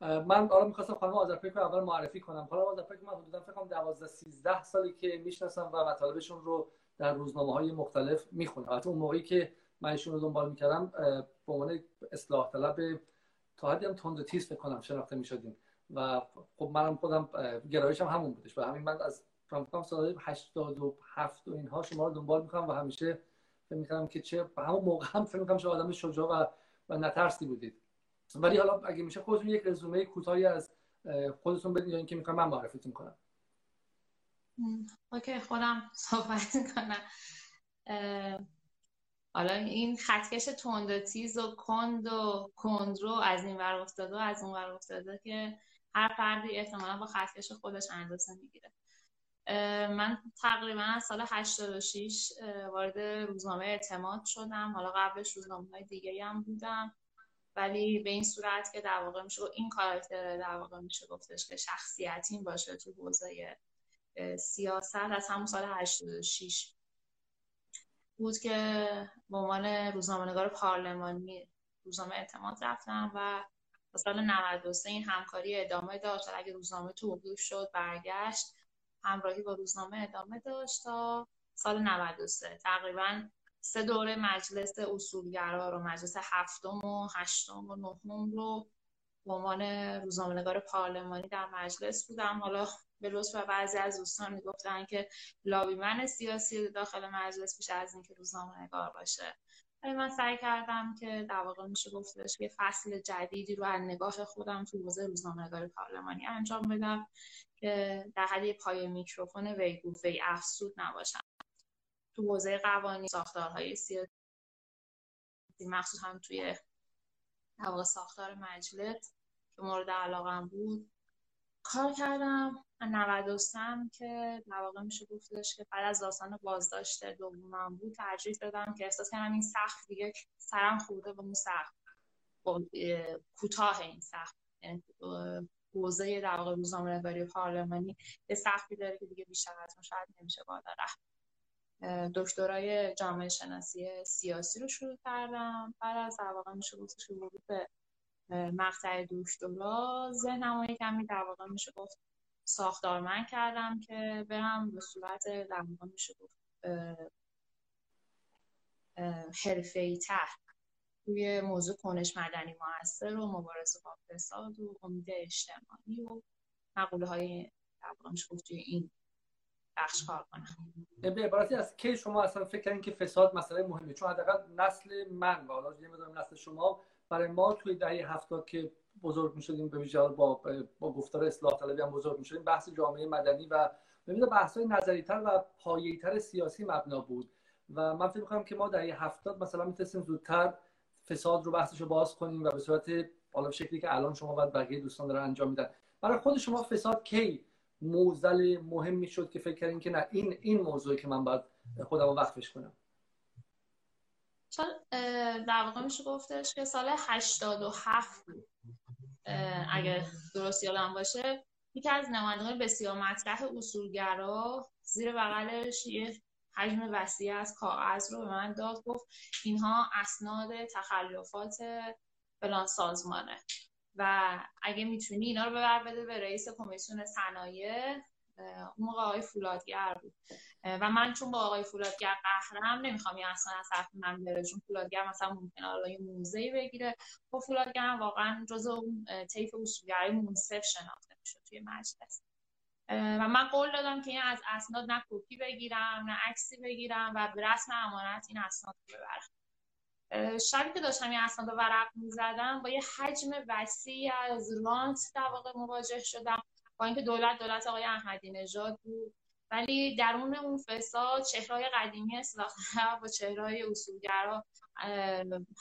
من حالا می‌خواستم خانم آذرپیک رو اول معرفی کنم. خانم آذرپیک من حدودا فکر کنم 12 13 سالی که می‌شناسم و مطالبشون رو در روزنامه های مختلف می‌خونم. حتی اون موقعی که من ایشون رو دنبال می‌کردم به عنوان اصلاح طلب تا حدی هم تند تیز فکر کنم شناخته می‌شدیم. و خب منم خودم گرایشم همون بودش. و همین من از فکر سال 87 و اینها شما رو دنبال می‌کنم و همیشه فکر می‌کنم که چه همون موقع هم فکر می‌کنم شما آدم شجاع و و نترسی بودید. ولی حالا اگه میشه خودتون یک رزومه کوتاهی از خودتون بدین یا اینکه می‌خوام من معرفتون کنم. اوکی خودم صحبت کنم حالا این خطکش تند و تیز و کند و کندرو از این ور افتاده و از اون ور افتاده که هر فردی احتمالا با خطکش خودش اندازه می‌گیره. من تقریبا از سال 86 وارد روزنامه اعتماد شدم. حالا قبلش روزنامه های دیگه هم بودم. ولی به این صورت که در واقع میشه این کاراکتر در واقع میشه گفتش که شخصیتین باشه تو حوزه سیاست از همون سال 86 بود که به عنوان روزنامه‌نگار پارلمانی روزنامه اعتماد رفتم و سال 93 این همکاری ادامه داشت. اگه روزنامه توقیف شد برگشت همراهی با روزنامه ادامه داشت تا سال 93 تقریبا سه دوره مجلس اصولگرا رو مجلس هفتم و هشتم و نهم رو به عنوان روزنامه‌نگار پارلمانی در مجلس بودم. حالا به لطف بعضی از دوستان می‌گفتن که لابیمن سیاسی داخل مجلس بیش از اینکه روزنامه‌نگار باشه. ولی من سعی کردم که در واقع میشه گفتش که فصل جدیدی رو از نگاه خودم تو حوزه روزنامه‌نگاری پارلمانی انجام بدم که در حد پای میکروفون ویگو وی افسود نباشم. تو حوزه قوانین ساختارهای سیاسی مخصوصا توی در ساختار مجلس که مورد علاقم بود کار کردم. 93 که در واقع میشه گفتش که بعد از داستان بازداشت دومم بود ترجیح دادم که احساس کردم این سخت دیگه سرم خورده به اون سخت کوتاه این سخت یعنی حوزه در واقع روزنامه‌نگاری پارلمانی یه سختی داره که دیگه بیشتر از اون شاید نمیشه بالا رفت دکترای جامعه شناسی سیاسی رو شروع کردم. بعد از در واقع میشه گفتش که ورود به مقطع دکترا ذهنم رو کمی در واقع میشه گفت ساختارمند کردم که برم به صورت در واقع میشه گفت حرفه‌ای تر روی موضوع کنش مدنی موثر و مبارزه با فساد و امید اجتماعی و مقوله های در واقع میشه گفت توی این بخش کار کنم. به عبارتی از کی شما اصلا فکر کردین که فساد مسئله مهمه؟ چون حداقل نسل من و حالا نمی‌دونم نسل شما برای ما توی دهه هفتاد که بزرگ می‌شدیم به ویژه با با گفتار اصلاح طلبی هم بزرگ می‌شدیم بحث جامعه مدنی و ببینید بحث های نظری تر و پایه‌ای تر سیاسی مبنا بود. و من فکر می‌کنم که ما دهه هفتاد مثلا می‌تونستیم زودتر فساد رو بحثش رو باز کنیم و به صورت حالا شکلی که الان شما و بقیه دوستان دارن انجام میدن. برای خود شما فساد کی موزل مهم می‌شد که فکر کردین که نه این این موضوعی که من باید خودم رو وقفش کنم. چون در واقع میشه گفتش که سال 87 بود. اگه درست یادم باشه یکی از نمایندگان بسیار مطرح اصولگرا زیر بغلش یه حجم وسیع از کاغذ رو به من داد گفت اینها اسناد تخلفات فلان سازمانه. و اگه می‌تونی اینا رو ببر بده به رئیس کمیسیون صنایع اون موقع آقای فولادگر بود. و من چون با آقای فولادگر قهرم نمی‌خوام یه اصلا از حرف من بره چون فولادگر مثلا ممکنه حالا یه موزه بگیره. خب فولادگر واقعا جز اون طیف اصولگرای منصف شناخته می‌شد توی مجلس. و من قول دادم که این از اسناد نه کپی بگیرم نه عکسی بگیرم و به رسم امانت این اسناد رو ببرم. شبی که داشتم این اسناد ورق می‌زدم با یه حجم وسیع از رانت در واقع مواجه شدم. با اینکه دولت دولت آقای احمدی نژاد بود. ولی درون اون فساد چهرهای قدیمی اصلاح با چهرهای اصولگرا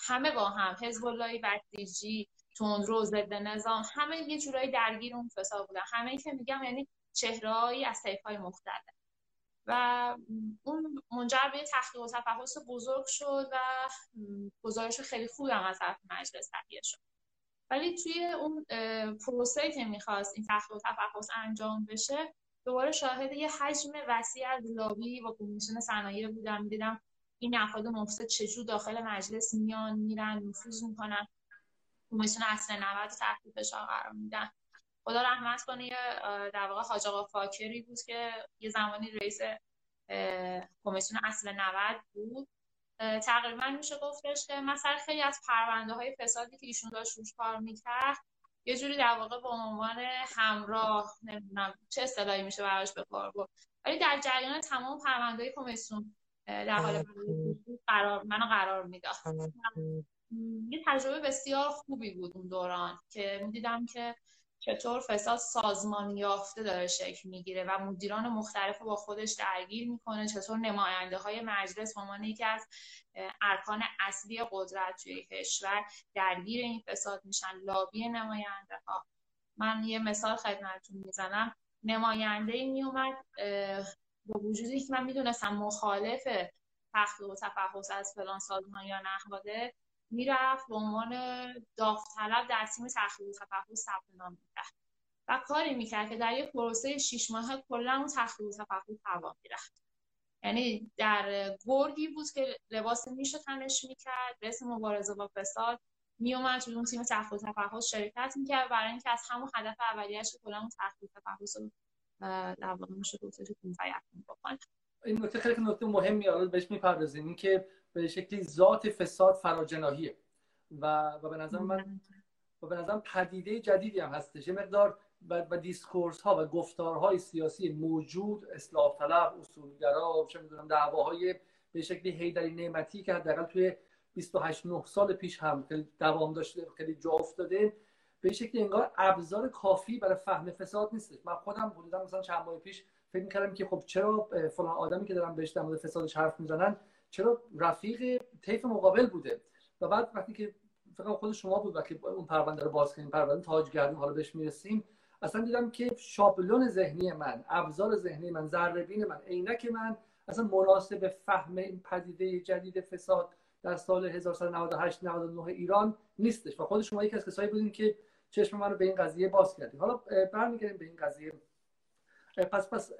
همه با هم حزب الله بسیجی تندرو ضد نظام همه یه جورایی درگیر اون فساد بودن. همه که میگم یعنی چهرهایی از های مختلف. و اون منجر به تحقیق و تفحص بزرگ شد و گزارش خیلی خوب هم از طرف مجلس تهیه شد. ولی توی اون پروسه که می‌خواست این تحقیق و تفحص انجام بشه دوباره شاهد یه حجم وسیع از لابی و کمیسیون صنایع بودم. می‌دیدم این افراد مفسد چجور داخل مجلس میان میرن نفوذ می‌کنن. کمیسیون اصل 90 تحت فشار قرار میدن. خدا رحمت کنه در واقع حاج آقا فاکری بود که یه زمانی رئیس کمیسیون اصل 90 بود. تقریبا میشه گفتش که مثلا خیلی از پرونده های فسادی که ایشون داشت روش کار می‌کرد یه جوری در واقع به عنوان همراه نمی‌دونم چه اصطلاحی میشه براش به کار برد. ولی در جریان تمام پرونده های کمیسیون در حال قرار منو قرار می‌داد. یه تجربه بسیار خوبی بود اون دوران که می‌دیدم که چطور فساد سازمان یافته داره شکل می‌گیره و مدیران مختلف با خودش درگیر می‌کنه؟ چطور نماینده های مجلس به عنوان یکی از ارکان اصلی قدرت توی کشور درگیر این فساد میشن لابی نماینده ها من یه مثال خدمتتون می‌زنم. نماینده ای میومد با وجودی که من می‌دونستم مخالف تخت و تفحص از فلان سازمان یا نهاده می‌رفت به عنوان داوطلب در تیم و تفحص ثبت نام می‌کرد و کاری می‌کرد که در یک پروسه شیش ماه کلا اون و تفحص هوا می‌رفت. یعنی در گرگی بود که لباس میشه تنش می‌کرد رسم مبارزه با فساد میومد توی اون تیم تحقیق تفحص شرکت می‌کرد برای اینکه از همون هدف اولیه‌اش کلا اون تحقیق تفحص رو در واقع میشه گفتش بکنه. این نکته خیلی نکته مهمی حالا بهش می‌پردازیم. این که به شکلی ذات فساد فراجناهیه. و و به نظر من و به نظر پدیده جدیدی هم هستش. یه مقدار و, و دیسکورس ها و گفتارهای سیاسی موجود اصلاح طلب اصولگرا چه می‌دونم دعواهای به شکلی هیدری نعمتی که حداقل توی 28 9 سال پیش هم دوام داشته خیلی جا افتاده به شکلی انگار ابزار کافی برای فهم فساد نیستش. من خودم حدودا مثلا چند ماه پیش فکر می‌کردم که خب چرا فلان آدمی که دارن بهش در مورد فسادش حرف می‌زنن چرا رفیق طیف مقابل بوده؟ و بعد وقتی که فقط خود شما بود وقتی اون پرونده رو باز کردیم پرونده تاجگردی حالا بهش می‌رسیم اصلا دیدم که شابلون ذهنی من ابزار ذهنی من ذره من عینک من اصلا مناسب فهم این پدیده جدید فساد در سال 1398 99 ایران نیستش. و خود شما یکی از کسایی بودین که چشم من رو به این قضیه باز کردیم حالا برمیگردیم به این قضیه. پس پس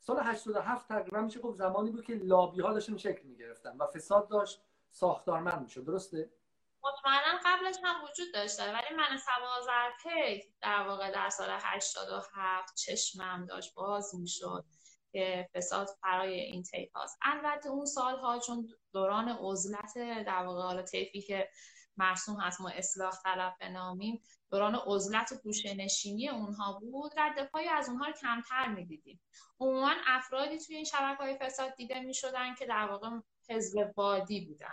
سال 87 تقریبا میشه گفت زمانی بود که لابی ها داشتن شکل می‌گرفتن و فساد داشت ساختارمند می‌شد. درسته؟ مطمئنا قبلش هم وجود داشته ولی من سوازرپی در واقع در سال 87 چشمم داشت. باز می‌شد که فساد برای این تیپ هاست. البته اون سالها چون دوران عزلت در واقع حالا تیفی که مرسوم هست ما اصلاح طلب بنامیم دوران عزلت و نشینی اونها بود. رد پای از اونها رو کمتر می‌دیدیم. عموما افرادی توی این شبکه های فساد دیده می‌شدن که در واقع حزب بادی بودن.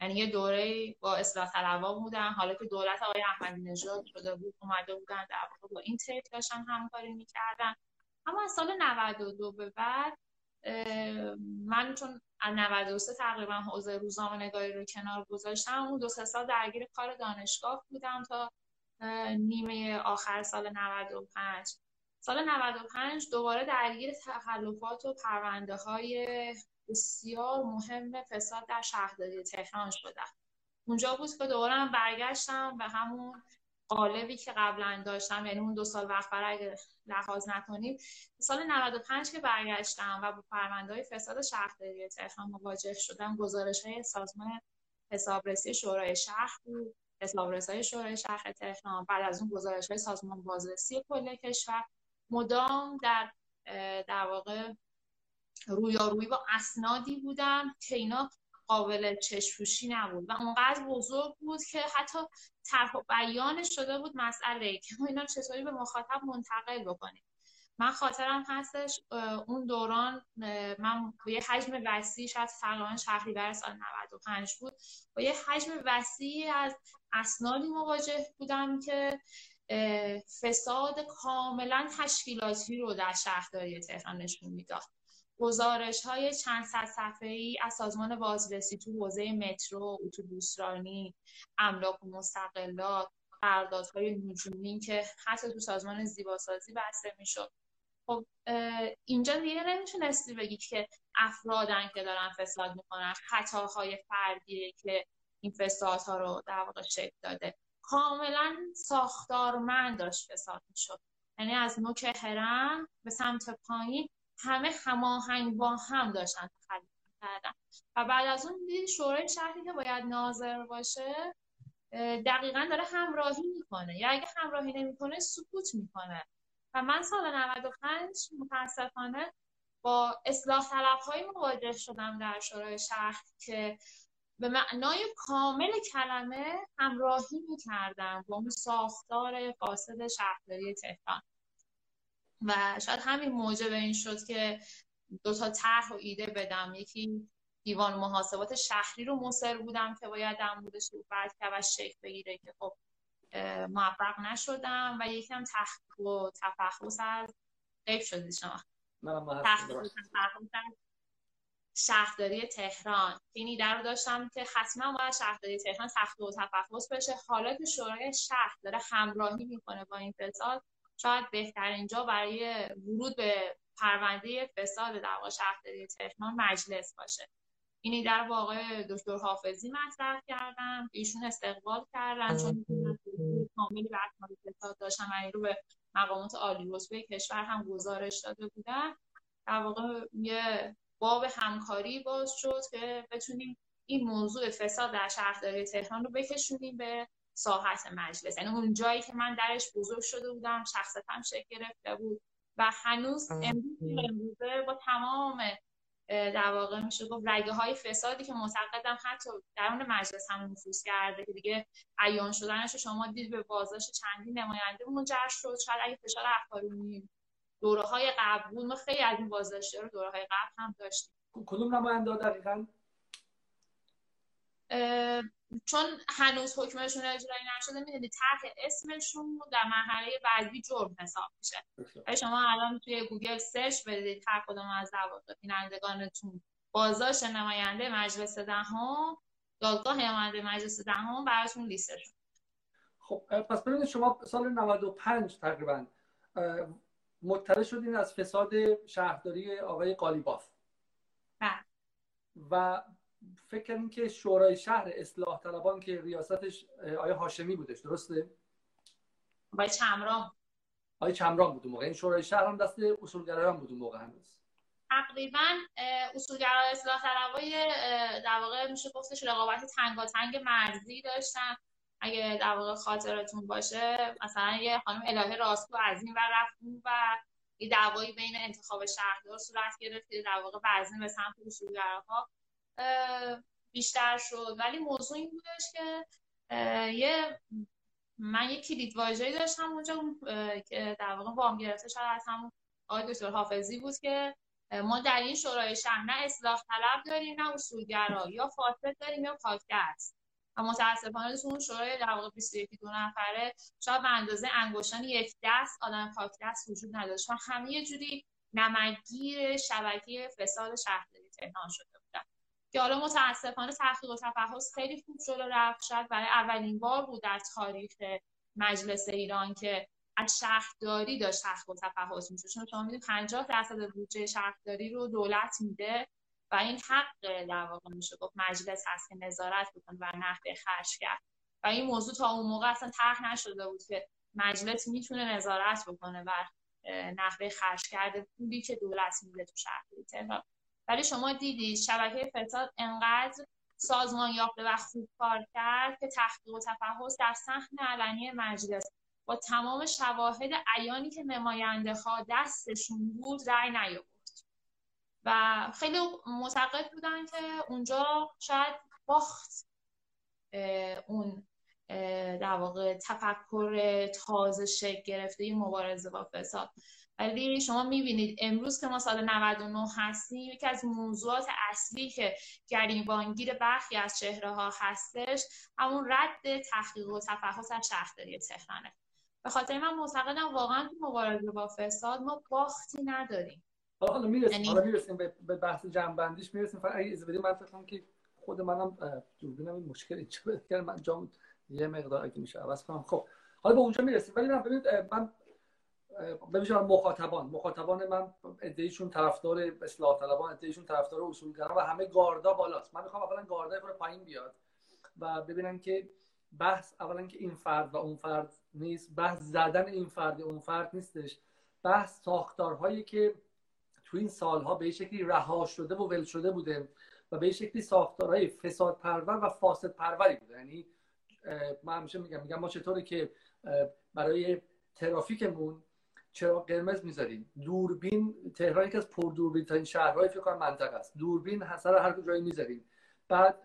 یعنی یه دوره با اصلاح طلبا بودن. حالا که دولت آقای احمدی نژاد شده بود اومده بودن در واقع با این تیپ داشتن همکاری می‌کردن. اما از سال 92 به بعد من چون از 93 تقریبا حوزه روزنامه نگاری رو کنار گذاشتم اون دو سه سال درگیر کار دانشگاه بودم تا نیمه آخر سال 95 سال 95 دوباره درگیر تخلفات و پرونده های بسیار مهم فساد در شهرداری تهران شدم. اونجا بود که دوباره برگشتم به همون قالبی که قبلا داشتم یعنی اون دو سال وقت برای لحاظ نکنیم سال 95 که برگشتم و با پرونده های فساد شهرداری تهران مواجه شدم گزارش های سازمان حسابرسی شورای شهر بود حسابرسی های شورای شهر تهران بعد از اون گزارش های سازمان بازرسی کل کشور. مدام در در واقع رویارویی با اسنادی بودن که اینا قابل چشپوشی نبود و اونقدر بزرگ بود که حتی طرح بیانش شده بود مسئله که ما اینا چطوری به مخاطب منتقل بکنیم. من خاطرم هستش اون دوران من با یه حجم وسیع شاید تقریبا شهریور سال 95 بود با یه حجم وسیعی از اسنادی مواجه بودم که فساد کاملا تشکیلاتی رو در شهرداری تهران نشون می‌داد. گزارش های چند صد صفحه ای از سازمان بازرسی تو حوزه مترو، اتوبوسرانی، املاک و مستقلات، قراردادهای نجومی که حتی تو سازمان زیباسازی بسته می‌شد. خب اینجا دیگه نمی‌تونستی بگی که افرادن که دارن فساد می‌کنن خطاهای فردیه که این فسادها رو در واقع شکل داده. کاملا ساختارمند داشت فساد می‌شد. یعنی از نوک هرم به سمت پایین همه هماهنگ با هم داشتن تخلیق کردن و بعد از اون دید شورای شهری که باید ناظر باشه دقیقا داره همراهی می‌کنه. یا اگه همراهی نمی‌کنه سکوت می‌کنه. و من سال 95 متاسفانه با اصلاح طلب های مواجه شدم در شورای شهر که به معنای کامل کلمه همراهی می‌کردم با اون ساختار فاسد شهرداری تهران. و شاید همین موجب این شد که دو تا طرح و ایده بدم. یکی دیوان محاسبات شهری رو مصر بودم که باید در موردش صحبت کرد و شکل بگیره که خب موفق نشدم و یکی هم تحقیق و تفحص از غیب شدید شما شهرداری تهران. این ایده رو داشتم که حتما باید شهرداری تهران تحقیق و تفحص بشه. حالا که شورای شهر داره همراهی می‌کنه با این فساد شاید بهترین جا برای ورود به پرونده فساد در واقع شهرداری تهران مجلس باشه. این در واقع دکتر حافظی مطرح کردم ایشون استقبال کردن چون کاملی بر فساد داشتن و رو به مقامات عالی رتبه کشور هم گزارش داده بودن. در واقع یه باب همکاری باز شد که بتونیم این موضوع فساد در شهرداری تهران رو بکشونیم به ساحت مجلس. یعنی اون جایی که من درش بزرگ شده بودم شخصیتم شکل گرفته بود. و هنوز امروزه با تمام در واقع میشه گفت رگه های فسادی که معتقدم حتی درون مجلس هم نفوذ کرده که دیگه عیان شدنش شما دید به بازداشت چندین نماینده منجر شد. شاید اگه فشار اخباری دوره های قبل بود ما خیلی از این بازداشتی رو دوره های قبل هم داشتیم. کدوم نماینده دقیقا؟ چون هنوز حکمشون اجرایی نشده می‌دونید طرح اسمشون در مرحله بعدی جرم حساب میشه. شما الان توی گوگل search بدید هر کدوم از دوازده بینندگانتون بازداشت نماینده مجلس دهم دادگاه نماینده مجلس دهم براتون لیست شد. خب پس ببینید شما سال 95 تقریبا مطلع شدین از فساد شهرداری آقای قالیباف. بله. و فکر کردیم که شورای شهر اصلاح طلبان که ریاستش آیا هاشمی بودش درسته؟ آقای چمران. آقای چمران بود موقع. این شورای شهر هم دست اصولگرایان بود اون موقع هنوز. تقریبا اصولگرای اصلاح طلبای در واقع میشه گفتش رقابت تنگاتنگ مرزی داشتن. اگه در واقع خاطرتون باشه مثلا یه خانم الهه راستو از این و رفت و یه دعوایی بین انتخاب شهردار صورت گرفت که در واقع وزنه به سمت اصولگراها بیشتر شد. ولی موضوع این بودش که یه من یه کلید واژه‌ای داشتم اونجا که در واقع وام گرفته شد از همون آقای دکتر حافظی بود که ما در این شورای شهر نه اصلاح طلب داریم نه اصولگرا یا فاسد داریم یا پاکدست و متاسفانه تو اون شورای در واقع 21 دو نفره شاید به اندازه انگشتان یک دست آدم پاکدست وجود نداشت. و همه یه جوری نمگیر شبکه فساد شهرداری تهران شده که حالا متاسفانه تحقیق و تفحص خیلی خوب جلو رفت. شد برای اولین بار بود در تاریخ مجلس ایران که از شهرداری داشت تحقیق و تفحص میشه چون شما می‌دونید 50 درصد بودجه شهرداری رو دولت میده و این حق در واقع میشه. گفت مجلس هست که نظارت بکنه بر نحوه خرج کرد. و این موضوع تا اون موقع اصلا طرح نشده بود که مجلس می‌تونه نظارت بکنه بر نحوه خرج کرده پولی که دولت میده تو شهرداری ولی شما دیدید شبکه فساد انقدر سازمان یافته و خوب کار کرد که تحقیق و تفحص در صحن علنی مجلس. با تمام شواهد عیانی که نماینده ها دستشون بود رأی نیاورد. و خیلی معتقد بودن که اونجا شاید باخت اون در واقع تفکر تازه شکل گرفته مبارزه با فساد. ولی شما می‌بینید امروز که ما سال 99 هستیم یکی از موضوعات اصلی که گریبانگیر برخی از چهره ها هستش همون رد تحقیق و تفحص از شهرداری تهرانه. به خاطر من معتقدم واقعا تو مبارزه با فساد ما باختی نداریم. حالا می‌رسیم یعنی... حالا می‌رسیم به بحث جنبندیش می‌رسیم. فقط اگه بدید من فکر که خود منم دوربینم این مشکل اینجا من جام یه مقدار اگه میشه عوض کنم. خب حالا به اونجا می‌رسیم. ولی من ببینید من ببینید مخاطبان. مخاطبان من ادعیشون طرفدار اصلاح طلبان ادعیشون طرفدار اصولگرا و همه گاردا بالاست. من می‌خوام اولا گاردا رو پایین بیاد و ببینن که بحث اولا که این فرد و اون فرد نیست. بحث زدن این فرد اون فرد نیستش. بحث ساختارهایی که تو این سالها به شکلی رها شده و ول شده بوده و به شکلی ساختارهای فساد پرور و فاسد پروری بوده. یعنی من همیشه میگم میگم ما چطوره که برای ترافیکمون چرا قرمز می‌ذاریم؟ دوربین تهران یکی از پردوربین ترین شهرهای فکر کنم منطقه است. دوربین سر هر جایی می‌ذاریم. بعد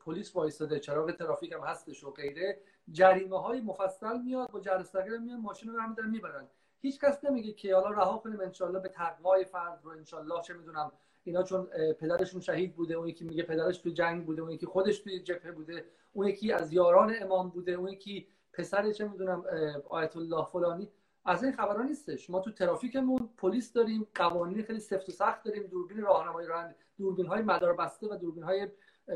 پلیس وایستاده چراغ ترافیک هم هستش و غیره. جریمه های مفصل میاد با جرثقیل میاد ماشین رو هم می‌برن. هیچ کس نمیگه که حالا رها کنیم انشالله به تقوای فرد رو انشالله چه می‌دونم. اینا چون پدرشون شهید بوده اون یکی میگه پدرش تو جنگ بوده اون یکی خودش توی جبهه بوده اون یکی از یاران امام بوده اون یکی پسر چه می‌دونم آیت الله فلانی. از این خبرها نیستش. ما تو ترافیکمون پلیس داریم قوانین خیلی سفت و سخت داریم دوربین راهنمایی راننده دوربین های مدار بسته و دوربین های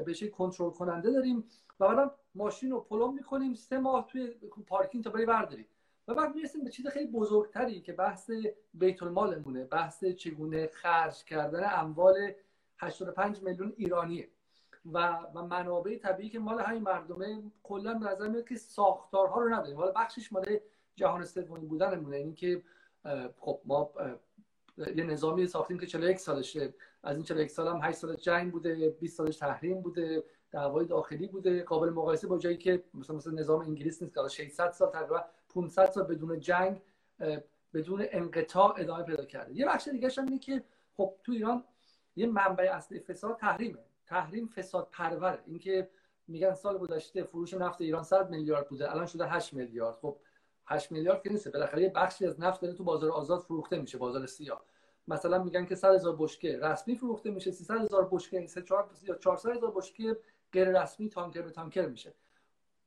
بشه کنترل کننده داریم و بعدم ماشین رو پلم می‌کنیم سه ماه توی پارکینگ تا بری برداریم. و بعد می‌رسیم به چیز خیلی بزرگتری که بحث بیت المالمونه بحث چگونه خرج کردن اموال 85 میلیون ایرانیه. و و منابع طبیعی که مال همین مردمه کلا به نظر میاد که ساختارها رو نداریم. حالا بخشش مال جهان سومی بودنمونه. این که خب ما یه نظامی ساختیم که 41 سالشه از این 41 سال هم 8 سال جنگ بوده 20 سالش تحریم بوده دعوای داخلی بوده. قابل مقایسه با جایی که مثلا مثلا نظام انگلیس نیست که 600 سال تقریبا 500 سال بدون جنگ بدون انقطاع ادامه پیدا کرده. یه بخش دیگه هم اینه که خب تو ایران یه منبع اصلی فساد تحریمه. تحریم فساد پروره اینکه میگن سال گذشته فروش نفت ایران 100 میلیارد بوده الان شده 8 میلیارد. خب 8 میلیارد که نیست. بالاخره یه بخشی از نفت داره تو بازار آزاد فروخته میشه بازار سیاه. مثلا میگن که 100 هزار بشکه رسمی فروخته میشه 300 هزار بشکه 3 4 یا 400 هزار بشکه غیر رسمی تانکر به تانکر میشه.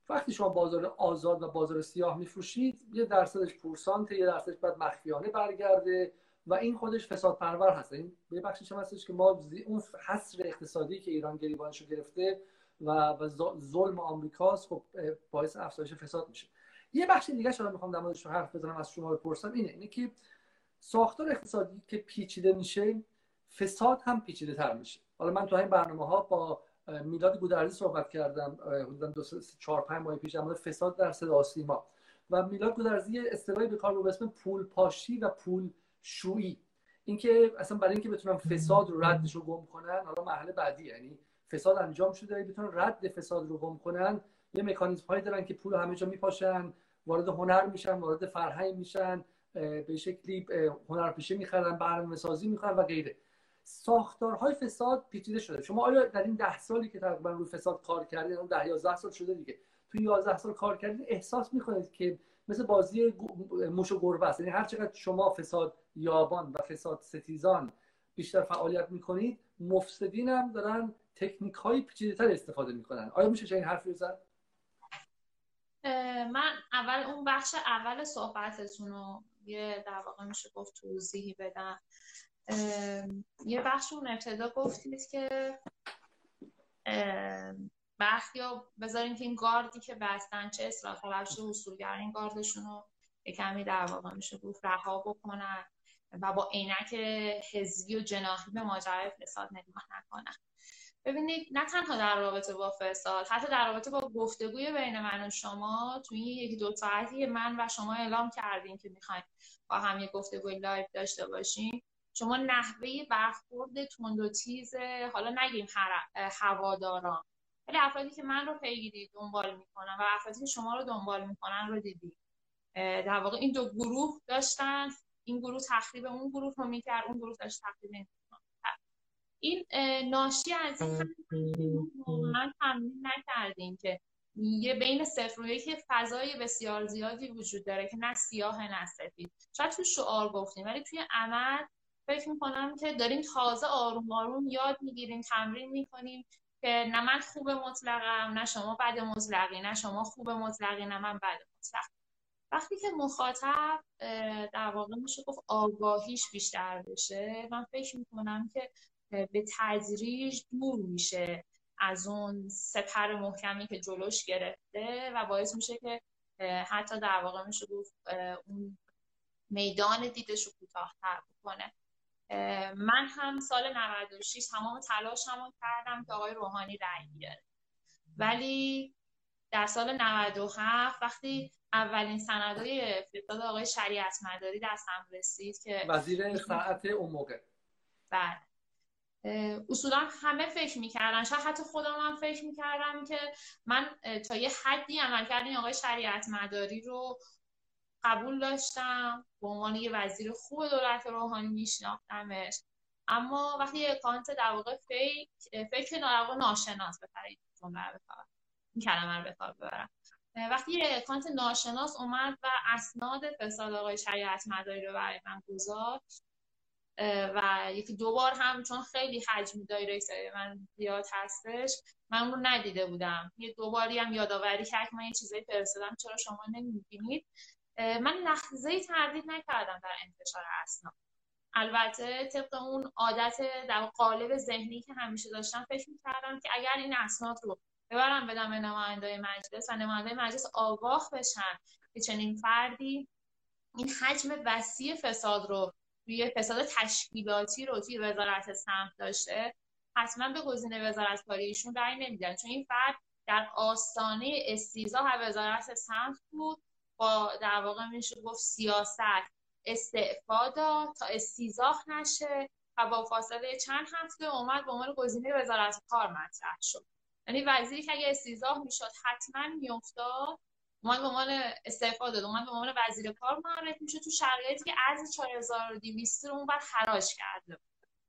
وقتی شما بازار آزاد و بازار سیاه میفروشید یه درصدش پورسانت یه درصدش بعد مخفیانه برگرده و این خودش فساد پرور هست. این یه بخشش هم هستش که ما اون حصر اقتصادی که ایران گریبانش گرفته و ظلم آمریکاست خب باعث افزایش فساد میشه. یه بخش دیگه شما می‌خوام در موردش حرف بزنم از شما بپرسم. اینه اینه که ساختار اقتصادی که پیچیده میشه فساد هم پیچیده تر میشه. حالا من تو این برنامه ها با میلاد گودرزی صحبت کردم حدودا دو چهار پنج ماه پیش در فساد در صدا سیما. و میلاد گودرزی اصطلاحی به کار به اسم پول پاشی و پول شویی. اینکه اصلا برای اینکه بتونن فساد رو ردش رو گم کنن حالا مرحله بعدی یعنی فساد انجام شده بتونن رد فساد رو گم کنن یه مکانیزم هایی دارن که پول همه جا میپاشن وارد هنر میشن وارد فرهنگ میشن به شکلی هنرپیشه می‌خرن برنامه سازی می‌کنن و غیره. ساختارهای فساد پیچیده شده. شما آیا در این ده سالی که تقریبا روی فساد کار کردین اون ده یازده سال شده دیگه تو یازده سال کار کردین احساس می‌کنید که مثل بازی موش و گربه است؟ یعنی هر چقدر شما فساد یابان و فساد ستیزان بیشتر فعالیت می‌کنید مفسدین هم دارن تکنیک های پیچیده تر استفاده می‌کنن. آیا میشه این حرفی زد؟ من اول اون بخش اول صحبتتون رو یه در واقع میشه گفت توضیحی بدم. یه بخش اون ابتدا گفتید که بخت یا بذارین که این گاردی که بستن چه اصلاح طلبش اصولگر این گاردشون رو یه کمی در واقع میشه گفت رها بکنن و با عینک حزبی و جناحی به ماجرای فساد نگاه نکنن. ببینید نه تنها در رابطه با فساد حتی در رابطه با گفتگوی بین من و شما توی این یکی دو ساعتی من و شما اعلام کردیم که می‌خوایم با هم یه گفتگوی live داشته باشیم شما نحوه برخورد تند و تیز حالا نگیم هواداران ولی افرادی که من رو پیگیری دنبال می‌کنن و افرادی که شما رو دنبال می‌کنن رو دیدید در واقع این دو گروه داشتن این گروه تخریب اون گروه رو می‌کرد اون گروه داشت تخریب این ناشی از این واقعا تمرین نکردیم که یه بین صفر و یک فضای بسیار زیادی وجود داره که نه سیاه نه سفید. شاید تو شعار گفتیم ولی توی عمل فکر می‌کنم که داریم تازه آروم آروم یاد می‌گیریم تمرین می‌کنیم که نه من خوب مطلقم نه شما بد مطلقی نه شما خوب مطلقی نه من بد مطلق وقتی که مخاطب در واقع میشه گفت آگاهیش بیشتر بشه من فکر می‌کنم که به تدریج دور میشه از اون سپر محکمی که جلوش گرفته و باعث میشه که حتی در واقع میشه گفت اون میدان دیدش رو کوتاهتر بکنه. من هم سال 96 تمام تلاش همون کردم که آقای روحانی رأی بیاره. ولی در سال 97 وقتی اولین سندهای فساد آقای شریعت مداری دستم رسید که وزیر صنعت اون موقع. بله. اصولا همه فکر می‌کردن شاید حتی خودم هم فکر می‌کردم که من تا یه حدی عمل کردن آقای شریعت مداری رو قبول داشتم. به عنوان یه وزیر خوب دولت روحانی میشناختمش. اما وقتی یه account در واقع fake fake در ناشناس بفرید این کلمه رو به ببرم. وقتی یه account ناشناس اومد و اسناد فساد آقای شریعت مداری رو برای من گذاشت و یکی دو بار هم چون خیلی حجم دایره من زیاد هستش من رو ندیده بودم. یه دو باری هم یادآوری کرد من یه چیزایی فرستادم چرا شما نمی‌بینید؟ من لحظه تردید نکردم در انتشار اسناد البته طبق اون عادت در قالب ذهنی که همیشه داشتم فکر می‌کردم که اگر این اسناد رو ببرم بدم به نماینده مجلس و نماینده مجلس آگاه بشن که چنین فردی این حجم وسیع فساد رو روی فساد تشکیلاتی رو توی وزارت سمت داشته حتما به گزینه وزارت کاریشون رأی نمیدن. چون این فرد در آستانه استیزا وزارت سمت بود با در واقع میشه گفت سیاست استعفا داد تا استیزاح نشه و با فاصله چند هفته اومد به عنوان گزینه وزارت کار مطرح شد. یعنی وزیری که اگه استیزاح می‌شد حتما میافتاد اومد به عنوان استعفا داد اومد به عنوان وزیر کار معرفی میشه تو شرایطی که ارز 4200 رو اون بر حراج کرده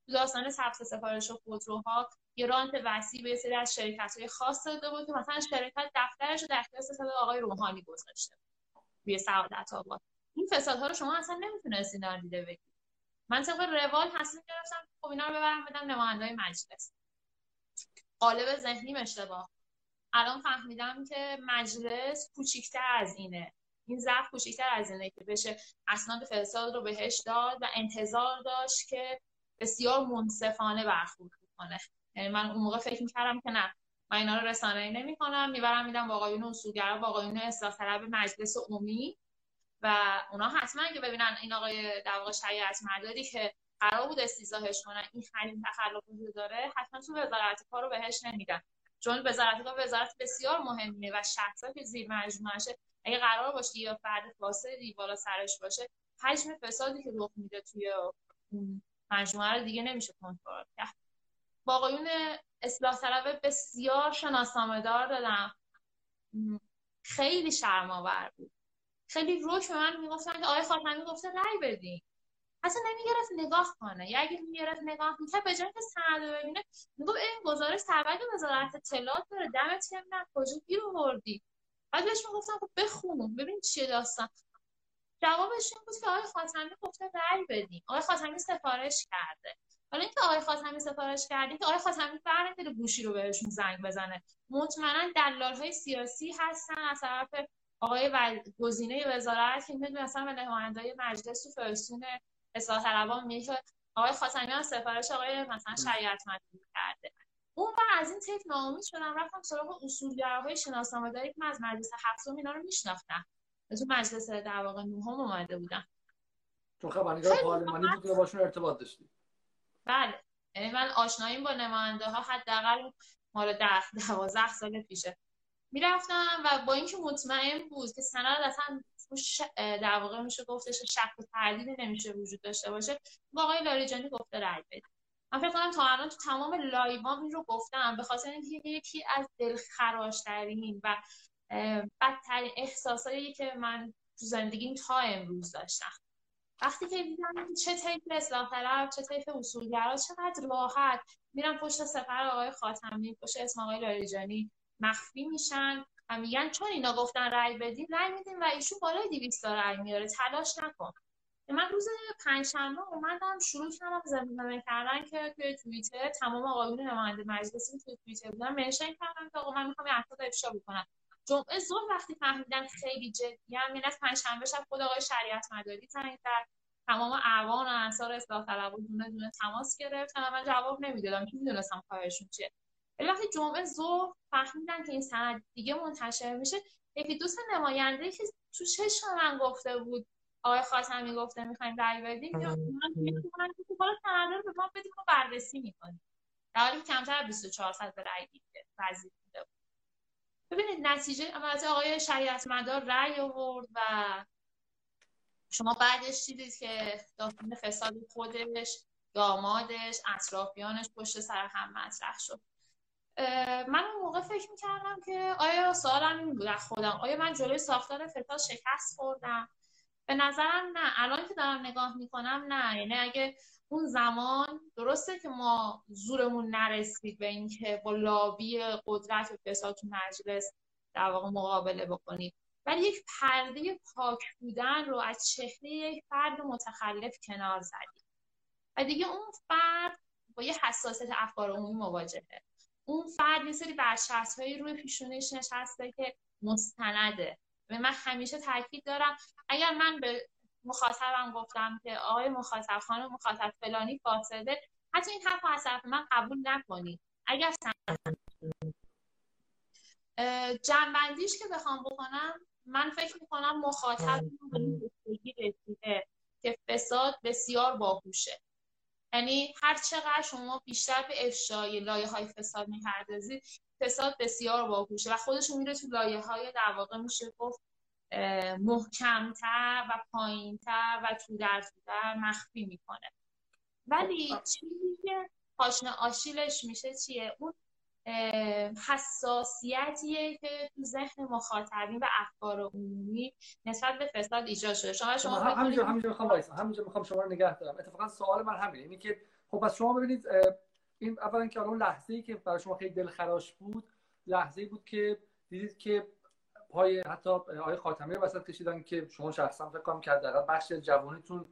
تو داستان ثبت سفارش و خودروها یه رانت وسیع به سری از شرکت های خاص داده بود که مثلا شرکت دفترش رو در اختیار صد آقای روحانی گذاشته روی سعادت آباد. این فسادها رو شما اصلا نمی‌تونستین نادیده بگیرید. من طبق روال تصمیم گرفتم خب اینا رو ببرم بدم نمایندای مجلس. قالب ذهنیم اشتباه الان فهمیدم که مجلس کوچیکتر از اینه. این ضعف کوچیکتر از اینه که بشه اسناد فساد رو بهش داد و انتظار داشت که بسیار منصفانه برخورد کنه یعنی من اون موقع فکر می‌کردم که نه من اینا رو رسانه‌ای نمی‌کنم. می‌برم میدم با آقایون اصولگرا با آقایون اصلاح طلب مجلس عمومی و اونا حتما که ببینن این آقای در واقع شریعت مداری که قرار بود استیزاهش کنن این خیلی تخلف داره حتما تو وزارت کار رو بهش نمیدن. چون وزارت کار وزارت بسیار مهمیه و شخصا که زیر مجموعشه اگه قرار باشه یا فرد فاسدی بالا سرش باشه حجم فسادی که رخ میده توی مجموعه رو دیگه نمیشه کنترل کرد. با آقایون اصلاح طلب بسیار شناسنامه دار دادم خیلی شرماور بود. خیلی روش به من می‌گفتن که آقای خاتمی گفته رأی بدین. اصلا نمی‌گرفت نگاه کنه. یا اگه می‌گرفت نگاه می‌کرد به جای که سند ببینه می‌گفت این گزارش تبعید وزارت اطلاعات داره. دمت که نه کجا گیر آوردی؟ بعد بهش می‌گفتم خب بخون ببین چیه داستان. جوابش این بود که آقای خاتمی گفته رأی بدین. آقای خاتمی سفارش کرده. حالا اینکه آقای خاتمی سفارش کرده که آقای خاتمی برنمیداره گوشی رو بهشون زنگ بزنه. مطمئنا دلال های سیاسی هستن از طرف آقای و... گزینه وزارت که می‌دونی مثلا به نمایندای مجلس تو اصلاح طلبان میگه آقای خاتمی سفارش آقای مثلا شریعت مدنی کرده اون بر از این تیپ ناامید شدم رفتم سراغ اصولگراهای شناسنامه. داری که از مجلس هفتم اینا رو میشناختم. تو مجلس در واقع نهم اومده بودم. تو خبرنگار پارلمانی بود که باشون ارتباط داشتی؟ بله. یعنی من آشناییم با نماینده ها حداقل مال ده دوازده سال پیشه. می‌رفتم و با اینکه مطمئن بود که سند اصلا در واقع میشه گفتش شک و تردید نمیشه وجود داشته باشه با آقای لاریجانی گفته رای بده من فکر کنم تا الان تو تمام لایوام این رو گفتم به خاطر اینکه یکی از دلخراشترین و بدترین احساسایی که من تو زندگیم تا امروز داشتم. وقتی که دیدم چه طیف اصلاح طلب چه طیف اصولگرا چقدر راحت میرم پشت سفر آقای خاتمی پشت اسم آقای لاریجانی. مخفی میشن و میگن چون اینا گفتن رأی بدین رأی میدین و ایشون بالای 200 رأی میاره. تلاش نکن. من روز پنجشنبه اومدم شروع کردم زمینه کردن که توی توییتر تمام آقایون نماینده مجلسی توی توییتر بودن منشن کردم که آقا من می‌خوام افراد افشا بکنم. جمعه ظهر وقتی فهمیدن خیلی جدی هم یعنی از پنجشنبه شب خود آقای شریعت مداری زنگ کرد تمام اعوان و انصار اصلاح طلبها دونه دونه تماس گرفتن و من جواب نمی‌دادم. که می‌دونستم کارشون چیه. وقتی جمعه ظهر فهمیدن که این سند دیگه منتشر میشه یکی دوست نماینده که تو چشم من گفته بود آقای خاتمی گفته می‌خوایم رأی بدیم یا من که بالا به ما بدیم و بررسی می‌کنیم. در حالی کمتر 24 ساعت به رأی دیگه وزیر بوده ببینید نتیجه عملات آقای شریعت مدار رأی آورد و شما بعدش دیدید که داستان فساد خودش دامادش اطرافیانش پشت سر هم مطرح شد. من اون موقع فکر می‌کردم که آیا سوالم این بود خودم. آیا من جلوی ساختار فتا شکست خوردم؟ به نظرم نه. الان که دارم نگاه می‌کنم نه. یعنی اگه اون زمان درسته که ما زورمون نرسید به اینکه با لابی قدرت و فساد تو مجلس در واقع مقابله بکنیم. ولی یک پرده پاک بودن رو از چهره یک فرد متخلف کنار زدیم. و دیگه اون فرد با یه حساسیت افکار عمومی مواجهه. اون فرد یه سری برچسب هایی روی پیشونش نشسته که مستنده. و من همیشه تاکید دارم اگر من به مخاطبم گفتم که آقای مخاطب خانم مخاطب فلانی فاسده حتی این حرف از طرف من قبول نکنید اگر جنبندیش که بخوام بکنم من فکر می‌کنم مخاطب به رسیده که فساد بسیار باهوشه. یعنی هر چقدر شما بیشتر به افشای لایه های فساد می‌پردازید فساد بسیار باهوشه و خودشون میره تو لایه های در واقع میشه گفت محکمتر و پایینتر و تو در در مخفی می‌کنه. ولی خب، چیزی که پاشنه آشیلش میشه چیه؟ اون حساسیتیه که تو ذهن مخاطبین و افکار عمومی نسبت به فساد ایجاد شده. شما شما همینجا همینجا می‌خوام وایسا. همینجا می‌خوام شما رو نگه دارم. اتفاقا سوال من همینه. اینه که خب پس شما ببینید این اولا که اون لحظه ای که برای شما خیلی دلخراش بود لحظه ای بود که دیدید که پای حتی آقای خاتمی وسط کشیدن که شما شخصا فکر کنم که در بخش جوانیتون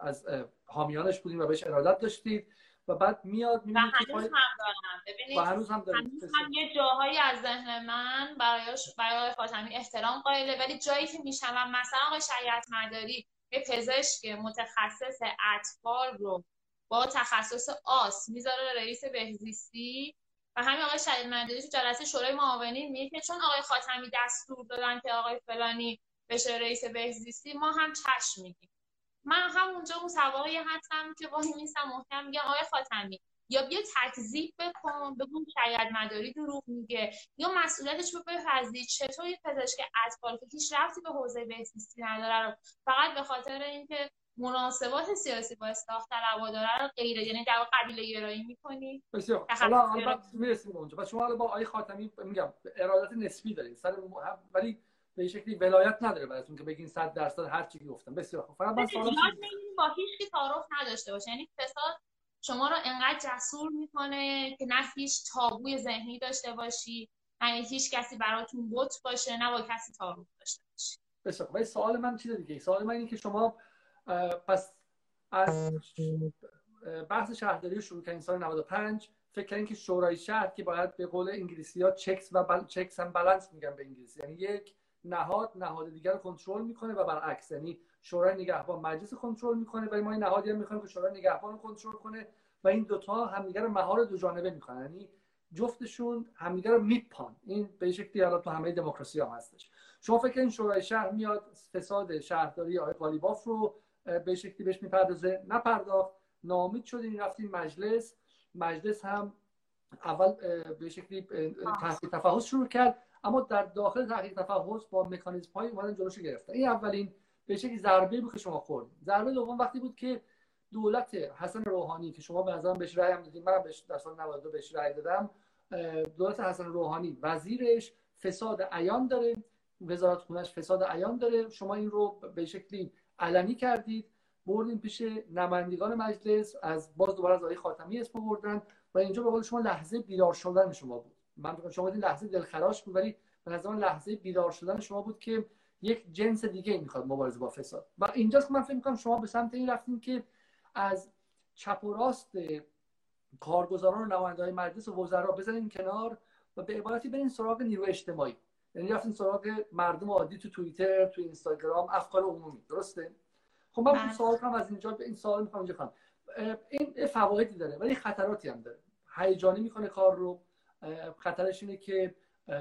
از حامیانش بودین و بهش ارادت داشتید. و بعد میاد که هنوز هم دارم. ببینید هنوز هم, هنوز هم یه جاهایی از ذهن من برایش برای خاتمی احترام قائله ولی جایی که میشم مثلا آقای شریعت مداری یه پزشک متخصص اطفال رو با تخصص آس می‌ذاره رئیس بهزیستی و همین آقای شریعت مداری تو جلسه شورای معاونین میگه چون آقای خاتمی دستور دادن که آقای فلانی بشه رئیس بهزیستی ما هم چشم میگیم من همونجا اون سواری هستم که وای میستم محکم میگم آقای خاتمی یا بیا تکذیب بکن بگو شاید مداری دروغ میگه یا مسئولیتش رو بپذیر. چطور یه پزشک اطفال که هیچ رفتی به حوزه بهزیستی نداره رو فقط به خاطر اینکه مناسبات سیاسی با اصلاح طلبا داره رو غیر یعنی در قبیله گرایی می‌کنی؟ بسیار. حالا البته می‌رسیم اونجا. پس شما با آقای خاتمی میگم ارادت نسبی دارید سر ولی به شکلی ولایت نداره براتون که بگین 100 درصد هر چی گفتم. بسیار خوب. فقط من با هیچ کی تعارف نداشته باشه. یعنی فساد شما رو انقدر جسور می‌کنه که نه هیچ تابوی ذهنی داشته باشی نه هیچ کسی براتون بوت باشه نه با کسی تعارف داشته باشی. بسیار خوب. سوال من چیز دیگه سوال من اینه که شما پس از بحث شهرداری شروع کردین سال 95 فکر کردین که شورای شهر که باید به قول انگلیسی ها چکس و بل... چکس هم بالانس میگن به انگلیسی. یعنی یک نهاد نهاد دیگر رو کنترل می‌کنه و برعکس یعنی شورای نگهبان مجلس کنترل می‌کنه ولی ما این نهادی هم می‌خوایم که شورای نگهبان رو کنترل کنه و این دوتا همدیگه رو مهار دو جانبه می‌کنن. یعنی جفتشون همدیگه رو میپان. این به شکلی حالا تو همه دموکراسی هم هستش. شما فکر این شورای شهر میاد فساد شهرداری آقای قالیباف رو به شکلی بهش می‌پردازه. نپرداخت. نامید شدین رفتین مجلس. مجلس هم اول به شکلی تحقیق تفحص شروع کرد. اما در داخل تحقیق تفحص با مکانیزم های اومدن جلوشو گرفتن. این اولین به شکلی ضربه بود که شما خوردید ضربه دوم وقتی بود که دولت حسن روحانی که شما به نظرم بهش رأی هم دادید منم بهش در سال 92 بهش رأی دادم دولت حسن روحانی وزیرش فساد عیان داره وزارت خونش فساد عیان داره. شما این رو به شکلی علنی کردید بردیم پیش نمایندگان مجلس از باز دوباره از آقای خاتمی اسم بردن و اینجا به قول شما لحظه بیدار شدن شما بود. من شما این لحظه دلخراش بود ولی به نظر لحظه بیدار شدن شما بود که یک جنس دیگه می‌خواد مبارزه با فساد. و اینجاست که من فکر می‌کنم شما به سمت این رفتیم که از چپ و راست کارگزاران و نمایندگان مجلس و وزرا بزنین کنار و به عبارتی برین سراغ نیرو اجتماعی. یعنی رفتین سراغ مردم عادی تو توییتر تو اینستاگرام افکار عمومی. درسته؟ خب من بله. سوال کنم از اینجا به این سوال می‌خوام اینجا کنم. این فوایدی داره ولی خطراتی هم داره. هیجانی می‌کنه کار رو. خطرش اینه که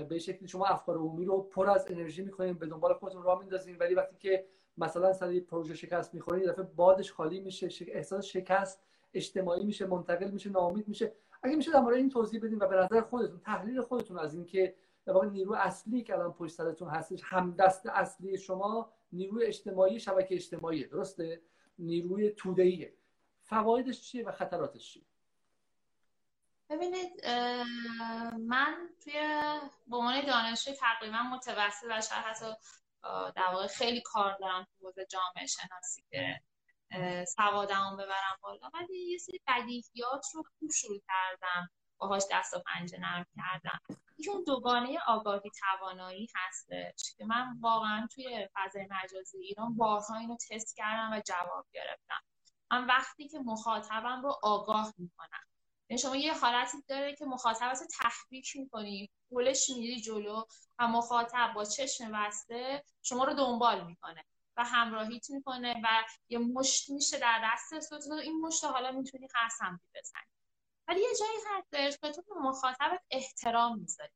به شکلی شما افکار عمومی رو پر از انرژی می‌کنین به دنبال خودتون راه میندازین ولی وقتی که مثلا سر پروژه شکست می‌خورین دفعه بادش خالی میشه احساس شکست اجتماعی میشه منتقل میشه ناامید میشه. اگه میشه در این توضیح بدین و به نظر خودتون تحلیل خودتون از اینکه در واقع نیرو اصلی که الان پشت سرتون هستش هم دست اصلی شما نیروی اجتماعی شبکه اجتماعی درسته؟ نیروی توده‌ایه. فوایدش چیه و خطراتش چیه؟ ببینید من توی به عنوان دانشجوی تقریبا متوسط و شاید حتی در واقع خیلی کار دارم تو حوزه جامعه شناسی که سوادمو ببرم بالا. ولی یه سری بدیهیات رو خوب شروع کردم باهاش دست و پنجه نرم کردم. اون دوگانه آگاهی توانایی هستش که من واقعا توی فضای مجازی ایران بارها اینو تست کردم و جواب گرفتم. من وقتی که مخاطبم رو آگاه می‌کنم. شما یه حالتی داره که مخاطب تحریک می‌کنی پولش میری جلو و مخاطب با چشم بسته شما رو دنبال می‌کنه و همراهیت می‌کنه و یه مشت میشه در دست تو این مشت حالا می‌تونی هر بزنی. ولی یه جایی هستش که تو به مخاطبت احترام می‌ذاری.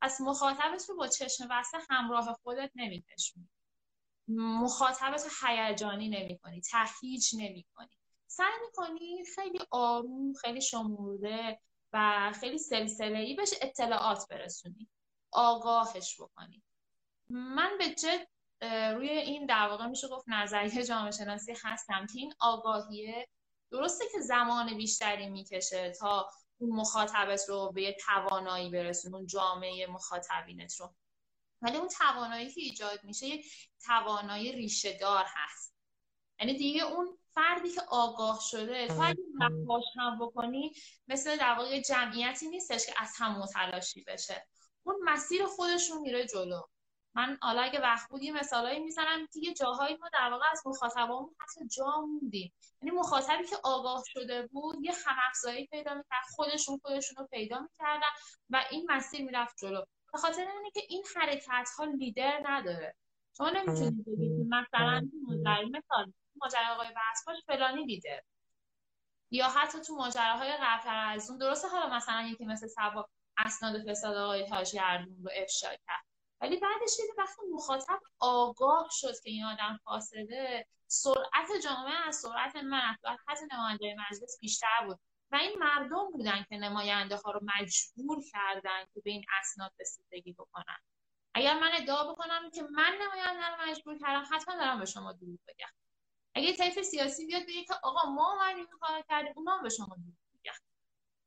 از مخاطبت رو با چشم بسته همراه خودت نمیکشونی مخاطبت رو هیجانی نمی‌کنی تهیج نمی‌کنی. سعی می‌کنی خیلی آروم خیلی شمورده و خیلی سلسله ای بهش اطلاعات برسونی. آگاهش بکنی. من به جد روی این در واقع میشه گفت نظریه جامعه شناسی هستم که این آگاهیه. درسته که زمان بیشتری می‌کشه تا اون مخاطبت رو به یه توانایی برسون اون جامعه مخاطبینت رو. ولی اون توانایی که ایجاد میشه یک توانایی ریشه دار هست. یعنی دیگه اون فردی که آگاه شده تو اگه نقاش هم بکنی مثل در واقع جمعیتی نیستش که از هم متلاشی بشه. اون مسیر خودشون میره جلو. من حالا اگه وقت بود یه مثالایی می‌زنم دیگه جاهایی ما در واقع از مخاطبامون حتی جا موندیم. یعنی مخاطبی که آگاه شده بود یه هم افزایی پیدا می‌کرد خودشون خودشون رو پیدا می‌کردن و این مسیر می‌رفت جلو. به خاطر اینه که این حرکت ها لیدر نداره. شما نمی‌تونید بگید مثلا مثال ماجرای آقای بسپاش فلانی دیده. یا حتی تو ماجراهای قبلتر از اون درسته حالا مثلا یکی مثل سبا اسناد فساد آقای تاجگردون رو افشا کرد. ولی بعدش دیگه وقتی مخاطب آگاه شد که این آدم فاسده سرعت جامعه از سرعت من حتی نماینده مجلس بیشتر بود. و این مردم بودن که نماینده ها رو مجبور کردن که به این اسناد رسیدگی بکنن. اگر من ادعا بکنم که من نماینده رو مجبور کردم حتما دارم به شما دروغ بگم. اگه طیف سیاسی بیاد بگه که آقا ما اومدیم کار کردیم اونا به شما بگن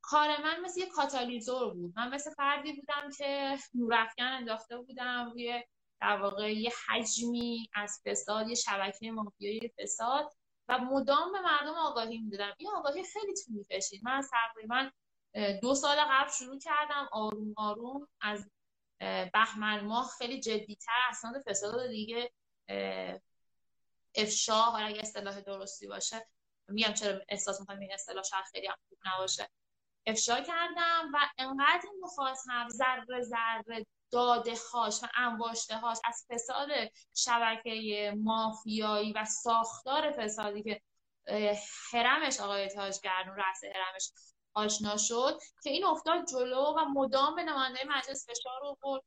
کار من مثل یه کاتالیزور بود. من مثل فردی بودم که نورافکن انداخته بودم روی در واقع یه حجمی از فساد یه شبکه مافیایی فساد و مدام به مردم آگاهی می‌دادم. این آگاهی خیلی طول کشید من تقریبا دو سال قبل شروع کردم آروم آروم از بهمن ماه خیلی جدیتر اسناد فساد دیگه افشا حالا اگه اصطلاح درستی باشه میگم چرا احساس می‌کنم این اصطلاح شاید خیلی هم خوب نباشه. افشا کردم و انقدر این مخاطب ذره ذره داده هاش و انباشته هاش از فساد شبکه مافیایی و ساختار فسادی که حرمش آقای تاجگردون رأس حرمش آشنا شد که این افتاد جلو و مدام به نماینده مجلس فشار آورد.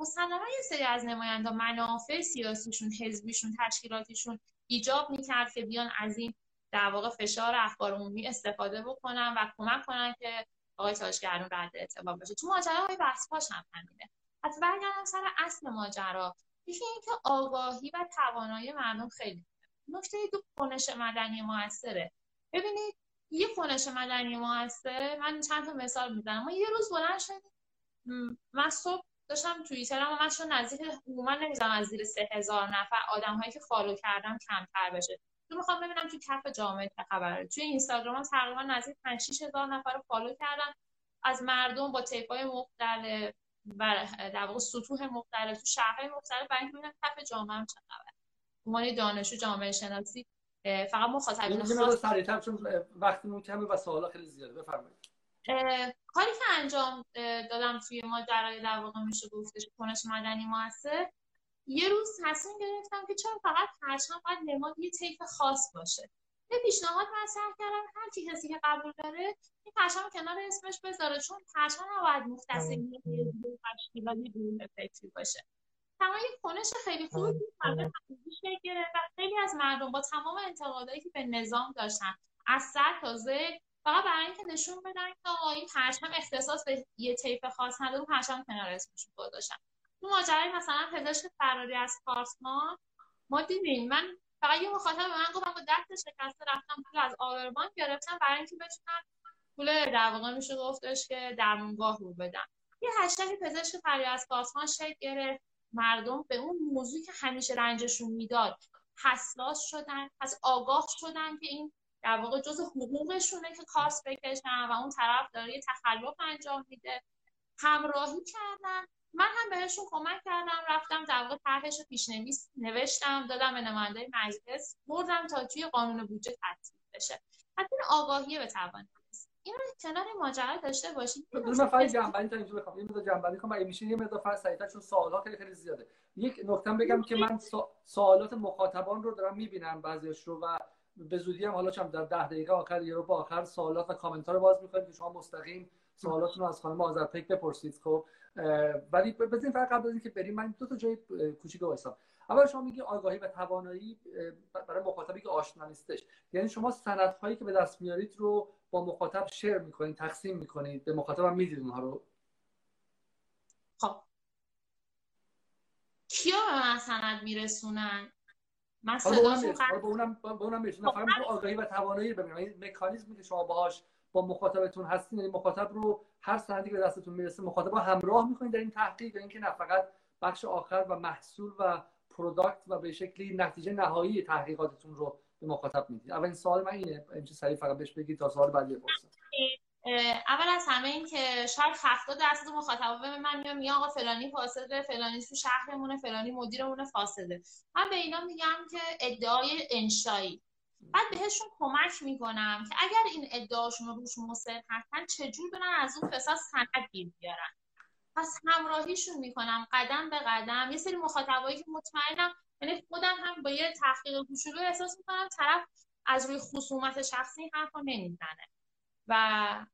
مسلما یه سری از نماینده منافع سیاسیشون حزبیشون تشکیلاتیشون ایجاب می‌کرد که بیان از این در واقع فشار اخبار عمومی استفاده بکنن و کمک کنن که آقای تاجگرون رد اعتبار بشه. تو ماجراهای بحث هم همینه. پس برگردم سر اصل ماجرا. یکی اینکه آگاهی و توانایی مردم خیلی نکته دو کنش مدنی موثره. ببینید یه کنش مدنی موثر من چند تا مثال می‌زنم. ما یه روز بلند شدیم. من صبح داشتم توییترم و من چون نزدیک عموما نمی‌زنم از زیر سه هزار نفر آدم هایی که follow کردم کمتر بشه. تو می‌خوام ببینم تو کف جامعه چه خبره. توی اینستاگرام تقریبا نزدیک 5 6 هزار نفر رو follow کردم. از مردم با تیپ های مختلف و در واقع سطوح مختلف تو شهرهای مختلف برای اینکه ببینم کف جامعه هم چه خبره. عنوان دانشجو جامعه شناسی. فقط مخاطبین خاص سریعتر چون وقتمون کمه و سوالا خیلی زیاده. بفرمایید. کاری که انجام دادم توی ماجرای در واقع میشه گفتش کنش مدنی موثر یه روز تصمیم گرفتم که چرا فقط پرچم باید نماد یه طیف خاص باشه. یه پیشنهاد مطرح کردم هر کی کسی که قبول داره این پرچم کنار اسمش بذاره چون پرچم نباید مختص یه تشکیلاتی گروه فکری باشه. تمام یک کنش خیلی خوبی بود. گرفت و خیلی از مردم با تمام انتقادایی که به نظام داشتن از سر تا فقط برای اینکه نشون بدن که آقا این پرچم اختصاص به یه طیف خاص نداره پرچم کنار اسمشون گذاشتن. تو ماجرای مثلا پزشک فراری از پارسمان ما دیدیم من فقط یه مخاطب به من گفت با دست شکسته رفتم پول از آوربان گرفتم برای اینکه بتونم پول در واقع میشه گفتش که درمونگاه رو بدم. یه هشتگ پزشک فری از پاسمان شکل گرفت. مردم به اون موضوعی که همیشه رنجشون می‌داد حساس شدن پس آگاه شدن که این در واقع جز حقوقشونه که کاس بکشن و اون طرف داره یه تخلف انجام میده. همراهی کردن. من هم بهشون کمک کردم رفتم در واقع طرحش پیشنویس نوشتم دادم به نماینده مجلس بردم تا توی قانون بودجه تصویب بشه. حتی آگاهی به توان. این رو کنار ماجرا داشته باشید دو فقط جنبندی تا اینجا بخوام این مقدار جنبندی کنم اگه میشه یه مقدار فرض سریعتر چون سوالات خیلی خیلی زیاده. یک نکته بگم که من سوالات مخاطبان رو دارم می‌بینم بعضیش رو و به زودی هم حالا چم در ده دقیقه آخر یه رو با آخر سوالات و کامنت ها رو باز می‌کنیم که شما مستقیم سوالاتتون رو از خانم آذرپیک بپرسید خب؟ ولی بزنین فقط قبل از اینکه بریم من دو تا جای کوچیک وایسام. اول شما میگی آگاهی و توانایی برای مخاطبی که آشنا نیستش. یعنی شما سندهایی که به دست میارید رو با مخاطب شیر می‌کنید تقسیم می‌کنید. به مخاطب هم می‌دید اونها رو. خب. کیا به من سند میرسونن؟ من صداشون به اونم به اونم میرسونم. فقط آگاهی و توانایی ببینم. این مکانیزمی که شما باهاش با مخاطبتون هستین یعنی مخاطب رو هر سندی که به دستتون می‌رسه مخاطب همراه می‌کنید در این تحقیق. یا اینکه نه فقط بخش آخر و محصول و پروداکت و به شکلی نتیجه نهایی تحقیقاتتون رو به مخاطب می‌دید. اولین سوال من اینه امچه سریع فقط بهش بگید تا سوال بعدی بپرسم. اول از همه این که شاید 70 درصد مخاطبا به من میگن میگن آقا فلانی فاسده فلانی تو شهرمونه فلانی مدیرمونه فاسده. من به اینا میگم که ادعای انشایی. بعد بهشون کمک می‌کنم که اگر این ادعاشون رو روش مصر هستن چجور برن از اون فساد سند بیارن؟ پس همراهیشون می‌کنم قدم به قدم. یه سری مخاطبایی که مطمئنم یعنی خودم هم با یه تحقیق کوچولو احساس می‌کنم طرف از روی خصومت شخصی حرفا نمی‌زنه و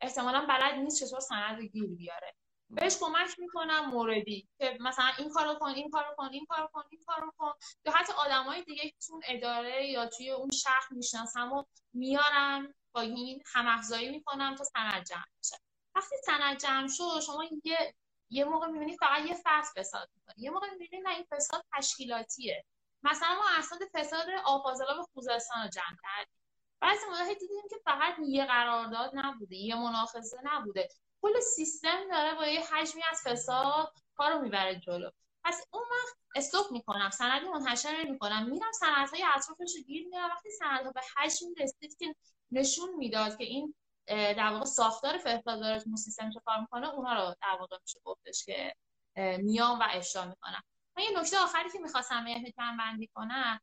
احتمالا بلد نیست چطور سند گیر بیاره. بهش کمک می‌کنم موردی که مثلا این کارو کن این کارو کن این کارو کن این کارو کن. یا حتی آدمای دیگه که تو اداره یا توی اون شهر می‌شناسم و میارم با این هم می‌کنم تا سند جمع بشه. وقتی سند جمع شد شما یه یه موقع می‌بینید فقط یه فصل فساد می‌کنه یه موقع می‌بینید نه این فساد تشکیلاتیه. مثلا ما اسناد فساد آفاضلا به خوزستان رو جمع کردیم. بعضی موقع دیدیم که فقط یه قرارداد نبوده یه مناقصه نبوده. کل سیستم داره با یه حجمی از فساد کارو می‌بره جلو. پس اون وقت استوب می‌کنم سندی منتشر می‌کنم میرم سندهای اطرافش رو گیر میارم وقتی سندها به حجم رسید که نشون می‌داد که این در واقع ساختار تو سیستم چه کار می‌کنه اونا رو در واقع میشه گفتش که میام و افشا می‌کنم. من یه نکته آخری که می‌خواستم جمع بندی کنم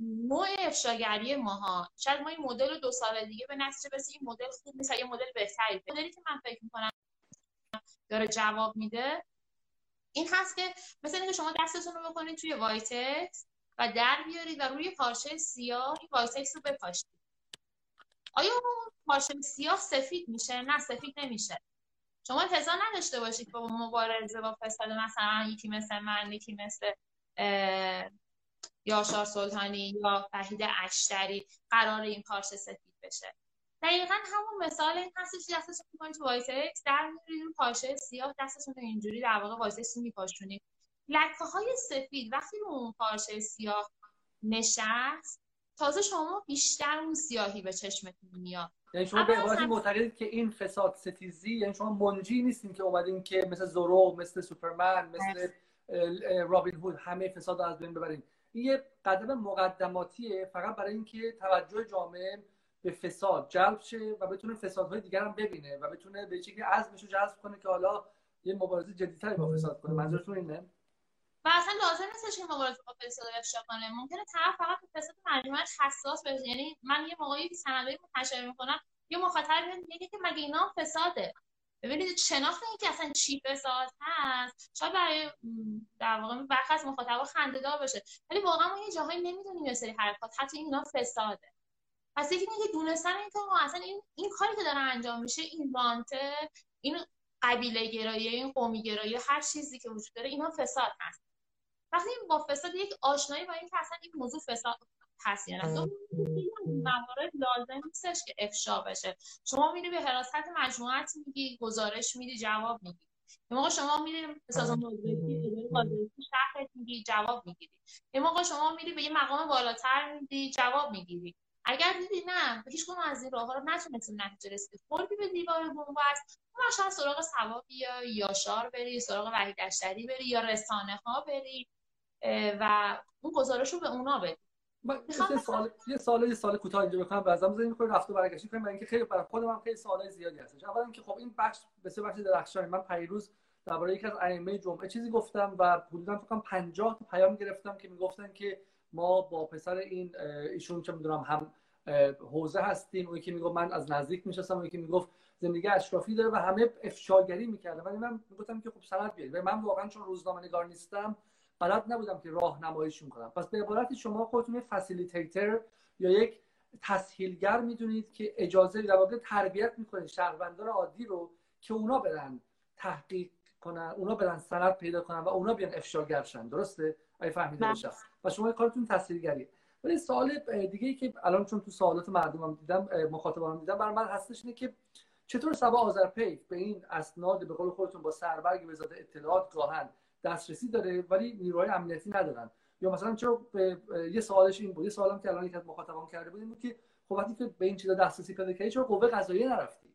نوع افشاگری ماها. شاید ما این مدل دو سال دیگه به نتیجه برسیم این مدل خوب نیست یه مدل بهتری مدلی که من فکر می‌کنم داره جواب میده این هست که مثل اینکه شما دستتون رو بکنید توی وایتکس و در بیارید و روی پارچه سیاه این وایتکس رو بپاشید. آیا اون سیاه سفید میشه؟ نه سفید نمیشه. شما انتظار نداشته باشید با مبارزه با فساد مثلا یکی مثل من یکی مثل یاشار سلطانی یا وحید اشتری قراره این پارچه سفید بشه. دقیقا همون مثال این هستش دستتون می‌کنید تو وایتکس در میارید اون پارچه سیاه دستتون اینجوری در واقع وایتکس میپاشونید لکه های سفید وقتی رو اون پارچه سیاه نشست تازه شما بیشتر اون سیاهی به چشمتون میاد. یعنی شما به عبارتی معتقدید که این فساد ستیزی یعنی شما منجی نیستین که اومدین که مثل زورو مثل سوپرمن مثل رابین هود همه فساد رو از بین ببرین. این یه قدم مقدماتیه فقط برای اینکه توجه جامعه به فساد جلب شه و بتونه فسادهای دیگر هم ببینه و بتونه به شکلی عزمش رو جذب کنه که حالا یه مبارزه جدیتری با فساد کنه. منظورتون اینه؟ و اصلا لازم نیستش که مبارزه با فساد افشا کنه. ممکنه طرف فقط به فساد مجموعه حساس بشه. یعنی من یه موقعی سندایی منتشر می‌کنم یه مخاطب میگه که مگه اینا فساده؟ ببینید شناخت این که اصلا چی فساد هست شاید برای در واقع برخی از مخاطبا خنده‌دار باشه. ولی واقعا ما یه جاهایی نمی‌دونیم یه سری حرکات حتی اینا فساده. پس یکی میگه دونستن این که اصلا این این کاری که داره انجام میشه این رانته این قبیله گرایی این قومی گرایی هر چیزی که وجود داره اینا فساد هست. وقتی با فساد یک آشنایی با این که اصلا این موضوع فساد هست یا نه موارد لازم نیستش که افشا بشه. شما میری به حراست مجموعت میگی گزارش میدی جواب میدی. موقع شما میریم به سازمان شهرت میگی جواب می‌گیری. یه موقع شما میری به یه مقام بالاتر میدی جواب می‌گیری. اگر دیدی نه هیچ کنم از این راه ها رو نتونستیم نتیجه رسیدی. خوردی به دیوار بنبست اون شاید سراغ ثوابی یا یاشار بری سراغ وحید اشتری بری یا رسانه ها بری. و اون گزارش رو به اونا بدی یه سال یه سال یه سال کوتاه اینجا بکنم. بعضا بزنیم می‌خوام رفت و برگشت کنیم اینکه خیلی برای خودم خیلی سوالای زیادی هستش. اولا اینکه خب این بخش بسیار بخش درخشانی. من پیروز درباره یکی از ائمه جمعه چیزی گفتم و حدودا فکر کنم 50 تا پیام گرفتم که می‌گفتن که ما با پسر این ایشون چه می‌دونم هم حوزه هستیم. اون که می‌گفت من از نزدیک میشستم اون که می‌گفت زندگی اشرافی داره و همه افشاگری می‌کردن ولی من می‌گفتم که خب سند بیارید. و من واقعا چون روزنامه نگار نیستم بلد نبودم که راه نماییشون کنم. پس به عبارت شما خودتون فسیلیتیتر یا یک تسهیلگر می‌دونید که اجازه در واقع تربیت می‌کنید شهروندان عادی رو که اونا برن تحقیق کنن اونا برن سند پیدا کنن و اونا بیان افشاگر شن درسته؟ اگه فهمیده. باشم؟ و شما کارتون تسهیلگریه. ولی سوال دیگه ای که الان چون تو سوالات مردمم دیدم مخاطبانم دیدم برای من هستش اینه که چطور سبا آذرپیک به این اسناد به قول خودتون با سربرگ وزارت اطلاعات گاهن دسترسی داره ولی نیروهای امنیتی ندارن. یا مثلا چرا یه سوالش این بود. یه سوالم که الان یک از مخاطبان کرده بود این بود که خب وقتی که به این چیزا دسترسی پیدا کردی چرا قوه قضاییه نرفتی؟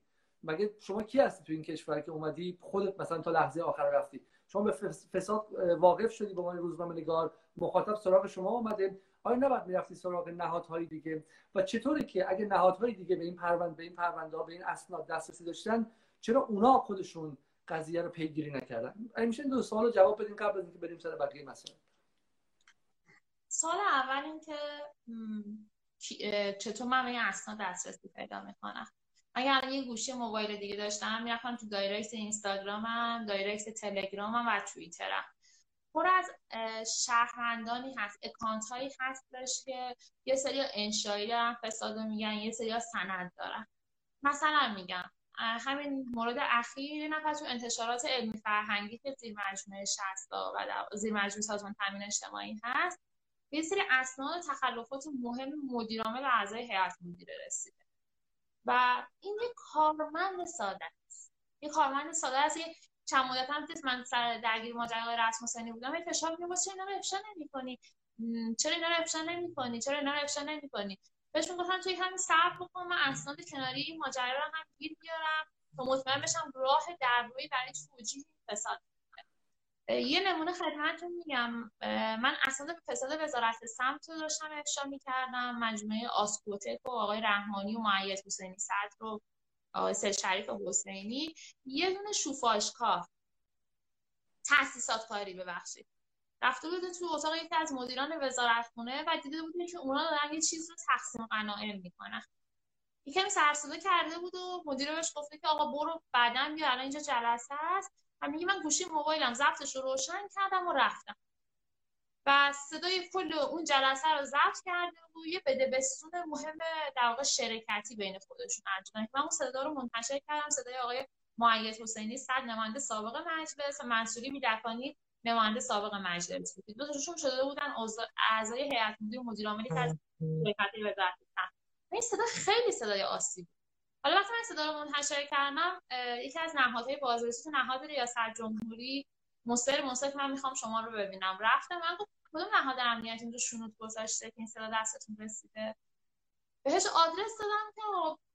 مگه شما کی هستی تو این کشور که اومدی خودت مثلا تا لحظه آخر رفتی؟ شما به فساد واقف شدی به عنوان روزنامه نگار. مخاطب سراغ شما اومده. آیا نباید می‌رفتی سراغ نهادهای دیگه؟ و چطوره که اگه نهادهای دیگه به این پرونده به این پرونده به این اسناد دسترسی داشتن چرا اونا خودشون قضیه رو پیگیری نکردن. میشه دو سوال جواب بدیم قبل از اینکه بریم سر بقیه مسائل. سوال اول اینکه چطور من این اسناد دسترسی پیدا می‌کنم؟ اگر یه گوشی موبایل دیگه داشتم می‌رفتم تو direct اینستاگرامم direct تلگرامم و توییترم. پر از شهروندانی هست account هایی هستش که یه سری افشایی دارن فساد میگن یه سری سند دارن. مثلا میگم همین مورد اخیر نفر تو انتشارات علمی فرهنگی که زیر مجموعه 60 و زیر مجموعه سازمان تامین اجتماعی هست یه سری اسناد تخلفات مهم مدیرعامل و اعضای هیئت مدیره رسیده. و این یک کارمند ساده است. یه کارمند ساده است. چند مدت هم من سر درگیر ماجرای رسم بودم. یه فشار میگم چرا اینا رو افشا نمی‌کنی؟ چرا اینا رو افشا نمی‌کنی؟ چرا اینا رو افشا نمی‌کنی؟ بهشون گفتم توی همین صبر بکن من اسناد کناری این ماجرا رو هم گیر بیارم تا مطمئن بشم راه دروی برای توجیه فساد یه نمونه خدمتتون میگم. من اسناد فساد وزارت سمت رو داشتم افشا می‌کردم. مجموعه آسکوتک و آقای رحمانی و معید حسینی صدر رو آقای سر شریف حسینی. یه دونه شوفاشکار تاسیسات کاری ببخشید. رفته بوده تو اتاق یکی از مدیران وزارتخونه و دیده بوده که اونا دارن یه چیز رو تقسیم غنایم می‌کنن. یه کمی سرسوده کرده بود و مدیر گفته که آقا برو بعدا بیا الان اینجا جلسه است. و میگه من گوشی موبایلم ضبطش رو روشن کردم و رفتم. و صدای کل اون جلسه رو ضبط کرده و یه بده بستون مهم در واقع شرکتی بین خودشون انجام من اون صدا رو منتشر کردم. صدای آقای معید حسینی صد نماینده سابق مجلس و منصوری میدکانی نماینده سابق مجلس بود. دو تاشون شده بودن اعضای هیئت مدیره مدیر عاملی که از شرکت وزارت این صدا خیلی صدای آسیب حالا وقتی من صدا رو منتشر کردم یکی از نهادهای بازرسی تو نهاد ریاست جمهوری مصر مصر من می‌خوام شما رو ببینم. رفتم من گفت کدوم نهاد امنیتی اینجا شنود گذاشته که این صدا دستتون رسیده؟ بهش آدرس دادم که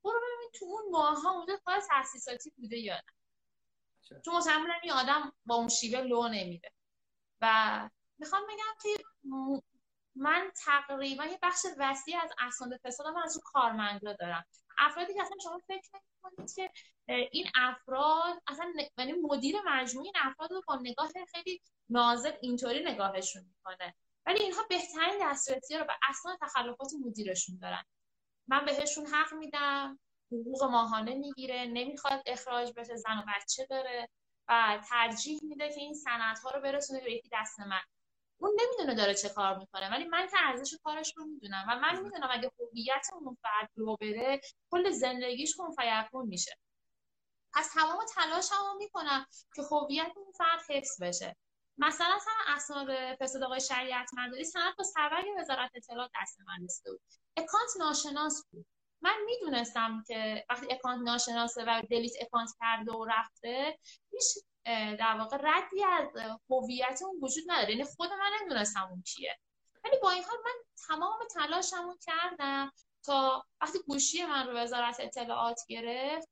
برو ببین تو اون ماه ها اونجا کار تاسیساتی بوده یا نه. چون مطمئن این آدم با اون شیوه لو نمیده. و می‌خوام بگم که من تقریبا یه بخش وسیع از اسناد فساد من از کارمندا دارم. افرادی که اصلا شما فکر نمی‌کنید که این افراد اصلا یعنی مدیر مجموعه این افراد رو با نگاه خیلی نازل اینطوری نگاهشون می‌کنه. ولی اینها بهترین دسترسی رو به اسناد تخلفات مدیرشون دارن. من بهشون حق میدم حقوق ماهانه می‌گیره نمی‌خواد اخراج بشه زن و بچه داره و ترجیح میده که این سندها رو برسونه به دست یکی من. اون نمی‌دونه داره چه کار می‌کنه ولی من که ارزش کارش رو می‌دونم و من می‌دونم اگه هویت اون فرد لو بره کل زندگیش کن فیکون میشه. پس تمام تلاش هم می‌کنم که هویت اون فرد حفظ بشه. مثلا سر اسناد فساد آقای شریعت مداری سند با سربرگ وزارت اطلاعات دست من رسیده بود account ناشناس بود. من می‌دونستم که وقتی account ناشناسه و delete account کرده و رفته هیچ در واقع ردی از هویت اون وجود نداره. یعنی خود من نمی‌دونستم اون کیه. ولی با این حال من تمام تلاشمو کردم تا وقتی گوشی من رو وزارت اطلاعات گرفت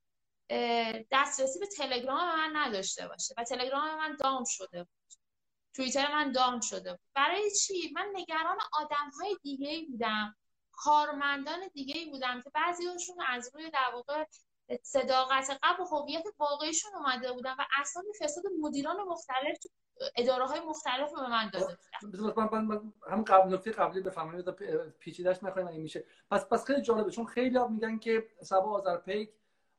دسترسی به تلگرام من نداشته باشه و تلگرام من دام شده بود. توییتر من دام شده بود. برای چی؟ من نگران آدم های دیگه بودم. کارمندان دیگه ای بودم که بعضیشون از روی در واقع صداقت قبل و هویت واقعیشون اومده بودن و اصلا فساد مدیران مختلف اداره های مختلف رو به من داده بودن. من هم قبل نکته قبلی بفهمم پیچیدهش نخواهیم این میشه. پس پس خیلی جالبه چون خیلی ها میگن که سبا آذرپیک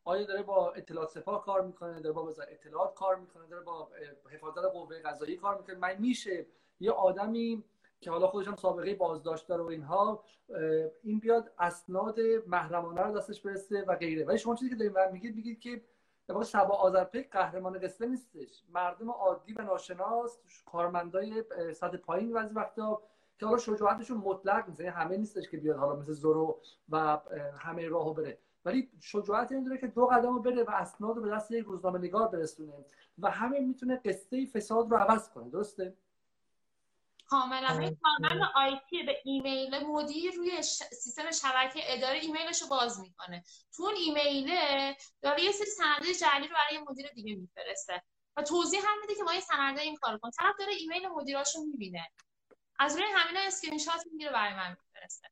آیا داره با اطلاعات سپاه کار می‌کنه داره با وزارت اطلاعات کار می‌کنه داره با حفاظت قوه قضایی کار می‌کنه. من میشه یه آدمی که حالا خودش هم سابقه بازداشت داره و اینها این بیاد اسناد محرمانه رو دستش برسه و غیره. ولی شما چیزی که داریم میگید میگید که در واقع سبا آذرپیک قهرمان قصه نیستش. مردم عادی و ناشناس کارمندای سطح پایین بعضی وقتا که حالا شجاعتشون مطلق نیست. یعنی همه نیستش که بیاد حالا مثل زورو و همه راهو بره. ولی شجاعت این داره که دو قدم رو بره و اسناد رو به دست یک روزنامه نگار برسونه و همه می‌تونه قصه فساد رو عوض کنه. درسته؟ کاملا. این کارمند IT به ایمیل مدیر روی سیستم شبکه اداره ایمیلش رو باز می‌کنه. تو اون ایمیله داره یه سری سند جعلی رو برای مدیر دیگه میفرسته و توضیح هم میده که ما یه سند این کار کن طرف داره ایمیل مدیراشو می‌بینه. از روی همینا اسکرین شات می‌گیره برای من میفرسته.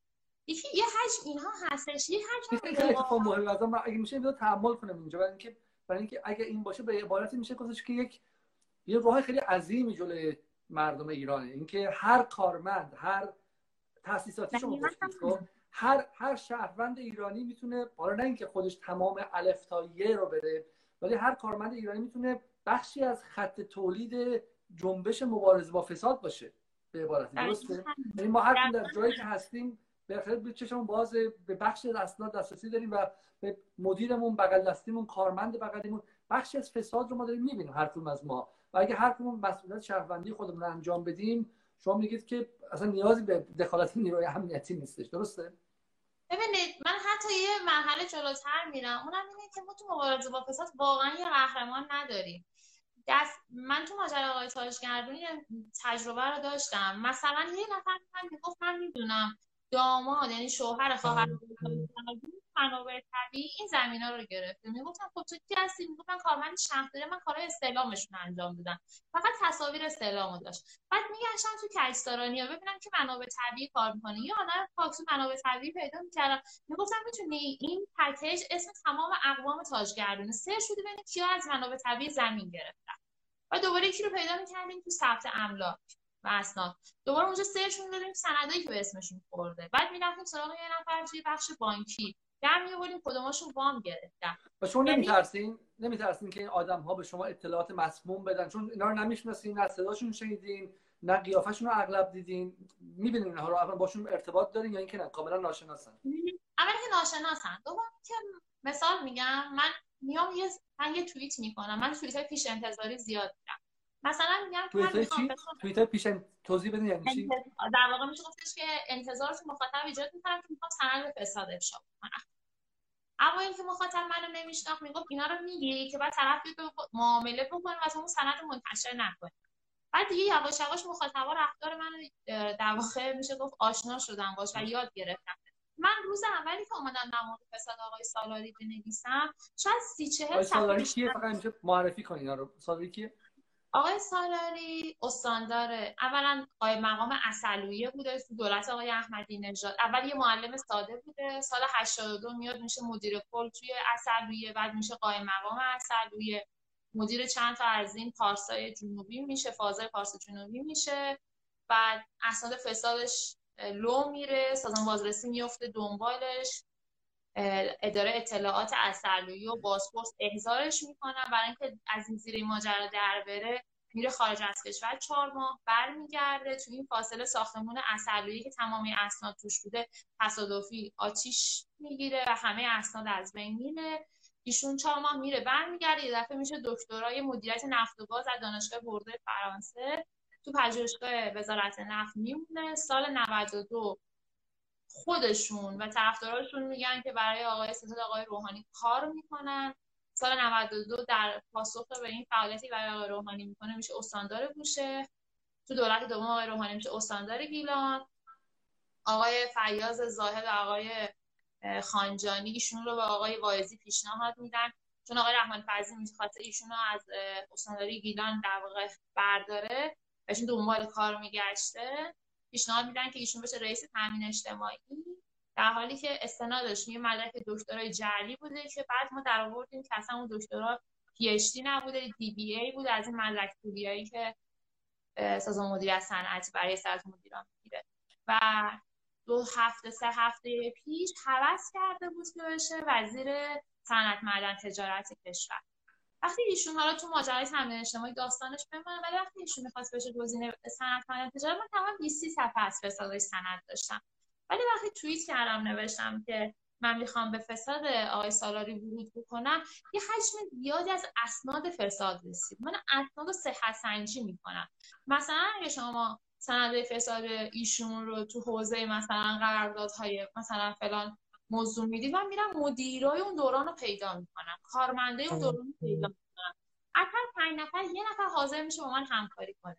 یکی یه حجم اینها هستش. یه حجم از اگه میشه اینو تحمل کنم اینجا. برای اینکه برای اینکه اگه این باشه به عبارتی میشه گفتش که یک یه راه خیلی عظیمی جلوی مردم ایرانه اینکه هر کارمند هر تاسیساتی شما خب هر هر شهروند ایرانی می‌تونه حالا نه اینکه خودش تمام الف تا رو بره ولی هر کارمند ایرانی می‌تونه بخشی از خط تولید جنبش مبارزه با فساد باشه. به عبارتی درسته؟ یعنی ما هر در جایی که هستیم به چشمون باز به بخش اسناد دسترسی داریم و به مدیرمون بغل دستیمون کارمند بغلیمون بخشی از فساد رو ما داریم می‌بینیم هر کدوم از ما. و اگه هر کدوم مسئولیت شهروندی خودمون رو انجام بدیم شما میگید که اصلا نیازی به دخالت نیروی امنیتی نیستش درسته؟ ببینید من حتی یه مرحله جلوتر میرم. اونم اینه که ما تو مبارزه با فساد واقعا یه قهرمان نداریم. دست من تو ماجرا آقای تاجگردونی تجربه رو داشتم. مثلا یه نفر من می‌گفت من می‌دونم داماد یعنی شوهر خواهر منابع طبیعی این زمینا رو گرفته می‌گفتم خب تو کی هستی؟ می‌گفتن کارمند شهرداری من کارهای استعلامشون انجام دادم فقط تصاویر استعلامو داشت. بعد میگشتم تو کجدارانی ها ببینم که منابع طبیعی کار می‌کنه یا آدم پاکسو منابع طبیعی پیدا می‌کردم می‌گفتم می‌تونی این پکیج اسم تمام اقوام تاجگردونه سر شده ببینی کیا از منابع طبیعی زمین گرفتن. و دوباره یکی رو پیدا می‌کردیم تو ثبت املاک و اسناد. دوباره اونجا سرشون دادیم سندایی که به اسمشون خورده. بعد می‌رفتیم سراغ یه نفر توی بخش بانکی. در میآوریم کدوماشون وام گرفتن. و شما یعنی نمیترسین؟ نمیترسین که این آدم ها به شما اطلاعات مسموم بدن؟ چون اینا رو نمی‌شناسین نه صداشون شنیدین نه قیافشون رو اغلب دیدین. می‌بینین اینها رو اول باشون ارتباط دارین یا اینکه نه کاملا ناشناسن. اول که ناشناسن. دوم که مثال میگم من میام یه من یه توییت می‌کنم. من توییت پیش انتظاری زیاد میرم. مثلا میگم توییتر توییتر پیش توضیح بدین یعنی چی؟ در واقع میشه گفتش که انتظار تو مخاطب ایجاد می‌کنم که می‌خوام سند فساد افشا کنم اما اینکه مخاطب منو نمیشناخت می‌گفت اینا رو میگی که بعد طرف معامله بکنه و اون سند رو منتشر نکنه. بعد دیگه یواش یواش مخاطبا رفتار منو در واقع میشه گفت آشنا شدن باش و یاد گرفتم من روز اولی که اومدم در مورد فساد آقای سالاری بنویسم شاید سی چهل سالاری کیه؟ فقط معرفی کنی اینا رو. سالاری کیه؟ آقای سالاری استاندار اولا قایم مقام اصلویه بوده تو دولت آقای احمدی نژاد. اول یه معلم ساده بوده سال 82 میاد میشه مدیر کل توی اصلویه بعد میشه قایم مقام اصلویه. مدیر چند تا از این پارسای جنوبی میشه فازای پارس جنوبی میشه. بعد اسناد فسادش لو میره سازمان بازرسی میفته دنبالش. اداره اطلاعات اصلویی و بازپرس احضارش می‌کنن برای اینکه از این زیر ماجرا در بره میره خارج از کشور چهار ماه برمیگرده. تو این فاصله ساختمون اصلویی که تمامی اسناد توش بوده تصادفی آتیش می‌گیره و همه اسناد از بین میره. ایشون چهار ماه میره برمیگرده. یه دفعه میشه دکترای مدیریت نفت و گاز از دانشگاه برده فرانسه. تو پژوهشگاه وزارت نفت میمونه. سال 92 خودشون و طرفداراشون میگن که برای آقای ستاد آقای روحانی کار می‌کنن. سال 92 در پاسخ به این فعالیتی برای آقای روحانی می‌کنه میشه استاندار بوشه تو دولت دوم آقای روحانی میشه استاندار گیلان آقای فیاض زاهد و آقای خانجانی ایشون رو به آقای واعظی پیشنهاد میدن. چون آقای رحمان فرزی می‌خواد ایشون رو از استانداری گیلان در واقع برداره بهشون دنبال کار میگشته. پیشنهاد میدن که ایشون بشه رئیس تامین اجتماعی. در حالی که استنادش یه مدرک دکترای جعلی بوده که بعد ما در آوردیم که اصلا اون دکترا پی نبوده دی بی ای بود از این مدرک پولیایی که سازمان مدیریت صنعتی برای سازمان مدیران می‌گیره. و دو هفته سه هفته پیش حوض کرده بود که بشه وزیر صنعت معدن تجارت کشور. وقتی ایشون حالا تو ماجرای تامین اجتماعی داستانش بمونه ولی وقتی ایشون می‌خواست بشه گزینه صنعت معدن تجارت من تمام 20 صفحه از فسادهای سند داشتم. ولی وقتی توییت کردم نوشتم که من می‌خوام به فساد آقای سالاری ورود بکنم یه حجم زیادی از اسناد فساد رسید. من اسناد صحت سنجی می‌کنم. مثلا اگه شما سند فساد ایشون رو تو حوزه مثلا قراردادهای مثلا فلان موضوع می‌دید من میرم مدیرای اون دوران رو پیدا می‌کنم. کارمنده اون دوران رو پیدا می‌کنم. اگر پنج نفر یه نفر حاضر میشه با من همکاری کنه.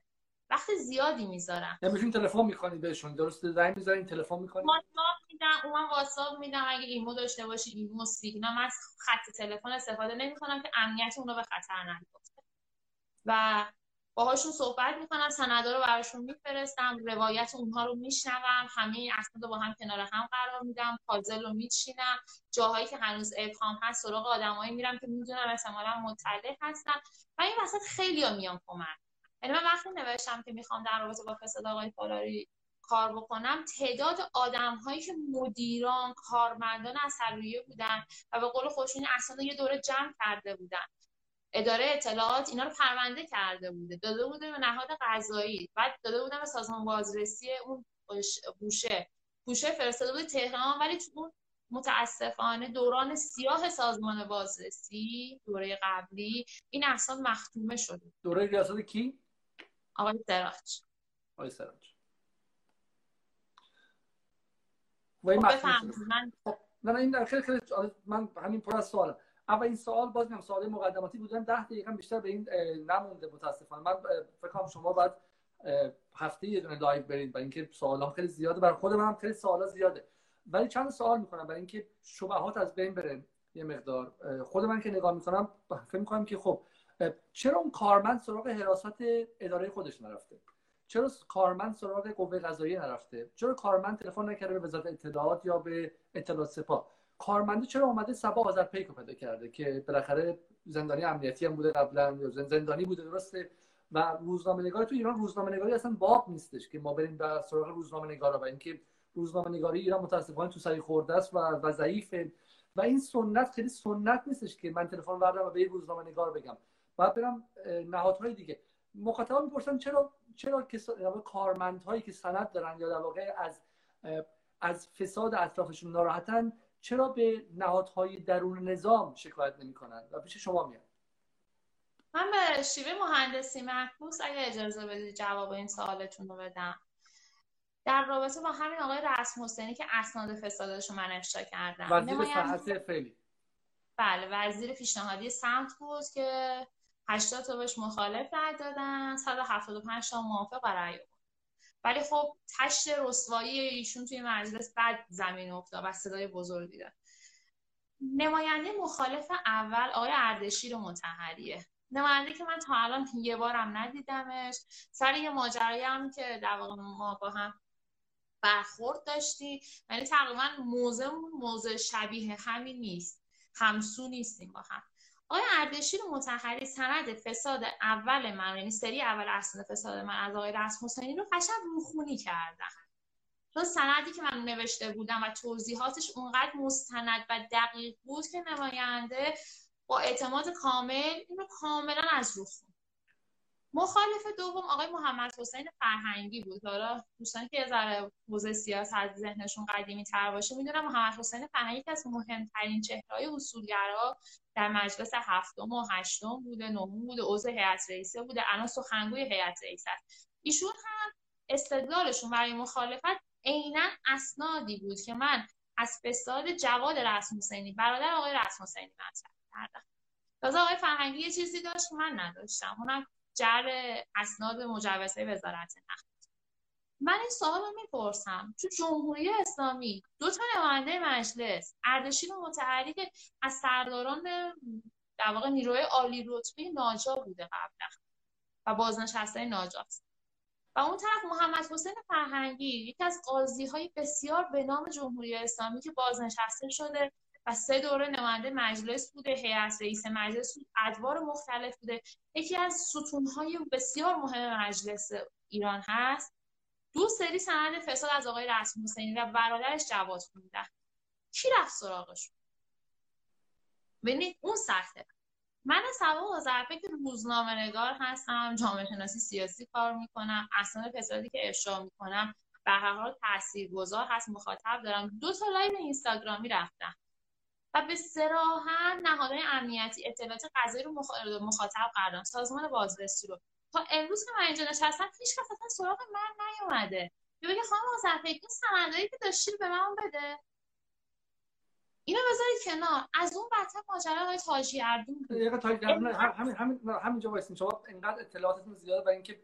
وقت زیادی می‌ذارم. نمیشون تلفن می‌کنید بهشون. درست زنگ می‌ذارین تلفن می‌کنید واتساپ میدم اون واتساپ میدم. اگه ایمو داشته باشی ایمو سیگنال من از خط تلفن استفاده نمی‌کنم که امنیت اون رو به خطر نیفته و باهاشون صحبت می‌کنم سندا رو براشون میفرستم روایت اونها رو میشنوم همه اسناد رو با هم کنار هم قرار میدم پازل رو میچینم جاهایی که هنوز ابهام هست سراغ آدمایی میرم که می‌دونم احتمالا مطلع هستن. و این وسط خیلی ها میان کمک. یعنی من وقتی نوشتم که می‌خوام در رابطه با فساد آقای فالاری کار بکنم تعداد آدم هایی که مدیران کارمندان اثرریه بودن و به قول خوشین اصلا یه دوره جمع کرده بودن. اداره اطلاعات اینا رو پرونده کرده بوده. داده بوده به نهاد قضایی. بعد داده بودم به سازمان بازرسی اون بوشه بوشه فرستاده بوده تهران ولی تو اون متاسفانه دوران سیاه سازمان بازرسی دوره قبلی این احسان مختومه شده. دوره ریاست کی؟ آقای سراج. آقای سراج. خب من خب، نه این خیلی خیلی من همین پر از سوالم. اولین سوال باز میگم سوال مقدماتی بودن. 10 دقیقه بیشتر به این نمونده متاسفانه. من فکر کنم شما باید هفته یه دونه live برید برای اینکه سوالام خیلی زیاده. برای خود منم خیلی سوالا زیاده. ولی چند سوال می‌کنم برای اینکه شبهات از بین بره یه مقدار. خود من که نگاه می‌کنم فکر می‌کنم که خب چرا اون کارمند سراغ حراست اداره خودش نرفته؟ چرا کارمند سراغ قوه قضاییه نرفته؟ چرا کارمند تلفن نکرده به وزارت اطلاعات یا به اطلاعات سپاه؟ کارمنده چرا اومده سبا آذرپیک رو پیدا کرده که بالاخره زندانی امنیتی هم بوده قبلا یا زندانی بوده درسته؟ و روزنامه نگاری تو ایران روزنامه نگاری اصلا باب نیستش که ما بریم به سراغ روزنامه نگارا و اینکه روزنامه نگاری ایران متاسفانه تو سری خورده است و و ضعیفه. و این سنت خیلی سنت نیستش که من تلفن بردارم و به روزنامه نگار بگم. بعد برم نهادهای دیگه. مخاطبا می‌پرسن چرا چرا کارمندهایی که سند دارن یا در واقع از از فساد اطرافشون ناراحتن چرا به نهادهای درون نظام شکایت نمی کنند و پیش شما میاد. من به شیوه مهندسی محفوظ اگه اجازه بدید جواب این سوالتون رو بدم. در رابطه با همین آقای رسم حسینی که اسناد فسادش رو من افشا کردم. وزیر صحت فعلی بله وزیر پیشنهادی سمت بود که 80 تا بهش مخالف رای دادن 175 تا موافق رای ولی خب تشت رسوایی ایشون توی مجلس بعد زمین افتاد و صدای بزرگی داد. نماینده مخالف اول آقای اردشیر متحریه. نماینده که من تا الان یه بارم ندیدمش. سر یه ماجرایی هم که در واقع ما با هم برخورد داشتی یعنی تقریبا موزمون موضع شبیه همین نیست. همسو نیستیم با هم. آقای اردشیر متحری سند فساد اول من یعنی سری اول اسناد فساد من از آقای رسم حسینی رو قشنگ روخونی کردم چون سندی که من نوشته بودم و توضیحاتش اونقدر مستند و دقیق بود که نماینده با اعتماد کامل این رو کاملا از رو مخالف دوم آقای محمد حسین فرهنگی بود. حالا دوستان که یه ذره حوزه سیاست ذهنشون قدیمی تر باشه می‌دونم محمد حسین فرهنگی که از مهمترین چهرهای اصولگرا در مجلس هفتم و هشتم بوده نهم بوده عضو هیئت رئیسه بوده الان سخنگوی هیئت رئیسه ایشون هم استدلالشون برای مخالفت عینا اسنادی بود که من از فساد جواد رسم حسینی برادر آقای رسم حسینی مطرح کردم. تازه آقای فرهنگی یه چیزی داشت من نداشتم. اونم جر اسناد مجوزهای وزارت نفت. من این سوال رو می‌پرسم. تو جمهوری اسلامی دو تا نماینده مجلس اردشیر متحری که از سرداران در واقع نیروی عالی رتبه ناجا بوده قبلا و بازنشسته ناجاست و اون طرف محمد حسین فرهنگی یکی از قاضی های بسیار به نام جمهوری اسلامی که بازنشسته شده و سه دوره نماینده مجلس بوده هیئت رئیس مجلس بود ادوار مختلف بوده. یکی از ستونهای بسیار مهم مجلس ایران هست. دو سری سند فساد از آقای رسم حسینی و برادرش جواد خوندن کی رفت سراغشون ببینید اون سطحه من سبا حضرفه که روزنامه نگار هستم جامعه شناسی سیاسی کار می‌کنم اصلا فسادی که افشا می‌کنم به هر حال تاثیرگذار هست مخاطب دارم. دو تا لایو اینستاگرامی رفتم. و به صراحت نهادهای امنیتی اطلاعات قضایی رو مخاطب قرار سازمان بازرسی رو. تا امروز که من اینجا نشستم هیچ کس اصلا سراغ من نیومده. یا بگه خانم حضرفه این سندایی که داشتی به من بده. اینو بذارید کنار. از اون بدتر ماجرا آقای تاجگردون همین همین همینجا وایسین. شما اینقدر اطلاعاتتون زیاده و اینکه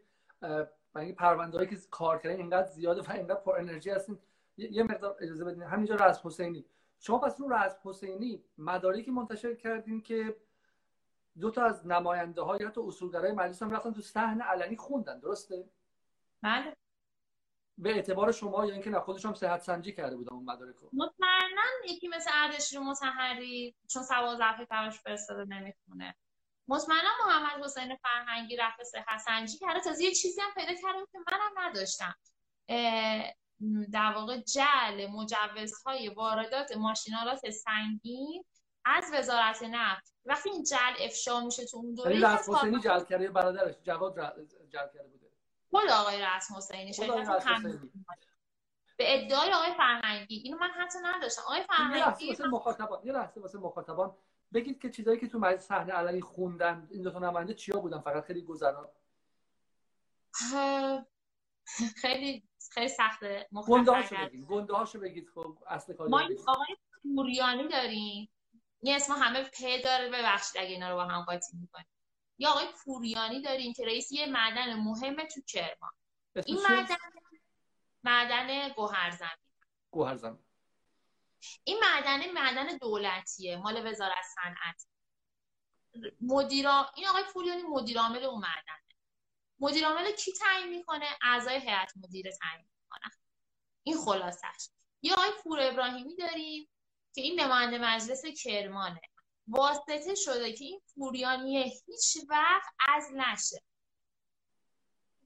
و این پرونده‌ای که کار کردن اینقدر زیاده و اینقدر پر انرژی هستین. یه مقدار اجازه بدین. همینجا راز حسینی. شما پس رو راز حسینی مدارکی منتشر کردین که دو تا از نماینده های حتی اصولگرای مجلس هم رفتن تو صحن علنی خوندن درسته؟ بله. به اعتبار شما یا اینکه نه خودشون هم صحت سنجی کرده بودن اون مدارک رو مطمئنا یکی مثل اردشیر متحری چون سوال ضعف براش فرستاده نمی‌خونه. مطمئنا محمد حسین فرهنگی رفت صحت سنجی کرده. تازه یه چیزی هم پیدا کردم که منم نداشتم. در واقع جعل مجوزهای واردات ماشینالات سنگین از وزارت نفت. وقتی این جعل افشا میشه تو اون دوره یعنی حسینی جعل کرده برادرش جواد جعل کرده بوده. خود آقای رسم حسینی به ادعای آقای فرهنگی. اینو من حتی نداشتم. آقای فرهنگی واسه مخاطبان یه لحظه واسه مخاطبان بگید که چیزایی که تو مجلس صحنه علنی خوندن این دو تا نماینده چیا بودن؟ فقط خیلی گذرا. خیلی خیلی سخته. گنده هاشو بگید. گنده هاشو بگید خب اصل کاری ما آقای پوریانی داریم. این اسم همه په داره. ببخشید اگه اینا رو با هم قاطی می‌کنیم. یا آقای پوریانی داریم که رئیس یه معدن مهمه تو کرمان. این معدن معدن گوهرزمین. گوهرزمین. این معدن معدن دولتیه. مال وزارت صنعت. مدیرا این آقای پوریانی مدیر عامل اون معدنه. مدیر عامل کی تعیین می‌کنه؟ اعضای هیئت مدیره تعیین می‌کنن. این خلاصش یا آقای پور ابراهیمی داریم که این نماینده مجلس کرمانه. واسطه شده که این پوریانی هیچ وقت از نشه.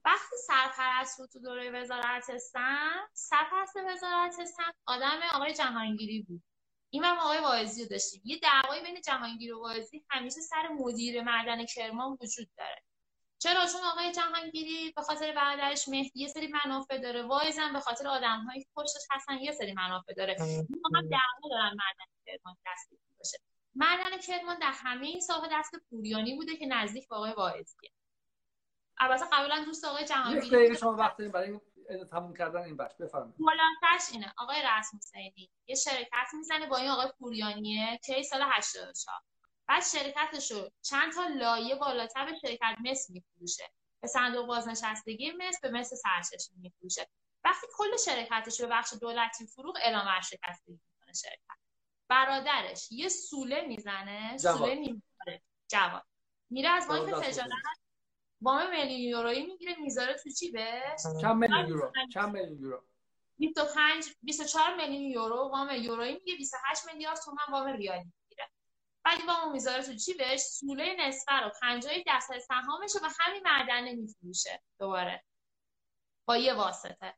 وقتی سرپرست بود تو دوره وزارت سن سرپرست وزارت سن آدم آقای جهانگیری بود. این هم آقای واعظی رو داشتیم. یه دعوایی بین جهانگیری و واعظی همیشه سر مدیر معدن کرمان وجود داره. چرا؟ چون آقای جهانگیری به خاطر برادرش مهدی یه سری منافع داره. وایزم به خاطر آدمهایی که پشتش هستن یه سری منافع داره. هم دعوا دارن معدن کرمان دست باشه. معدن کرمان در همه این دست پوریانی بوده که نزدیک به آقای واعظیه. البته قبلا دوست آقای جهانگیری شما وقت برای تموم کردن این بخش بفرمایید. خلاصش اینه. آقای رسم حسینی یه شرکت می‌زنه با این آقای پوریانیه که سال 84 بعد شرکتش رو چند تا لایه بالاتر به شرکت مس میفروشه. به صندوق بازنشستگی مس به مس سرچشمه میفروشه. وقتی کل شرکتش رو به بخش دولتی فروغ اعلام ورشکستگی می‌کنه شرکت. برادرش یه سوله می‌زنه سوله می‌زنه جواد میره از بانک تجارت وام میلیون یورویی می‌گیره می‌ذاره تو جیبش چند میلیون یورو؟ چند میلیون یورو؟ 25 24 میلیون یورو وام یورویی میگه 28 میلیارد تومان وام ریالی. وام می‌ذاره تو جیبش سوله نصفه رو 50 درصد سهامش و همین معدن میفروشه دوباره. با یه واسطه.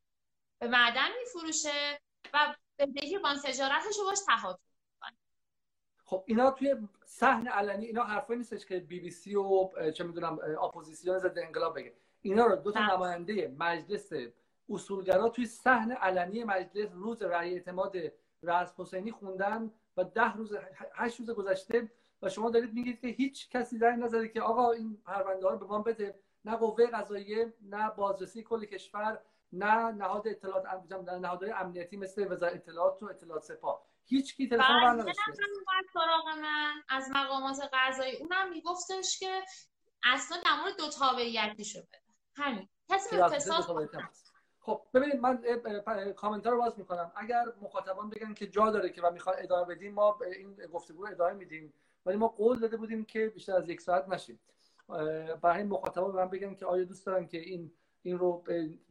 به معدن میفروشه و بدهی بانک تجارتش رو باش تهاتر خب اینا توی صحن علنی اینا حرفایی نیستش که بی بی سی و چه می‌دونم اپوزیسیون ضد انقلاب بگه. اینا رو دو تا بله. نماینده مجلس اصولگرا توی صحن علنی مجلس روز رأی اعتماد رئیس حسینی خوندن. و ده روز هشت روز گذشته و شما دارید میگید که هیچ کسی در نظری که آقا این پرونده ها رو به ما بده. نه قوه قضاییه نه بازرسی کل کشور نه نهاد اطلاعات نهادهای امنیتی مثل وزارت اطلاعات و اطلاعات سپاه. هیچ کی تلفن نداشته سراغ من از مقامات قضایی. اونم میگفتش که اصلا در مورد دو تابعیتی شده همین. کسی به فساد خب ببینید من کامنت رو باز می‌کنم. اگر مخاطبان بگن که جا داره که و می‌خوان ادامه بدیم ما این گفتگو ادامه میدیم. ولی ما قول داده بودیم که بیشتر از یک ساعت نشیم. برای مخاطبان به من بگن که آیا دوست دارن که این این رو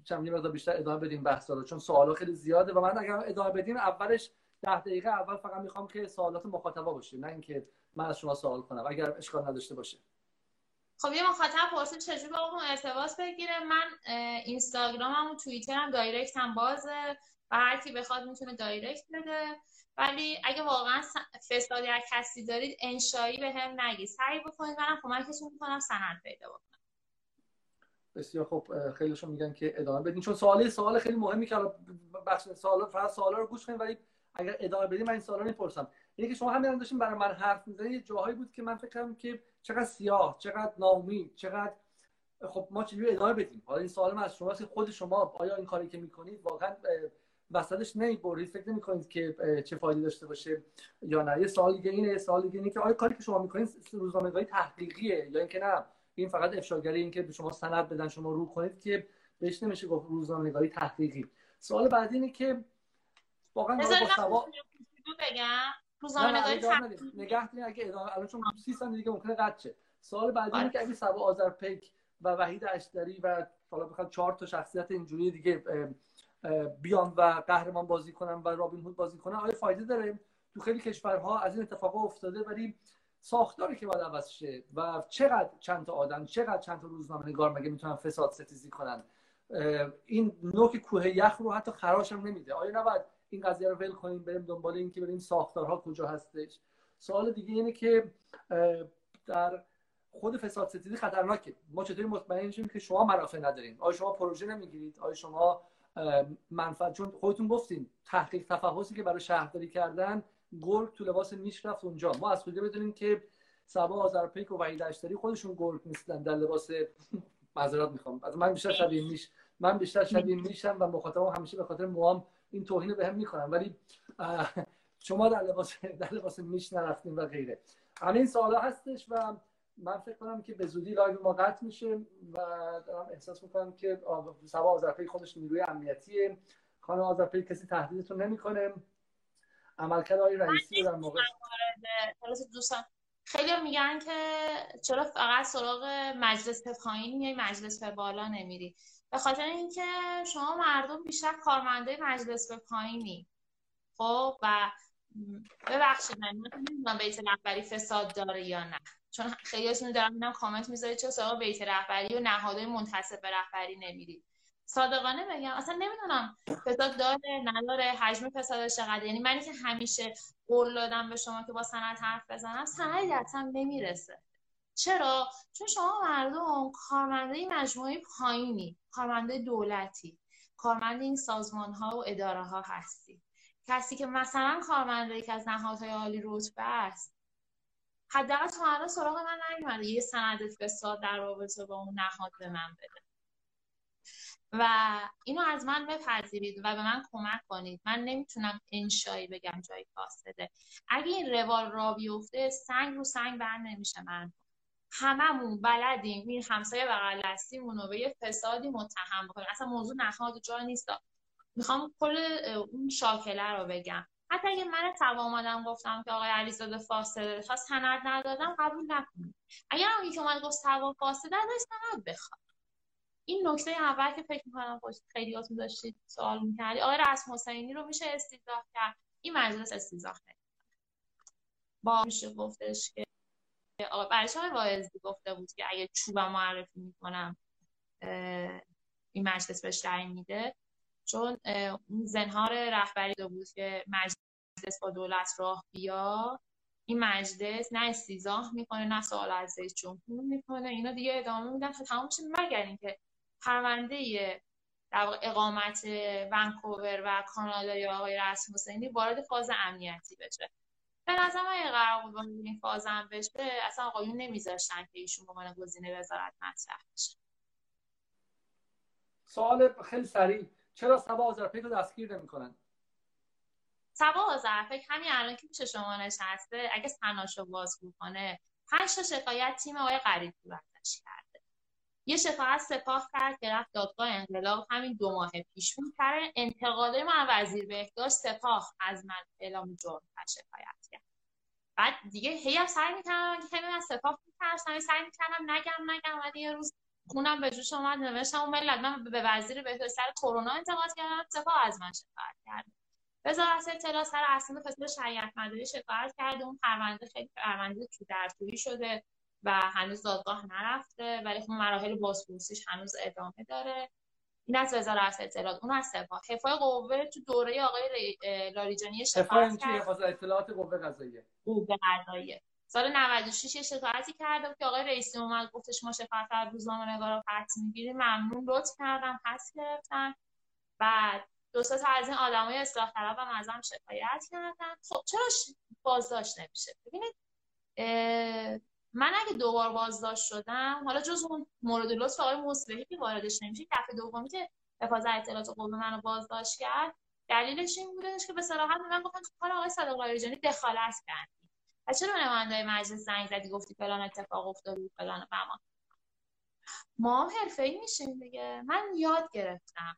چند مقدار بیشتر ادامه بدیم بحث رو. چون سوالا خیلی زیاده و من اگر ادامه بدیم اولش ده دقیقه اول فقط می‌خوام که سوالات مخاطبا باشه نه اینکه من از شما سوال کنم اگر اشکال نداشته باشه. خب یه مخاطب پرسید چجوری با اون ارتباط بگیره؟ من اینستاگرامم و توییترم دایرکتم بازه و هر کی بخواد می‌تونه دایرکت بده. ولی اگه واقعا فسادی از کسی دارید انشایی به هم نگید سعی بکنید منم کمکتون می‌کنم سند پیدا بکنم. بسیار خب خیلیشون میگن که ادامه بدین. چون سوالی سوال خیلی مهمی که بخش سوال فقط سوالا رو گوش کنید ولی اگر ادامه بدیم من این سوالا می‌پرسم. اینه که شما همین داشتین برای من حرف می‌زنید یه جاهایی بود که من فکر کردم که چقدر سیاه چقدر ناامید چقدر خب ما چجوری ادامه بدیم؟ حالا این سوال من از شما خود شما آیا این کاری که می‌کنید واقعا وسطش نمی‌برید فکر نمی‌کنید که چه فایده داشته باشه یا نه؟ یه سوال دیگه اینه یه سوال دیگه اینه که آیا کاری که شما می‌کنید روزنامه‌نگاری تحقیقیه یا اینکه نه؟ این فقط افشاگری این که به شما سند بدن شما رو کنید که بهش نمیشه گفت روزنامه‌نگاری تحقیقی. سوال بعدی اینه که واقعا با سوا بگم. روزنامه‌نگاری نگه اگه ادامه الان چون 30 ثانیه دیگه ممکنه قطع شه. سوال بعدی اینه که اگه سبا آذرپیک و وحید اشتری و حالا بخواد چهار تا شخصیت اینجوری دیگه بیان و قهرمان بازی کنن و رابین هود بازی کنن آیا فایده داره؟ تو خیلی کشورها از این اتفاقا افتاده ولی ساختاری که باید عوض شه و چقدر چند تا آدم چقدر چند تا روزنامه نگار مگه می‌تونن فساد ستیزی کنن؟ این نوک کوه یخ رو حتی خراش هم نمیده. آیا نباید این قضیه رو ول کنیم بریم دنبال این که بریم ساختارها کجا هستش. سوال دیگه اینه که در خود فساد ستیزی خطرناکه. ما چطوری مطمئن شیم که شما منافع ندارین؟ آیا شما پروژه نمی‌گیرید؟ آیا شما منفعت؟ چون خودتون گفتین تحقیق تفحصی که برای شهرداری کردن گرگ تو لباس میش رفت اونجا. ما از کجا بدونیم که صبا آذرپیک و وحید اشتری خودشون گرگ نیستن؟ در لباس معذرت می‌خوام. از من بیشتر شبیه میش من بیشتر شبیه میشم و مخاطبم همیشه به خاطر موهام این توهین به هم می‌کنم ولی شما در لباس در لباس میش نرفتین و غیره. همین سوالا هستش و من فکر کنم که به زودی لایو ما قطع میشه و دارم احساس می‌کنم که صبا آذرپیک خودش نیروی امنیتیه. خانم آذرپی کسی تهدیدتون نمی‌کنه. عملکرد آقای رئیسی در موقع دوستان. خیلی میگن که چرا فقط سراغ مجلس پایین یا مجلس بالا نمیری. به خاطر اینکه شما مردم بیشتر کارمنده مجلس به پایینی خب و ببخشید من نمی‌دونم بیت رهبری فساد داره یا نه. چون خیلیاتون دارم اینم کامنت می‌ذارید چه سراغ بیت رهبری و نهادهای منتصب به رهبری نمیرید. صادقانه بگم اصلا نمی‌دونم فساد داره نداره حجم فسادش چقدر یعنی منی که همیشه قول دادم به شما که با سند حرف بزنم سندی اصلا نمی‌رسه. چرا؟ چون شما مردم کارمنده مجموعه پایینی کارمنده دولتی کارمند این سازمان ها و اداره ها هستی. کسی که مثلا کارمنده که از نهادهای عالی رتبه است. حداقل تا الان سراغ من نیومده. یه سند فساد در رابطه با اون نهاد به من بده. و اینو از من بپذیرید و به من کمک کنید. من نمی‌تونم انشایی بگم جایی فاسده اگه این روال را بیفته سنگ رو سنگ بر نمیشه من هممون بلدیم این همسایه بغل دستیمون رو به یه فسادی متهم بکنیم. اصلا موضوع نهاد جا نیست. می‌خوام کل اون شاکله رو بگم. حتی اگه من تبا آمدم گفتم که آقای علیزاده فاسده تا سند ندادم قبول نکنید. اگر هم یکی اومد گفت تبا فاسده ازش سند بخواد. این نکته اول که فکر می‌کنم خیلیاتون داشتید سوال می‌کردی. آقای رسم حسینی رو میشه استیزاح کرد. این مجلس استیزاح با میشه گفتش که آقای واعظی گفته بود که اگه چوبم معرفی می‌کنم این مجلس بهش رأی میده. چون اون زنهار رهبری بود که مجلس با دولت راه بیا. این مجلس نه استیزاه می‌کنه نه سوال از رئیس جمهور می‌کنه. اینا دیگه ادامه میدن. تا تمام مگر اینکه پرونده در اقامت ونکوور و کانادا یا آقای رسم حسینی وارد فاز امنیتی بشه. به نظر من این قرار بود این فاز هم بشه اصلا آقایون نمیذاشتن که ایشون به عنوان گزینه وزارت مطرح بشه. سوال خیلی سریع. چرا سبا آذرپیک رو دستگیر نمی‌کنن؟ سبا آذرفکر همین الان که پیش شما نشسته اگه سناشو باز کنه پنج تا شکایت تیم آقای غریب ازش کرده یه شکایت سپاه کرد که رفت دادگاه انقلاب همین دو ماه پیش بود. کرد انتقاده من وزیر بهداشت سپاه از من اعلام جرم شکایت کرد. بعد دیگه هی هم سعی می‌کردم که از سپاه میترسم سعی می‌کردم نگم نگم. ولی یه روز خونم به جوش اومد نوشتم و ملت. من به وزیر بهداشت سر کرونا انتقاد کردم. سپاه از من شکایت کرد. وزارت اطلاعات سر اسناد فساد شریعت مداری شکایت کرده اون پرونده خیلی پرونده تو درطوری شده. و هنوز دادگاه نرفته ولی خب مراحل بازپرسیش هنوز ادامه داره. این از وزارت اطلاعات. اون از سپاه. حفای قوه تو دوره آقای لاریجانی شکایت کرد. حفاظ اطلاعات قوه قضاییه. قوه قضاییه. سال 96 یه شکایتی کردم که آقای رئیسی اومد گفتش ما شکایت از روزنامه نگارا پس می‌گیریم. ممنون لطف کردم پس گرفتن. بعد دو تا از این آدمای اصلاح طلب هم ازم شکایت کردن. خب چرا بازداشت نمیشه؟ ببینید من اگه دوبار بازداشت شدم حالا جز اون مورد لطف آقای مصلحی که واردش نمیشه دفعه دومی که حفاظت اطلاعات قوه منو بازداشت کرد دلیلش این بودش که به صراحت من گفتن تو کار آقای صادق لاریجانی دخالت کردی. و چرا نماینده مجلس زنگ زدی؟ گفتی فلان اتفاق افتاد و فلان بما ما حرفه‌ای میشیم دیگه. من یاد گرفتم.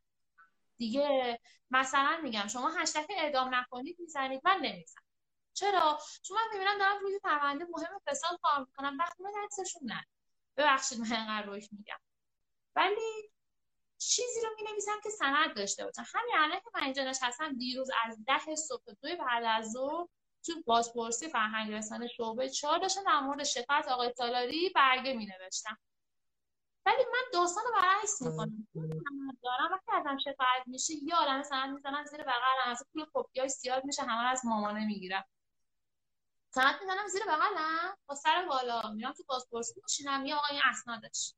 دیگه مثلا میگم شما هشتگ اعدام نکنید می‌زنید من نمی‌زنم. چرا؟ چون من می‌بینم دارم روی پرونده مهم فساد کار می‌کنم وقتی من دستشون نه. ببخشید من اینقدر روش میگم. ولی چیزی رو می نویسم که سند داشته باشم. همین الان که من اینجا نشستم دیروز از ده صبح دوی بعد از ظهر تو بازپرسی فرهنگ رسانه شعبه چهار داشتم در مورد شفاعت آقای تالاری برگه می نوشتم ولی من داستان رو برعکس می‌کنم. دارم. وقتی ازم شکایت میشه یه عالم سند می‌زنن زیر بغلم. از پول کپی های زیاد میشه همه از مامانه می‌گیرم. سند می‌زنم زیر بغلم با سر بالا. میرم تو بازپرسی میشینم یه آقای اسنادش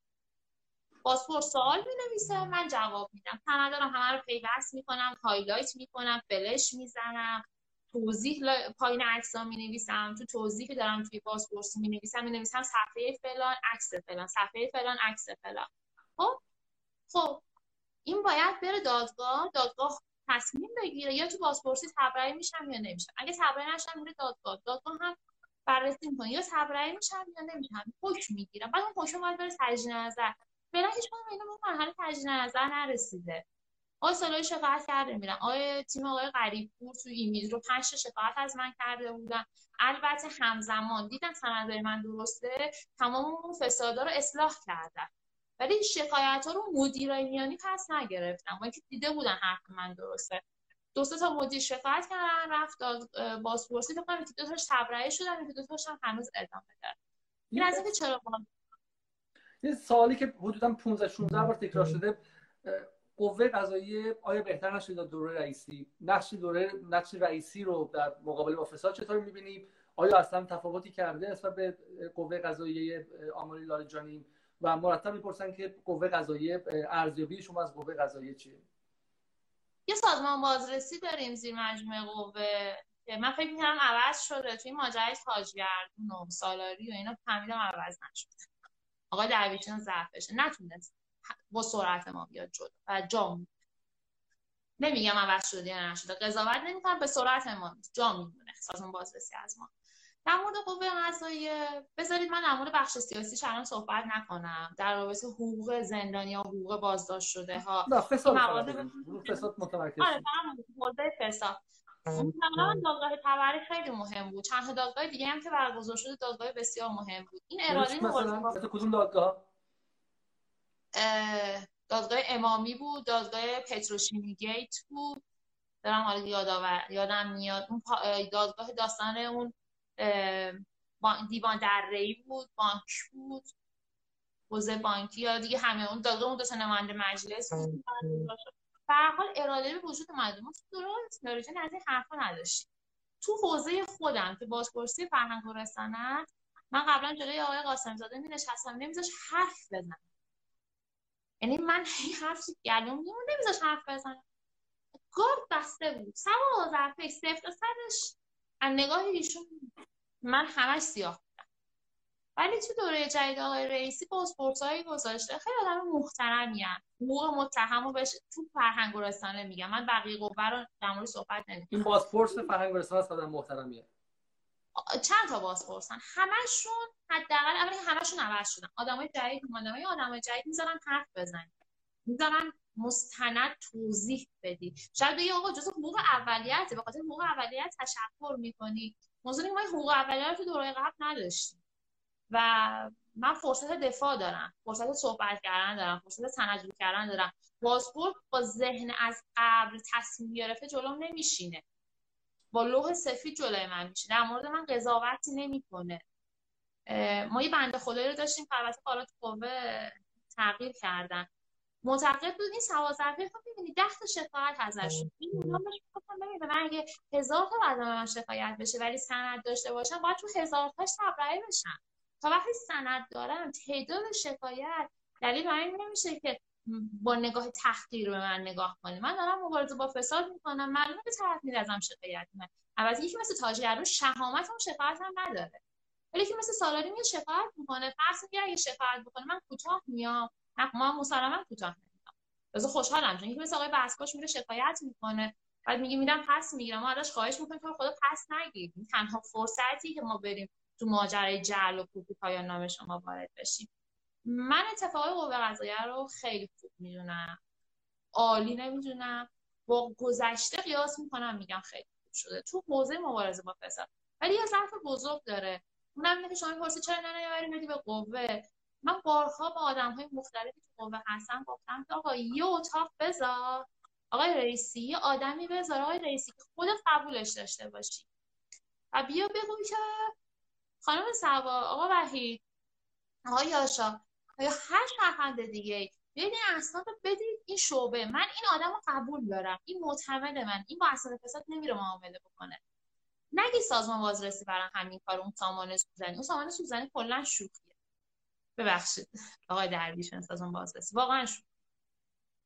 بازپرس سوال می نویسه من جواب میدم. دارم همه رو پیوست می‌کنم هایلایت می‌کنم فلش می‌زنم. توضیح پایین عکس می نویسم تو توضیح که دارم توی بازپرسی می نویسم می نویسم صفحه فلان عکس فلان. صفحه فلان عکس فلان. خب؟ خب این باید بره دادگاه. دادگاه تصمیم بگیره یا تو بازپرسی تبرئه میشم یا نمیشم اگه تبرئه نشم میره دادگاه. دادگاه هم بررسی می‌کنه. یا تبرئه میشم یا نمیشم حکم می‌گیرم بعد اون حکم باید بره تجدید نظر. فعلا هیچ کدوم اینا به مرحله تجدید نظر نرسیده. آقای سالای شکایت کرده میرن. آقای تیم آقای غریب پور تو ایمیل رو پنج شکایت از من کرده بودن. البته همزمان دیدم سندهای من درسته. تمام اون فسادا رو اصلاح کردن. ولی شکایت ها رو مدیرای میانی پس نگرفتم ما که دیده بودن حرف من درسته. دو تا مدیر شکایت کردن رفت بازپرسی بکنم که دو تاش تبرئه شدن که دو تاش هم هنوز ادامه داره این از اینکه چرا یه سوالی که حدودا 15 16 بار تکرار شده قوه قضاییه آیا بهتر نشد دوره رئیسی؟ نقش دوره نقش رئیسی رو در مقابله با فساد چطور می‌بینیم؟ آیا اصلا تفاوتی کرده نسبت به قوه قضاییه آماری لاریجانی و مرتب می‌پرسن که قوه قضاییه ارزیابی شما از قوه قضاییه چیه؟ یه سازمان بازرسی داریم زیر مجموعه قوه من فکر می‌کنم عوض شده توی ماجرای تاجگردون و سالاری و اینا فهمیدم عوض نشده. آقای درویشیان ضعفشه. نتونست با سرعت ما بیاد جلو و جا نمیگم عوض شده یا نشده. قضاوت نمی‌کنم به سرعت ما جا میمونه سازمان بازرسی از ما. در مورد قوه قضاییه. بذارید من در مورد بخش سیاسی الان صحبت نکنم. در رابطه حقوق زندانی یا حقوق بازداشت شده ها. فساد فساد متمرکز آره فساد. اون دادگاه تبری خیلی مهم بود. چند دادگاه دیگه هم که برگزار شده دادگاه بسیار مهم بود. این اراده مثلا کدوم دادگاه؟ دادگاه امامی بود دادگاه پتروشیمی گیت بود. دارم حالا یادم میاد. اون دادگاه داستان اون دیوان ای بود بانک بود حوزه بانکی یا دیگه همه اون دادگاه اون دو نماینده مجلس بود. حال اراده به وجود اومده. ما تو درست از این حرفا نداشتیم. تو حوزه خودم که بازپرسی فرهنگ و رسانت من قبلا جلوی آقای قاسم زاده می نشستم نمیذاش حرف بزنم. یعنی من این حرف گلوم نمیذاش حرف بزنم. گارد بسته بود. سوا ظرفه صفر صدش. از نگاه ایشون من همش سیاه بودم. ولی تو دوره جدید آقای رئیسی پاسپورتایی گذاشته خیلی آدم محترمی هم حقوق متهم بهش تو فرهنگ رسانه میگم من بقیه قوه رو در مورد صحبت نمی‌کنم. این پاسپورت فرهنگ رسانه است آدم محترمیه. چند تا بازپرسن همشون حداقل اولی همشون عوض شدن. آدمای جدید اومدن آدمای جدید می‌ذارن حرف بزنن. می‌ذارن مستند توضیح بدی. شاید بگی آقا جزء حقوق اولیته به خاطر حقوق اولیت تشکر می‌کنی. موضوع ما حقوق اولیت رو تو دوره قبل نداشتیم. و من فرصت دفاع دارم فرصت صحبت کردن دارم فرصت سندجویی کردن دارم. پاسپورت با ذهن از قبل تصمیم گرفته جلوم نمیشینه. با لوح سفید جلوی من میشه در مورد من قضاوتی نمی‌کنه. ما یه بنده خدایی رو داشتیم که البته قوه تغییر کردن. معتقد بود. این سوازرفی خب می‌بینی ده تا شکایت ازش. این اونا بهش گفتم ببین من اگه هزار تا بعد من شکایت بشه ولی سند داشته باشم باید تو هزار تاش تبرئه بشم. تا وقتی سند دارم تعداد شکایت دلیل بر این نمیشه که با نگاه تحقیر به من نگاه کنی. من دارم مبارزه با فساد می‌کنم معلومه به طرف میره ازم شکایت من البته یکی مثل تاج گرون شهامت هم شکایت هم نداره. ولی که مثل سالاری میاد شکایت می‌کنه. فرض میگه اگه شکایت بکنه من کوتاه میام. ما مسلما کوتاه نمیام بذار خوشحالم چون مثل آقای بسکاش میره شکایت می‌کنه. بعد میگه میرم پس می‌گیرم. ما ازش خواهش می‌کنیم که خدا پس نگیر تنها فرصتی که ما بریم تو ماجرای جعل و کوپی پایان نام شما وارد بشیم. من اتفاقی قوه قضاییه رو خیلی خوب می‌دونم. عالی نمی‌دونم. با گذشته قیاس می‌کنم میگم خیلی خوب شده. تو حوزه مبارزه با فساد. ولی یه ظرف بزرگ داره. اونم اینه که شما پرسی چرا نمی‌بری میدی به قوه. من بارها با آدم های مختلفی تو قوه هستم گفتم که آقا یه اتاق بذار. آقای رئیسی یه آدمی بذار. آقای رئیسی که خودت قبولش داشته باشی. و بیا بگو که خانم سوا آقا وحید آقای یاشا یا هر شهروند دیگه بیاید این اسناد رو بدید این شعبه. من این آدم رو قبول دارم. این معتمد من. این با اسناد فساد نمیره معامله بکنه. نگی سازمان بازرسی برای همین کار اون سامان سوزنی. اون سامان سوزنی کلا شوخیه ببخشید. آقای درویش سازمان بازرسی. واقعا شوخی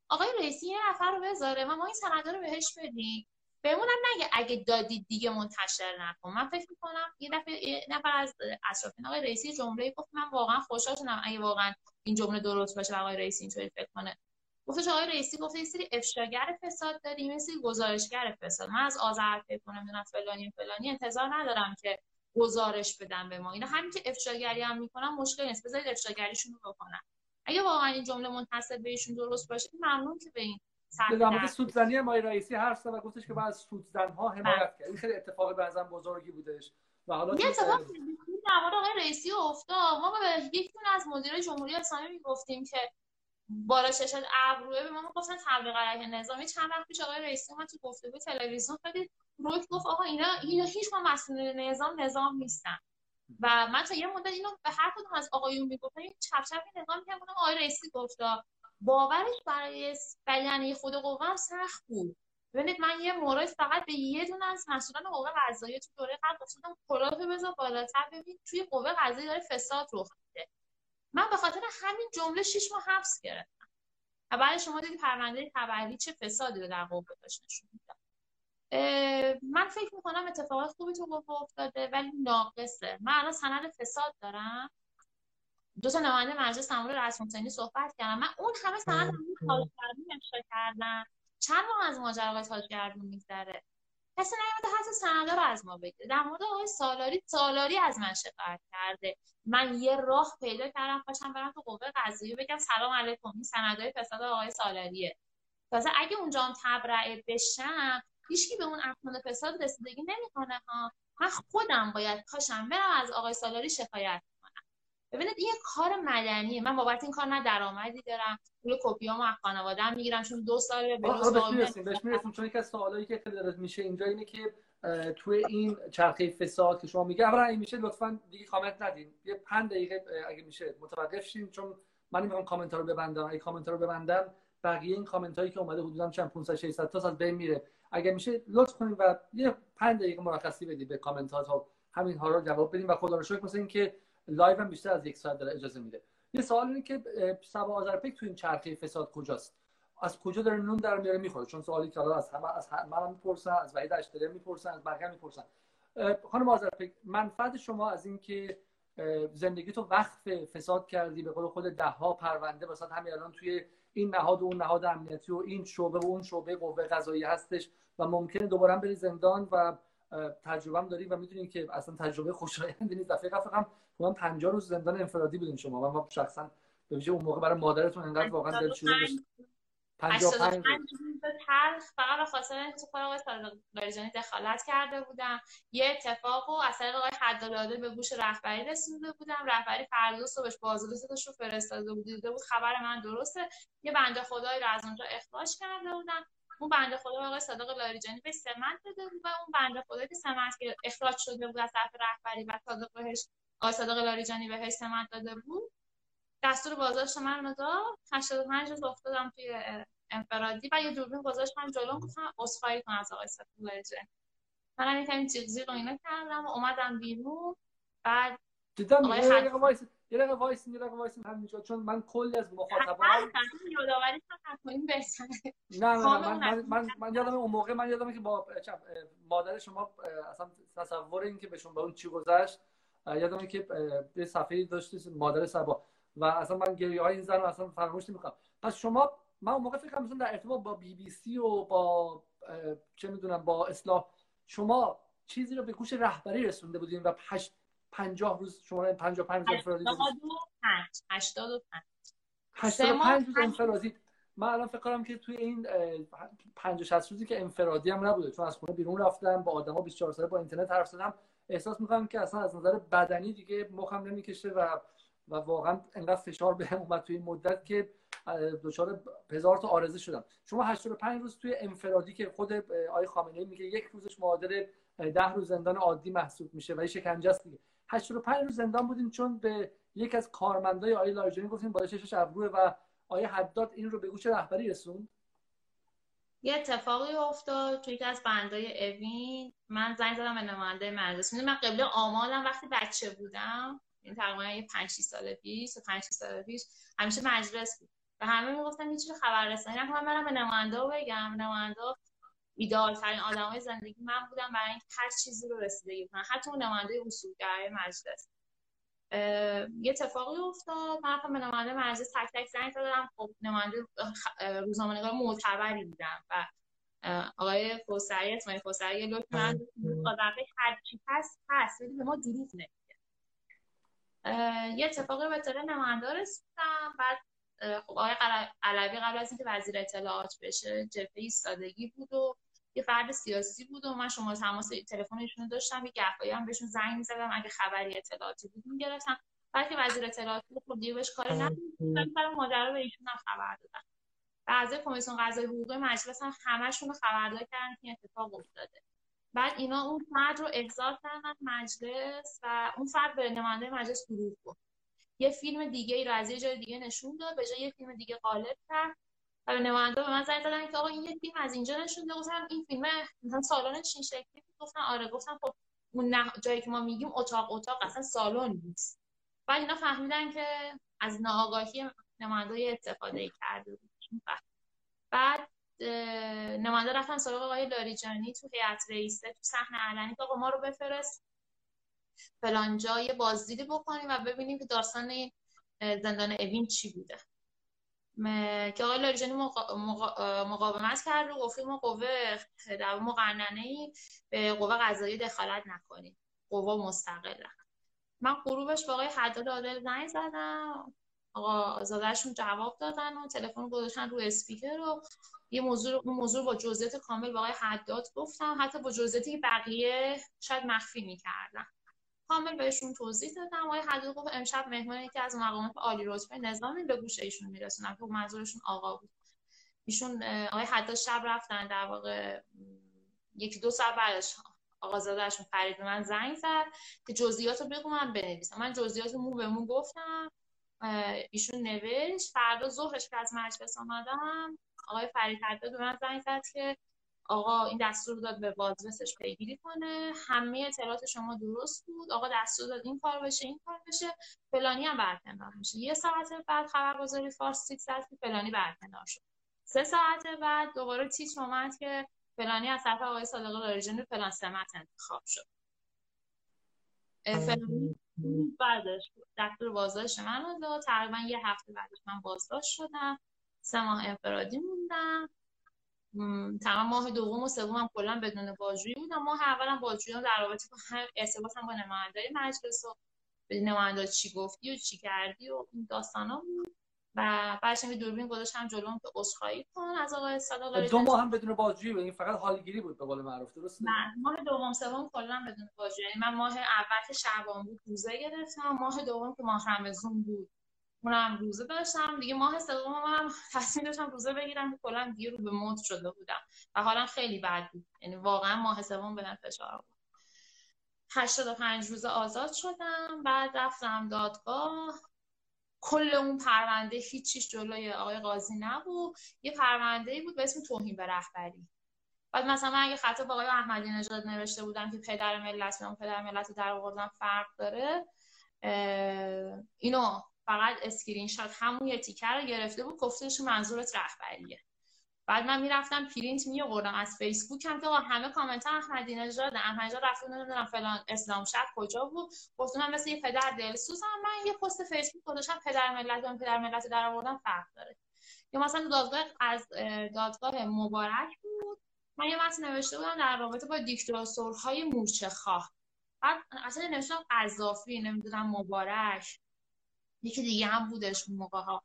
آقای رئیسی یه نفر رو بذاره. و ما این سنده رو بهش بدیم. بهمونم نگه. اگه دادید دیگه منتشر نکن. من فکر می‌کنم یه دفعه نفر از اطرافیان آقای رئیسی جمله گفت. من واقعا خوشحال شدم اگه واقعا این جمله درست باشه آقای رئیسی اینطوری فکر کنه. گفتش آقای رئیسی گفته یه سری افشاگر فساد داریم. یه سری گزارشگر فساد. من از آذر فکر کنم فلانی فلانی. انتظار ندارم که گزارش بدم به ما. اینا همین که افشاگری هم می‌کنن مشکل نیست. بذارید افشاگریشون رو بکنن. اگه واقعا این جمله منتسب بهشون درست باشه ممنون که به این در مورد سودزنی مای رئیسی حرف زد و گفتش که بعد سودزن ها حمایت کرد. این خیلی اتفاق بعضا بزرگی بودش. و حالا یه اتفاق در مورد آقای رئیسی افتاد. ما به یکی از مدیر جمهوری اسلامی می‌گفتیم که بالا چشد ابروه. به ما گفتن تبلیغ علیه نظامی. چند وقت پیش آقای رئیسی اومد تو گفتگو تلویزیون. خیلی روک گفت آقا اینا اینا هیچ ما مسئول نظام نظام نیستن. و من تا یه مدت اینو به هر کدوم از آقایون می‌گفتم. این چپ چپ نظام میگم آقای رئیسی گفتا باورش برای بیانیه خود قوه هم سخت بود. ببینید من یه مورد فقط به یه دونه از مسئولان قوه قضاییه تو دوره قبل گفتم کلاه بذار بالاتر ببین. توی قوه قضایی داره فساد رخ میده. من به خاطر همین جمله شش ماه حبس گرفتم. و بعد شما دیدی پرونده تبری چه فسادی رو در قوه داشت نشون من فکر می‌کنم اتفاقات خوبی تو قوه افتاده ولی ناقصه. من الان سند فساد دارم. دو تا نماینده مجلس در مورد حسینی صحبت کردم من اون همه سند تاجگردون افشا کردم چند ماه از ماجرای تاجگردون میگذره. کسی نیومده حتی سنده رو از ما بگیره در مورد آقای سالاری سالاری از من شکایت کرده. من یه راه پیدا کردم پاشم برم تو قوه قضاییه بگم سلام علیکم. این سندهای فساد آقای سالاریه. تازه اگه اونجا هم تبرئه بشم هیچکی به اون افراد فساد رسیدگی نمی‌کنه ها. من خودم باید پاشم برم از آقای سالاری شکایت ببینید این کار مدنیه. من بابت این کار نه درآمدی دارم پول کپیامو از خانواده‌ام می‌گیرم چون دو سال به می‌رسیم بهش می‌رسیم. چون یکی از سوالایی که خیلی میشه اینجا اینه که توی این چرخه فساد که شما میگه اولا این میشه لطفا دیگه کامنت ندین. یه 5 دقیقه اگه میشه متوقف شین چون من نمی‌خوام کامنت رو ببندم. اگه کامنت رو ببندم بقیه این کامنت هایی که اومده حدودا چند 500 600 تا از بین میره. اگه میشه لطف کنید و یه 5 دقیقه مرخصی بدید به کامنت ها تا همین ها رو جواب بدیم و خدا رو شکر مثل اینکه لایو هم بیشتر از یک ساعت داره اجازه میده. یه سوال اینه که صبا آذرپیک تو این چرخه فساد کجاست؟ از کجا داره نون در میاره می‌خوره؟ چون سوالی که از همه از من می‌پرسن از وحید اشتری می‌پرسن از بقیه می‌پرسن. خانم آذرپیک منفعت شما از اینکه زندگی تو وقف فساد کردی به قول خود ده ها پرونده واسه همین الان توی این نهاد و اون نهاد امنیتی و این شعبه و اون شعبه قوه قضایی هستش و ممکنه دوباره بری زندان و تجربه هم داری و می‌دونین که اصلا تجربه خوشایندی نیست. دفعه قبل فقط من 50 روز زندان انفرادی بودین شما و ما شخصا به ویژه اون موقع برای مادرتون انقدر واقعا دلشوره 55 تلخ فقط به خاطر اینکه خود آقای لاریجانی دخالت کرده بودم یه اتفاق و از طریق آقای حدالاده به گوش رهبری رسونده بودم. رهبری فردا صبحش بازرسیدش رو فرستاده بود. دیده بود خبر من درسته. یه بنده خدایی رو از اونجا اخراج کرده بودم. اون بنده خدا آقای صادق لاریجانی به سمت داده بود و اون بنده خدا که سمت اخراج شده بود از طرف رهبری و صادق بهش آقای صادق لاریجانی بهش سمت داده بود. دستور بازداشت من رو داد. 85 روز افتادم توی انفرادی و یه دوربین گذاشتم جلو گفتم عذرخواهی کن از آقای ستولجه منم یکم جیغ و اینا کردم و اومدم بیرون. بعد دیدم یه دقیقه وایس یه دقیقه وایس یه دقیقه وایس همینجا. چون من کلی از مخاطبان یادآوری کنیم بهتره. نه نه من من من یادم اون موقع من یادمه که با مادر شما اصلا تصور این که بهشون با اون چی گذشت یادمه که یه صفحه داشتی مادر صبا. و اصلا من گریه های این زن رو اصلا فراموش نمی‌کنم. پس شما من اون موقع فکر کنم در ارتباط با بی بی سی و با چه می‌دونم به اصطلاح شما چیزی رو به گوش رهبری رسونده بودین و پش... پنجاه روز شما 55 روز انفرادی 85 85 روز انفرادی. من الان فکر کنم که توی این 50 60 روزی که انفرادی هم نبوده چون از خونه بیرون رفتم با آدما 24 ساله با اینترنت حرف زدم احساس می‌کنم که اصلا از نظر بدنی دیگه مخم نمی‌کشه و و واقعا انقدر فشار به اومد توی این مدت که دچار هزار تا آرزه شدم. شما 85 روز توی انفرادی که خود آقای خامنه‌ای میگه یک روزش معادل ده روز زندان عادی محسوب میشه و شکنجه است دیگه. 85 روز زندان بودین چون به یک از کارمندای آقای لاریجانی گفتین بالا چشش ابروه و آقای حداد این رو به گوش رهبری رسوند. یه اتفاقی افتاد توی یکی از بندای اوین. من زنگ زدم به نماینده مجلس. من قبل آمالم وقتی بچه بودم این تقریبا یه 5 6 سال پیش 5 6 سال پیش همیشه مجلس بود. و همه می‌گفتن هیچ خبر رسانی نکنم برم به نماینده بگم. نماینده ایدال ترین آدمای زندگی من بودم برای اینکه هر چیزی رو رسیدگی کنم حتی اون نماینده اصولگرای مجلس. یه اتفاقی افتاد. من رفتم به نماینده مجلس تک تک زنگ زدم. خب نماینده روزنامه‌نگار معتبری بودم و آقای فوسری اسماعیل فوسری لطف من هر چی هست؟ هست. ولی به ما دروغ نمیگه یه اتفاقی به طور نماینده رسیدم. بعد خب آقای علوی قبل از اینکه وزیر اطلاعات بشه جبهه ایستادگی بود و یه فرد سیاسی بود و من شما تماس تلفنشون داشتم. یه گهگاهی هم بهشون زنگ می‌زدم. اگه خبری اطلاعاتی بود می‌گرفتم. بعد که وزیر اطلاعات بود خب دیگه بهش کاری نداشتم برای ماجرا به ایشون هم خبر دادم. بعضی کمیسیون قضایی حقوقی مجلس هم همشون رو خبردار کردن که اتفاق افتاده. بعد اینا اون فرد رو احضار کردن مجلس و اون فرد به نماینده مجلس دروغ گفت. یه فیلم دیگه ای رو از یه جای دیگه نشون داد به جای یه فیلم دیگه قالب کرد و به نماینده به من زنگ زدن که آقا این یه فیلم از اینجا نشون داد. گفتم این فیلم مثلا سالن چین شکلی گفتن آره. گفتم خب اون نه... جایی که ما میگیم اتاق اتاق اصلا سالن نیست. بعد اینا فهمیدن که از ناآگاهی نماینده استفاده کرده بود. بعد نماینده رفتن سراغ آقای لاریجانی تو هیئت رئیسه تو صحنه علنی که آقا ما رو بفرست فلان جای بازدیدی بکنیم و ببینیم که داستان این زندان اوین چی بوده. که آقای لاریجانی مقاومت کرد و گفت ما قوه در مقننه ای به قوه قضایی دخالت نکنیم. قوه مستقله. من غروبش با آقای حداد عادل زنگ زدم. آقا آزادشون جواب دادن و تلفن گذاشتن رو اسپیکر و یه موضوع اون موضوع با جزئیات کامل با آقای حداد گفتم. حتی با جزئیاتی که بقیه شاید مخفی می‌کردن. کامل بهشون توضیح دادم. آقای حدود گفت امشب مهمان یکی از مقامات عالی رتبه نظامی به گوش ایشون میرسونم. که منظورشون آقا بود. ایشون آقای حداد شب رفتن در واقع یکی دو ساعت بعدش آقا زادهشون فرید من زنگ زد که جزئیات رو بگو من بنویسم. من جزئیات مو به مو گفتم. ایشون نوشت. فردا ظهرش که از مجلس آمدم. آقای فرید حداد به من زنگ زد که آقا این دستور داد به بازرسش پیگیری کنه. همه اطلاعات شما درست بود. آقا دستور داد این کار بشه این کار بشه. فلانی هم برکنار میشه. یه ساعت بعد خبرگزاری فارس تیت زد که فلانی برکنار شد. سه ساعت بعد دوباره تیت اومد که فلانی از طرف آقای صادق لاریجانی فلان سمت انتخاب شد. فلانی بعدش دستور بازداشت من داد. تقریبا یه هفته بعدش من بازداشت شدم. سه ماه انفرادی موندم. تمام ماه دوم و سومم کلا بدون بازجویی بودم. ماه اولم بازجویی در رابطه با هم ارتباطم با نمایندای مجلس و نماینده چی گفتی و چی کردی و این داستانا بود. و بعدش که دوربین گذاشتم جلوم که عذرخواهی کن. از آقای صادق دو ماه هم بدون بازجویی بود. این فقط حالگیری بود به قول معروف. درست نه ماه دوم سوم کلا بدون بازجویی. یعنی من ماه اول که شعبان بود روزه گرفتم. ماه دوم که ماه رمضان بود. اونم روزه داشتم. دیگه ماه سوم هم تصمیم داشتم روزه بگیرم کلا دیگه رو به موت شده بودم و حالا خیلی بد بود. یعنی واقعا ماه سوم بهم فشار بود. 85 روز آزاد شدم. بعد رفتم دادگاه. کل اون پرونده هیچیش جلوی آقای قاضی نبود. یه پرونده بود به اسم توهین به رهبری. بعد مثلا من اگه خطاب به آقای احمدی نژاد نوشته بودم که پدر ملت و پدر ملت در آوردن فرق داره اینو فقط اسکرین شات همون یه تیکه رو گرفته بود گفتش منظورت رهبریه. بعد من می‌رفتم پرینت می آوردم از فیسبوک هم که همه کامنت ها احمدی نژاد احمدی نژاد رفته نمی‌دونم فلان اسلام شب کجا بود. گفتم من مثل یه پدر دلسوزم من یه پست فیسبوک گذاشتم پدر ملت و پدر ملت در آوردن فرق داره. یا مثلا دادگاه از دادگاه مبارک بود. من یه متن نوشته بودم در رابطه با دیکتاتورهای مورچه خواه بعد اصلا نوشتم قذافی نمی‌دونم مبارک. یکی دیگه هم بودش اون موقع ها.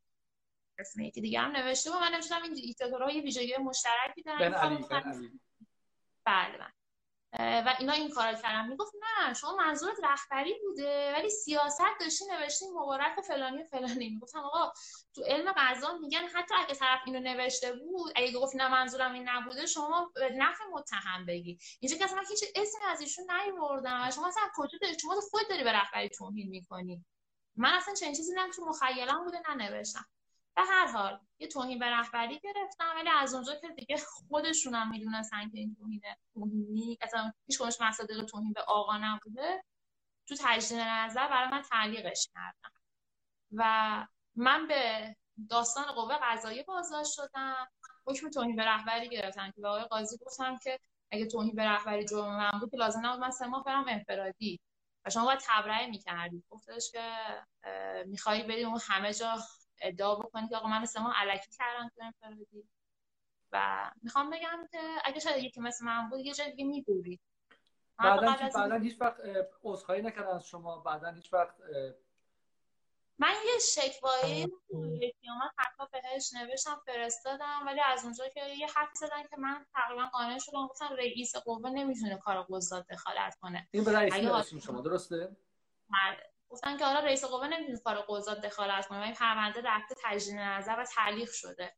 اسم یکی دیگه هم نوشته و من نوشتم این دیکتاتورها یه ویژگی مشترکی دارن. بن علی بن علی. بله بله. و اینا این کارا کردن. می‌گفت نه شما منظورت رهبری بوده ولی سیاست داشتی نوشتی مبارک فلانی و فلانی. می‌گفتم آقا تو علم قضا میگن حتی اگه طرف اینو نوشته بود اگه گفت نه منظورم این نبوده شما نفع متهم بگی. اینجا که اصلا هیچ اسمی از ایشون نیوردم. و شما اصلا کجا داری شما خود داری به رهبری توهین می‌کنی. من اصلا چنین چیزی نم تو مخیلم بوده ننوشتم به هر حال یه توهین به رهبری گرفتم ولی از اونجا که دیگه خودشون هم می‌دونستن که این توهینه توهینی اصلا هیچ کنش مصادیق توهین به آقا نبوده. تو تجدید نظر برای من تعلیقش کردم. و من به داستان قوه قضایی بازداشت شدم. حکم توهین به رهبری گرفتن که به آقای قاضی گفتم که اگه توهین به رهبری جرم من بود لازم نبود من سه ماه برم انفرادی. و شما باید تبرئه می‌کردی. گفتش که می‌خوای بری اون همه جا ادعا بکنی که آقا من مثل ما علکی کردن تو انفرادی. و می‌خوام بگم که اگه شاید یکی مثل من بود یه جای دیگه بعدا بعدا هیچ وقت عذرخواهی نکردن از شما. بعدا هیچ وقت من یه شکوایی اومد حتی بهش نوشتم فرستادم ولی از اونجا که یه حرفی زدن که من تقریبا قانع شدم گفتن رئیس قوه نمی‌تونه کار قضات دخالت کنه. این به رئیس شما درسته؟ بله گفتن که حالا رئیس قوه نمی‌تونه کار قضات دخالت کنه این پرونده رفته تجدید نظر و تعلیق شده.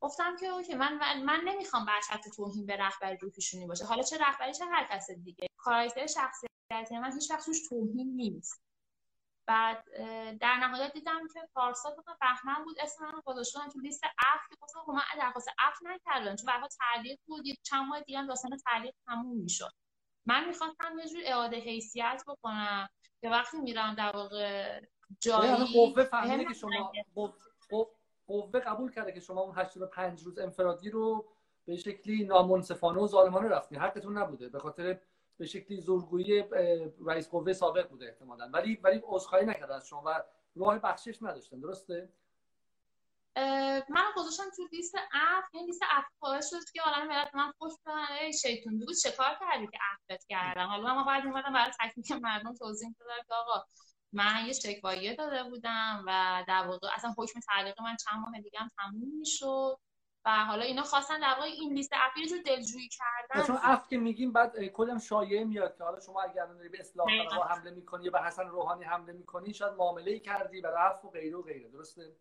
گفتم که اوکی من من نمی‌خوام بچت توهین به رهبری رو پیشونی باشه. حالا چه رهبری چه هر کس دیگه. کاراکتر شخصیتی من هیچ وقت توش توهین نیست. بعد در نهایت دیدم که پارسا تو بهمن بود اسم من گذاشتن تو لیست اف که گفتم خب من درخواست اف نکردم چون برای تعلیق بود. یه چند ماه دیگه داستان تعلیق تموم می‌شد. من می‌خواستم یه جور اعاده حیثیت بکنم که وقتی میرم در واقع جایی قوه فهمیده که شما قوه قبول کرده که شما اون 85 روز انفرادی رو به شکلی نامنصفانه و ظالمانه رفتی. حقتون نبوده. به خاطر به شکلی زورگویی رئیس قوه سابق بوده احتمالا. ولی ولی عذرخواهی نکرده از شما و راه بخشش نداشتن. درسته؟ من گذاشتم تو لیست عفو این لیست عفو باعث شد که عالم ملت من خوش ای شیطون بگو چه کار کردی که عفوت کردن؟ حالا من باید اومدم برای تک تک مردم توضیح بدم که آقا من یه شکوایه داده بودم و در واقع اصلا حکم تعلیق من چند ماه دیگه هم تموم می‌شد. و حالا اینا خواستن در واقع این لیست یه جور دلجویی کردن. چون عفو که میگیم بعد کلی شایعه میاد که حالا شما اگر داری به اصلاح حمله می‌کنی یا به حسن روحانی حمله می‌کنی شاید معامله کردی برای عفو و غیره و غیره درسته؟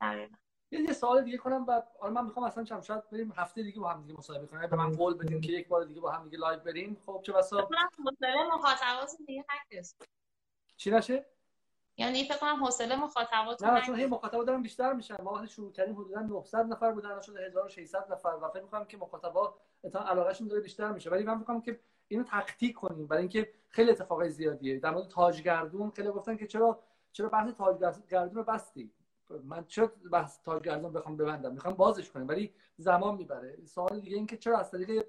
دقیقاً. یه سوال دیگه کنم و آره من می‌خوام اصلا چم شاید بریم هفته دیگه با هم دیگه مصاحبه کنیم. به من قول بدین که یک بار دیگه با هم دیگه لایو بریم خب چه بسا؟ حوصله مخاطبات دیگه چی نشه؟ یعنی فکر کنم حوصله مخاطبات نه چون هی مخاطبا دارن بیشتر میشن. وقتی شروع کردیم حدودا 900 نفر بودن الان شده 1600 نفر و فکر می‌کنم که مخاطبا اتا علاقهشون داره بیشتر میشه. ولی من فکر که اینو تخطیق کنیم. برای اینکه خیلی اتفاقای زیادیه. در مورد تاجگردون خیلی گفتن که چرا چرا بحث تاجگردون رو بستی من چرا بحث تاجگردون بخوام ببندم؟ می‌خوام بازش کنیم. ولی زمان می‌بره. سوال دیگه این که چرا از طریق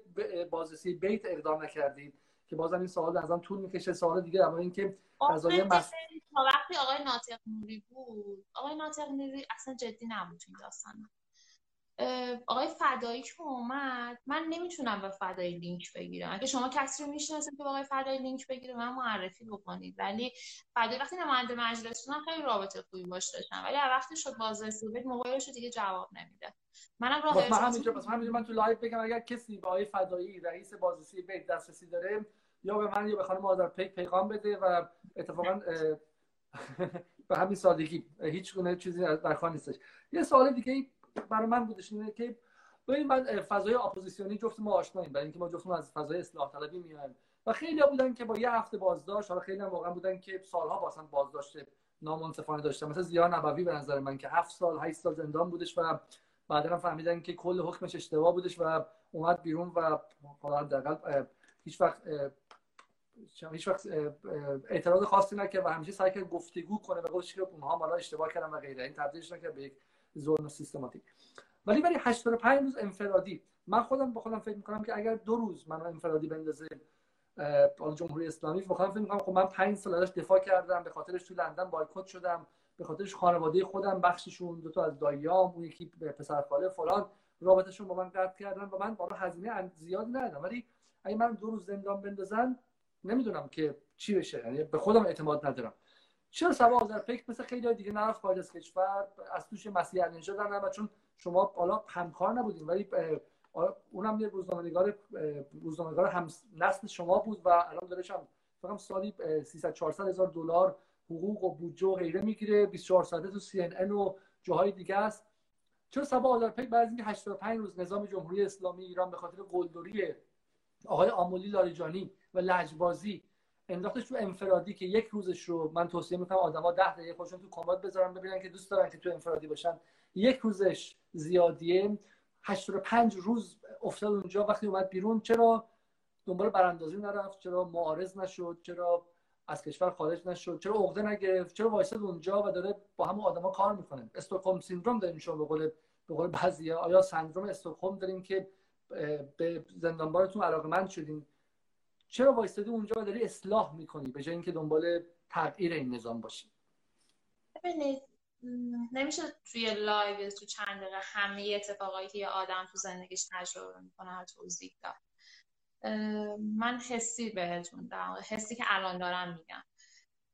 بازرسی بیت اقدام نکردید؟ که بازم این سوال ازم طول می‌کشه. سوال دیگه اما اینکه قضایای مس... تا وقتی آقای ناطق نوری بود آقای ناطق نوری اصلا جدی نبود تو داستان. آقای فدایی که اومد من نمی‌تونم به فدایی لینک بگیرم. اگه شما کسی رو می‌شناسید که آقای فدایی لینک بگیره من معرفی بکنید. ولی فدایی وقتی نماینده مجلس بود خیلی رابطه خوبی باش داشتم ولی وقتی شد بازرسی موبایلش دیگه جواب نمیده. منم راه من همینجا من تو لایو بگم اگر کسی به آقای فدایی رئیس بازرسی بیت دسترسی داره یا به من یا به خانم آذرپیک پیغام بده و اتفاقا به همین سادگی. هیچ گونه چیزی در خانه نیستش. یه سوال دیگه برای من بودش اینه که ببین من فضای اپوزیسیونی جفت ما آشناییم برای اینکه ما جفتمون از فضای اصلاح طلبی میایم. و خیلی بودن که با یه هفته بازداشت حالا خیلی هم واقعا بودن که سالها واسه بازداشت نامنصفانه داشتن. مثلا زیا نبوی به نظر من که هفت سال 8 سال زندان بودش و بعدا فهمیدن که کل حکمش اشتباه بودش و اومد بیرون و حالا حداقل هیچ وقت هیچ وقت اعتراض خاصی نکرد و همیشه سعی کرد گفتگو کنه و گفتش که اونها مالا اشتباه کردن و غیره. این تبدیلش نکرد به یک ظلم سیستماتیک. ولی برای 85 روز انفرادی من خودم با خودم فکر می‌کنم که اگر دو روز من انفرادی بندازه جمهوری اسلامی با خودم فکر می‌کنم خب من 5 سال ازش دفاع کردم به خاطرش تو لندن بایکوت شدم به خاطرش خانواده خودم بخششون دو تا از داییام اون یکی پسر خاله فلان رابطهشون با من قطع کردن و من بالا هزینه زیاد ندادم. ولی اگه من دو روز زندان بندازن نمی‌دونم که چی بشه یعنی به خودم اعتماد ندارم. چرا سبا آذرپیک مثل خیلی دیگه نرفت خارج از کشور؟ از توش مسیح نژاد در چون شما حالا همکار نبودین ولی اونم یه روزنامه‌نگار روزنامه‌نگار هم نسل شما بود و الان داره هم فقط سالی 300 400 هزار دلار حقوق و بودجه و غیره می‌گیره 24 ساعته تو سی ان ان و جاهای دیگه است. چرا سبا آذرپیک بعد از اینکه 85 روز نظام جمهوری اسلامی ایران به خاطر قلدری آقای آمولی لاریجانی و لجبازی انداختش تو انفرادی که یک روزش رو من توصیه می‌کنم آدما 10 دقیقه خودشون تو کماد بذارن ببینن که دوست دارن که تو انفرادی باشن. یک روزش زیادیه. 85 روز افتاد اونجا وقتی اومد بیرون چرا دنبال براندازی نرفت؟ چرا معارض نشد؟ چرا از کشور خارج نشد؟ چرا عقده نگرفت؟ چرا وایساد اونجا و داره با همون آدما کار می‌کنه؟ استوکهلم سیندروم داریم شما به قول به قول بعضیا. آیا سندروم استوکهلم داریم که به زندانبانتون علاقمند شدین؟ چرا وایستادی اونجا داری اصلاح می‌کنی به جای اینکه دنبال تغییر این نظام باشی؟ ببینید نمیشه توی لایو تو چند دقیقه همه اتفاقایی که یه آدم تو زندگیش تجربه می‌کنه توضیح داد. من حسی بهتون دارم حسی که الان دارم میگم.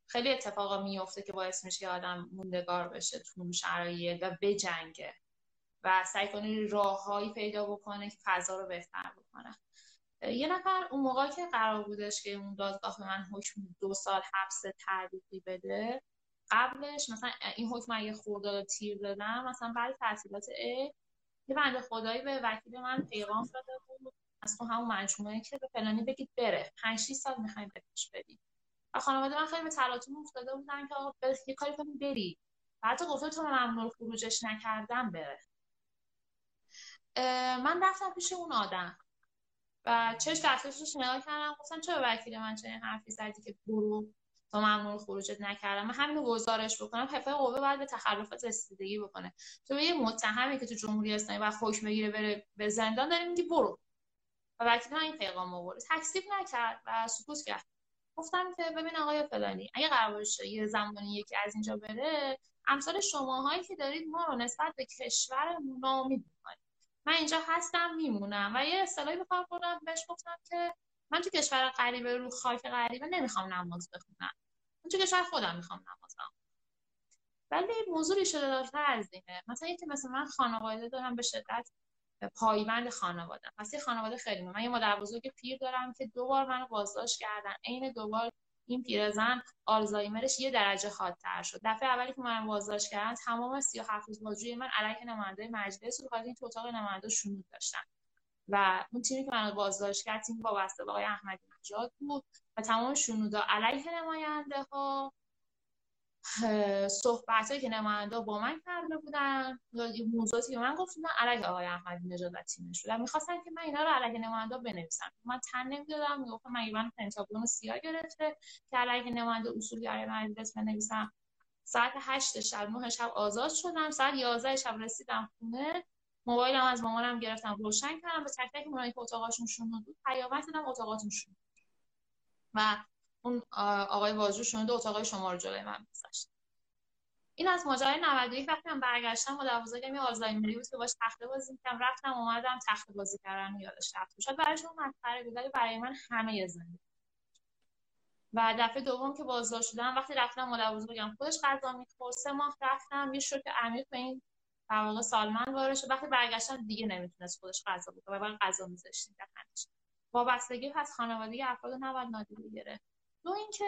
خیلی اتفاقا میفته که باعث میشه که آدم موندگار بشه تو اون شرایط و بجنگه و سعی کنه راههایی پیدا بکنه که فضا رو بهتر بکنه. یه نفر اون موقع که قرار بودش که اون دادگاه به من حکم دو سال حبس تعلیقی بده قبلش مثلا این حکم اگه خورداد تیر دادم مثلا بعد تعطیلات ا یه بنده خدایی به وکیل من پیغام داده بود. از تو همون مجموعه که به فلانی بگید بره. 5 6 سال می‌خوایم بهش بدیم. و خانواده من خیلی به تلاطم افتاده بودن که آقا یه کاری کنیم بری بعد گفته تو ممنوع خروجش نکردم بره. من رفتم پیش اون آدم. و چش دستش رو نگاه کردم. گفتم چرا وکیل من چنین حرفی زدی که برو تا ممنوع خروجت نکردم؟ من همین گزارش بکنم حفظ قوه باید به تخلفات رسیدگی بکنه. تو به یه متهمی که تو جمهوری اسلامی و خوش بگیره بره به زندان داری میگی برو. و وکیل من این پیغام آورد. تکذیب نکرد و سکوت کرد. گفتم که ببین آقای فلانی اگه قرار باشه یه زمانی یکی از اینجا بره امثال شماهایی که دارید ما رو نسبت به کشور نامید می‌کنید. من اینجا هستم میمونم. و یه اصطلاحی بخوام بردم بهش گفتم که من تو کشور غریبه رو خاک غریبه نمی‌خوام نماز بخونم. من تو کشور خودم می‌خوام نماز بخونم. ولی موضوعی شده دارتر از اینه. مثلا اینکه مثلا من خانواده دارم به شدت پایبند خانواده. پس یه خانواده خیلی من یه مادر بزرگ پیر دارم که دو بار منو بازداشت کردن. عین دو بار این پیرزن آلزایمرش یه درجه حادتر شد. دفعه اولی که من بازداشت کردن تمام 37 روز بازجویی من علیه نماینده مجلس رو این تو اتاق نماینده شنود داشتن. و اون تیمی که من بازداشت کرد تیم وابسته به آقای احمدی نژاد بود. و تمام شنودا علیه نماینده ها صحبت که نماینده با من کرده بودن موضوعاتی که من گفتم علیه آقای احمدی نژاد و تیمش بودن می‌خواستن که من اینا رو علیه نماینده بنویسم. من تن نمی‌دادم می‌گفتم من من پنتاگون سیاه گرفته که علیه نماینده اصولگرای مجلس بنویسم. ساعت هشت شب نه شب آزاد شدم. ساعت 11 شب رسیدم خونه. موبایلم از مامانم گرفتم روشن کردم. به تک تک اونایی که اتاقاشون شون بود. پیامک دادم اتاقاتون شون و اون آقای واژو شنود اتاقای شما جلوی من میذاشت. این از ماجرای 91 وقتی من برگشتم با که می آلزایمری بود که باش تخته بازی می‌کردم. رفتم اومدم تخته بازی کردن یادش رفت. شاید شما مسخره بود ولی برای من همه زندگی و دفعه دوم که بازداشت شدم وقتی رفتم مادر بزرگم خودش غذا می‌خورد. سه ماه رفتم یه شوک عمیق به این در واقع سالمن وارد شد. وقتی برگشتم دیگه نمی‌تونست خودش غذا بخوره. و باید غذا میذاشتیم. دهنش وابستگی پس خانوادگی افراد نباید نادیده گرفت. دو اینکه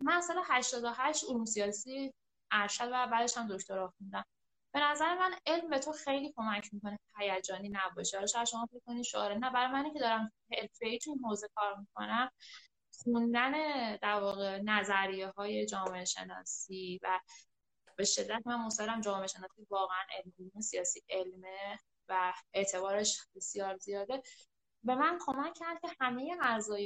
من اصلا 88 علوم سیاسی ارشد و بعدش هم دکترا خوندم به نظر من علم به تو خیلی کمک می‌کنه هیجانی نباشه. شاید شما فکر کنید شعاره نه برای منی که دارم حرفه‌ای تو حوزه کار می‌کنم. خوندن در واقع نظریه های جامعه شناسی و به شدت من مصرم جامعه شناسی واقعا علمی سیاسی علمه و اعتبارش بسیار زیاده. به من کمک کرد که همه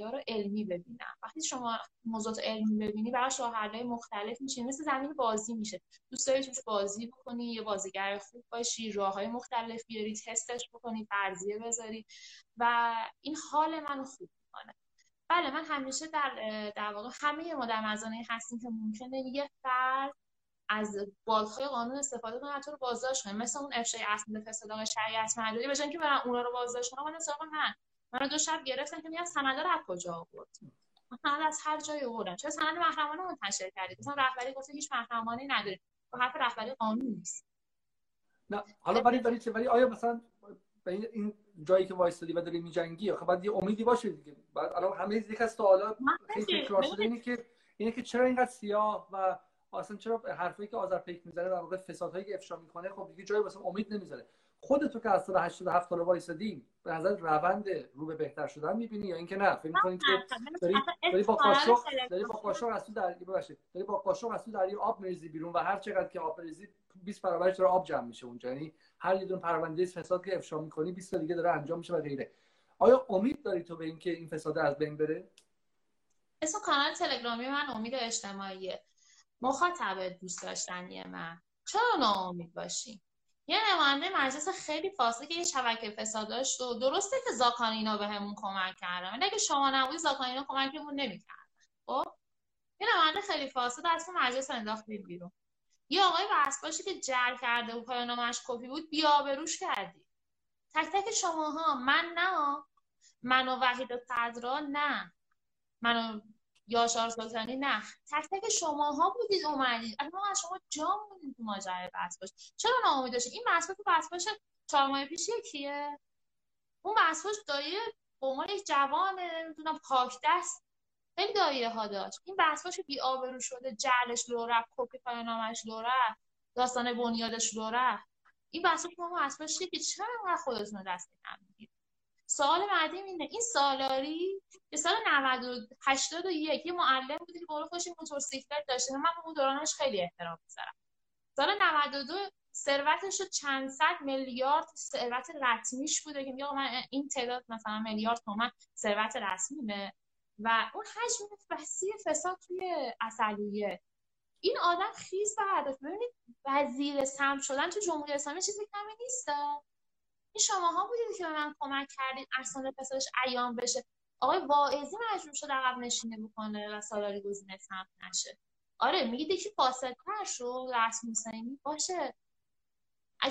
ها رو علمی ببینم. وقتی شما موضوعات علمی ببینی برای شاهرهای مختلف میشه. مثل زمین بازی میشه. دوست داری توش بازی بکنی یه بازیگر خوب باشی راه های مختلف بیاری تستش بکنی فرضیه بذاری و این حال منو خوب می‌کنه. بله من همیشه در در واقع همه ما در مزانه هستیم که ممکنه یه فرد از بالهای قانون استفاده کنه تو رو بازداشت کنه مثل اون افشای اصلی فساد شریعت مداری بجن که برن اونا رو بازداشت کنن. من سراغ من من دو شب گرفتن که میاد سند رو از کجا آورد سند از هر جای آوردن چه سند محرمانه منتشر کردید مثلا رهبری گفته هیچ محرمانه نداره. با حرف رهبری قانون نیست. نه حالا ولی ولی ولی آیا مثلا به این جایی که وایستادی و داری میجنگی خب بعد یه امیدی باشه دیگه. بعد الان همه یک از سوالات خیلی تکرار شده اینه که اینه که چرا اینقدر سیاه و اصلا چرا حرفی که آذرپیک می‌زنه در واقع فسادهایی که افشا می‌کنه خب دیگه جایی واسه امید نمی‌ذاره. خودتو که از سال 87 سال وایسادی به نظر روند رو به بهتر شدن می‌بینی یا اینکه نه؟ فکر می‌کنی که داری داری با قاشق داری با قاشق از تو در ببخشید. داری با قاشق از تو دریا آب میریزی بیرون و هر چقدر که آب بریزی 20 برابرش داره آب جمع میشه اونجا. یعنی هر یه دون پرونده فساد که افشا می‌کنی 20 تا دیگه داره انجام میشه و غیره. آیا امید داری تو به اینکه این فساد از بین بره؟ اسم کانال تلگرامی من امید اجتماعیه. مخاطب دوست داشتنی من. چرا ناامید باشی؟ یه نماینده مجلس خیلی فاصله که یه شبکه فساد داشت و درسته که زاکانینا بهمون کمک کردن ولی اگه شما نبودی زاکانینا کمکمون نمی‌کردن خب؟ یه نماینده خیلی فاسد از مجلس انداختید بیرون. یه آقای وسباشی که جر کرده و پایان نامش کپی بود بیابروش کردی. تک تک شماها من نه. من و وحید صدرا نه. من و یاشار سلطانی نه. تک تک شماها بودید اومدید. اما از شما جا موندید ماجرای بسپاش چرا ناامید داشتید این بسپاش تو بسپاش چهار ماه پیش یکیه. اون بسپاش دایه به عنوان یک جوان نمی‌دونم پاک دست. خیلی داعیه ها داشت. این بذرپاش بی آبرو شده جعلش لو رفت کپی نامش لو رفت داستان بنیادش لو رفت. این بذرپاش ما بذرپاش که چرا انقدر خودتون دست کم سوال بعدی اینه. این سالاری که سال 90 81 یه معلم بودی که برو خوش موتورسیکلت داشته. من به اون دورانش خیلی احترام می‌ذارم. سال 92 ثروتش رو چند صد میلیارد ثروت رسمیش بوده که میگه من این تعداد مثلا میلیارد تومن ثروت رسمیمه. و اون حجم وسیع فساد توی اصلیه. این آدم خیز هدف ببینید وزیر سم شدن تو جمهوری اسلامی چیزی کمی نیست. این شماها بودید که به من کمک کردید ارسال فسادش ایام بشه. آقای واعظی مجبور شد عقب نشینه بکنه و سالاری گزینه ثبت نشه. آره میگید یکی فاسدتر شد رسم حسینی باشه.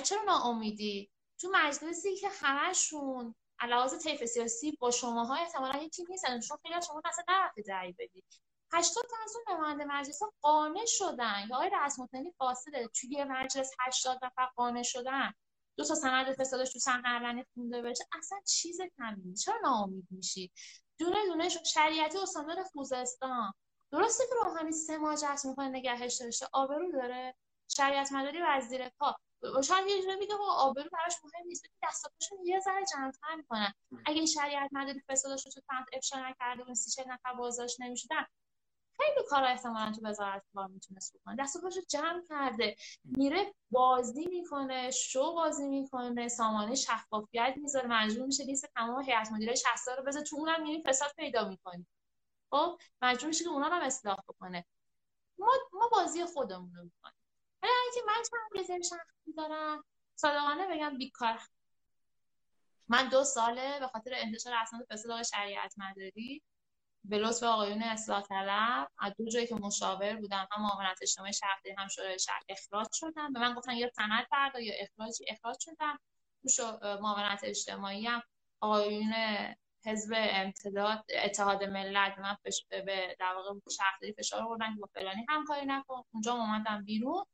چرا ناامیدی؟ تو مجلسی که همشون علاوه طیف سیاسی با شماها احتمالا یکی نیستن چون خیلی شما اصلا نرفته رأی بدید هشتاد تا از اون نماینده مجلس قانع شدن. یا آقای رسم حسینی فاسده. توی مجلس هشتاد نفر قانع شدن. دو تا سند فسادش تو صحنه علنی خونده بشه. اصلا چیز کمی چرا ناامید میشی؟ دونه دونه شریعتی استاندار خوزستان. درسته که روحانی سه ماه جس می‌کنه نگهش داشته. آبرو داره. شریعت مداری وزیر پا. شاید یه جوری میگه آبرو براش مهم نیست. دستاتشون یه ذره جمع‌تر می‌کنن. اگه این شریعت مداری فسادش رو تو تنت افشا نکرده اون سی نفر بازداشت نمی‌شدن خیلی کار احتمالا تو وزارت کار می‌تونست بکنه. دست پاشو جمع کرده. میره بازی می‌کنه شو بازی می‌کنه سامانه شفافیت می‌ذاره مجبور میشه لیست تمام هیئت مدیره 60 رو بذاره. تو اونم میری فساد پیدا می‌کنی. خب مجبور میشه که اونا رو اصلاح بکنه. ما ما بازی خودمون رو می‌کنیم. ولی اینکه من چند رزرو شخصی دارم صادقانه بگم بیکار من دو ساله به خاطر انتشار اسناد فساد شریعت مداری به لطف آقایون اصلاح طلب از دو جایی که مشاور بودم هم معاونت اجتماعی شهرداری هم شورای شهر اخراج شدم. به من گفتن یا سند بردا یا اخراجی اخراج شدم. تو معاونت اجتماعی هم آقایون حزب امتداد اتحاد ملت من به در واقع شهرداری فشار آوردن که با فلانی همکاری نکن. اونجا اومدم بیرون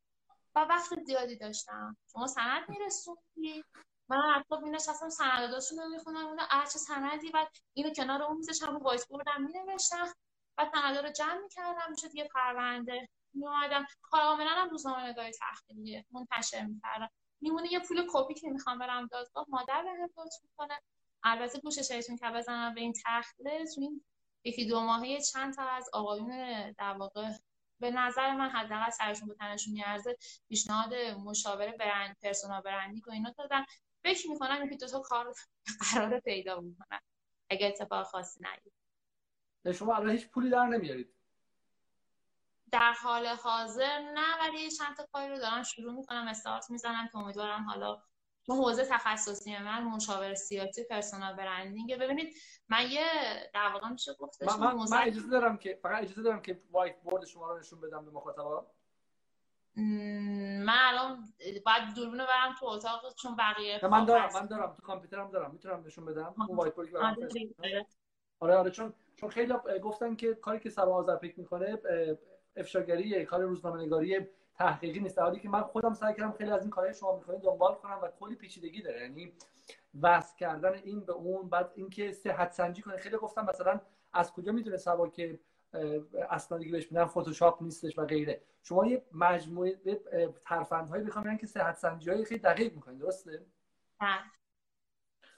و وقت زیادی داشتم. شما سند میرسوندی؟ من حتی می نشستم سنداداشون رو می‌خونم اون هر چه سندی بعد اینو کنار اون میزش هم وایس بردم می نوشتم بعد سندا رو جمع می‌کردم می‌شد یه پرونده. می اومدم کاملا هم روزنامه نگاری تحقیقیه منتشر می‌کردم میمونه یه پول کپی که می‌خوام برم دادگاه مادر بهم لطف می‌کنه. البته گوش شیطون که بزنم به این تحقیق تو این یکی دو ماهه چند تا از آقایون در واقع به نظر من حداقل سرشون به تنشون میارزه پیشنهاد مشاوره برند پرسونال برندینگ و اینا دادن. فکر می‌کنم یکی دو تا کار قرار پیدا می‌کنن اگه اتفاق خاصی نیفته. شما الان هیچ پولی در نمیارید. در حال حاضر نه ولی چند تا کاری رو دارم شروع می‌کنم استارت می‌زنم که امیدوارم حالا تو حوزه تخصصی من مشاور سیاسی personal branding ببینید من یه در واقع میشه گفتش من, من, من اجازه دارم که فقط اجازه دارم که whiteboard شما رو نشون بدم به مخاطبا. من الان باید دوربینو برم تو اتاق چون بقیه من دارم من دارم. تو کامپیوترم دارم. می‌تونم نشون بدم. اون white آره, آره آره. چون چون خیلی گفتن که کاری که صبا آذرپیک می‌کنه افشاگری کار روزنامه‌نگاری تحقیقی نیست. حالی که من خودم سعی کردم خیلی از این کارهای شما می‌کنید دنبال کنم و کلی پیچیدگی داره. یعنی وصل کردن این به اون بعد اینکه صحت سنجی کنه. خیلی گفتم مثلا از کجا می‌دونه سبا که اسنادی که بهش میدن فتوشاپ نیستش و غیره. شما یه مجموعه ترفندهایی می‌خوام که صحت سنجی خیلی دقیق می‌کنید درسته؟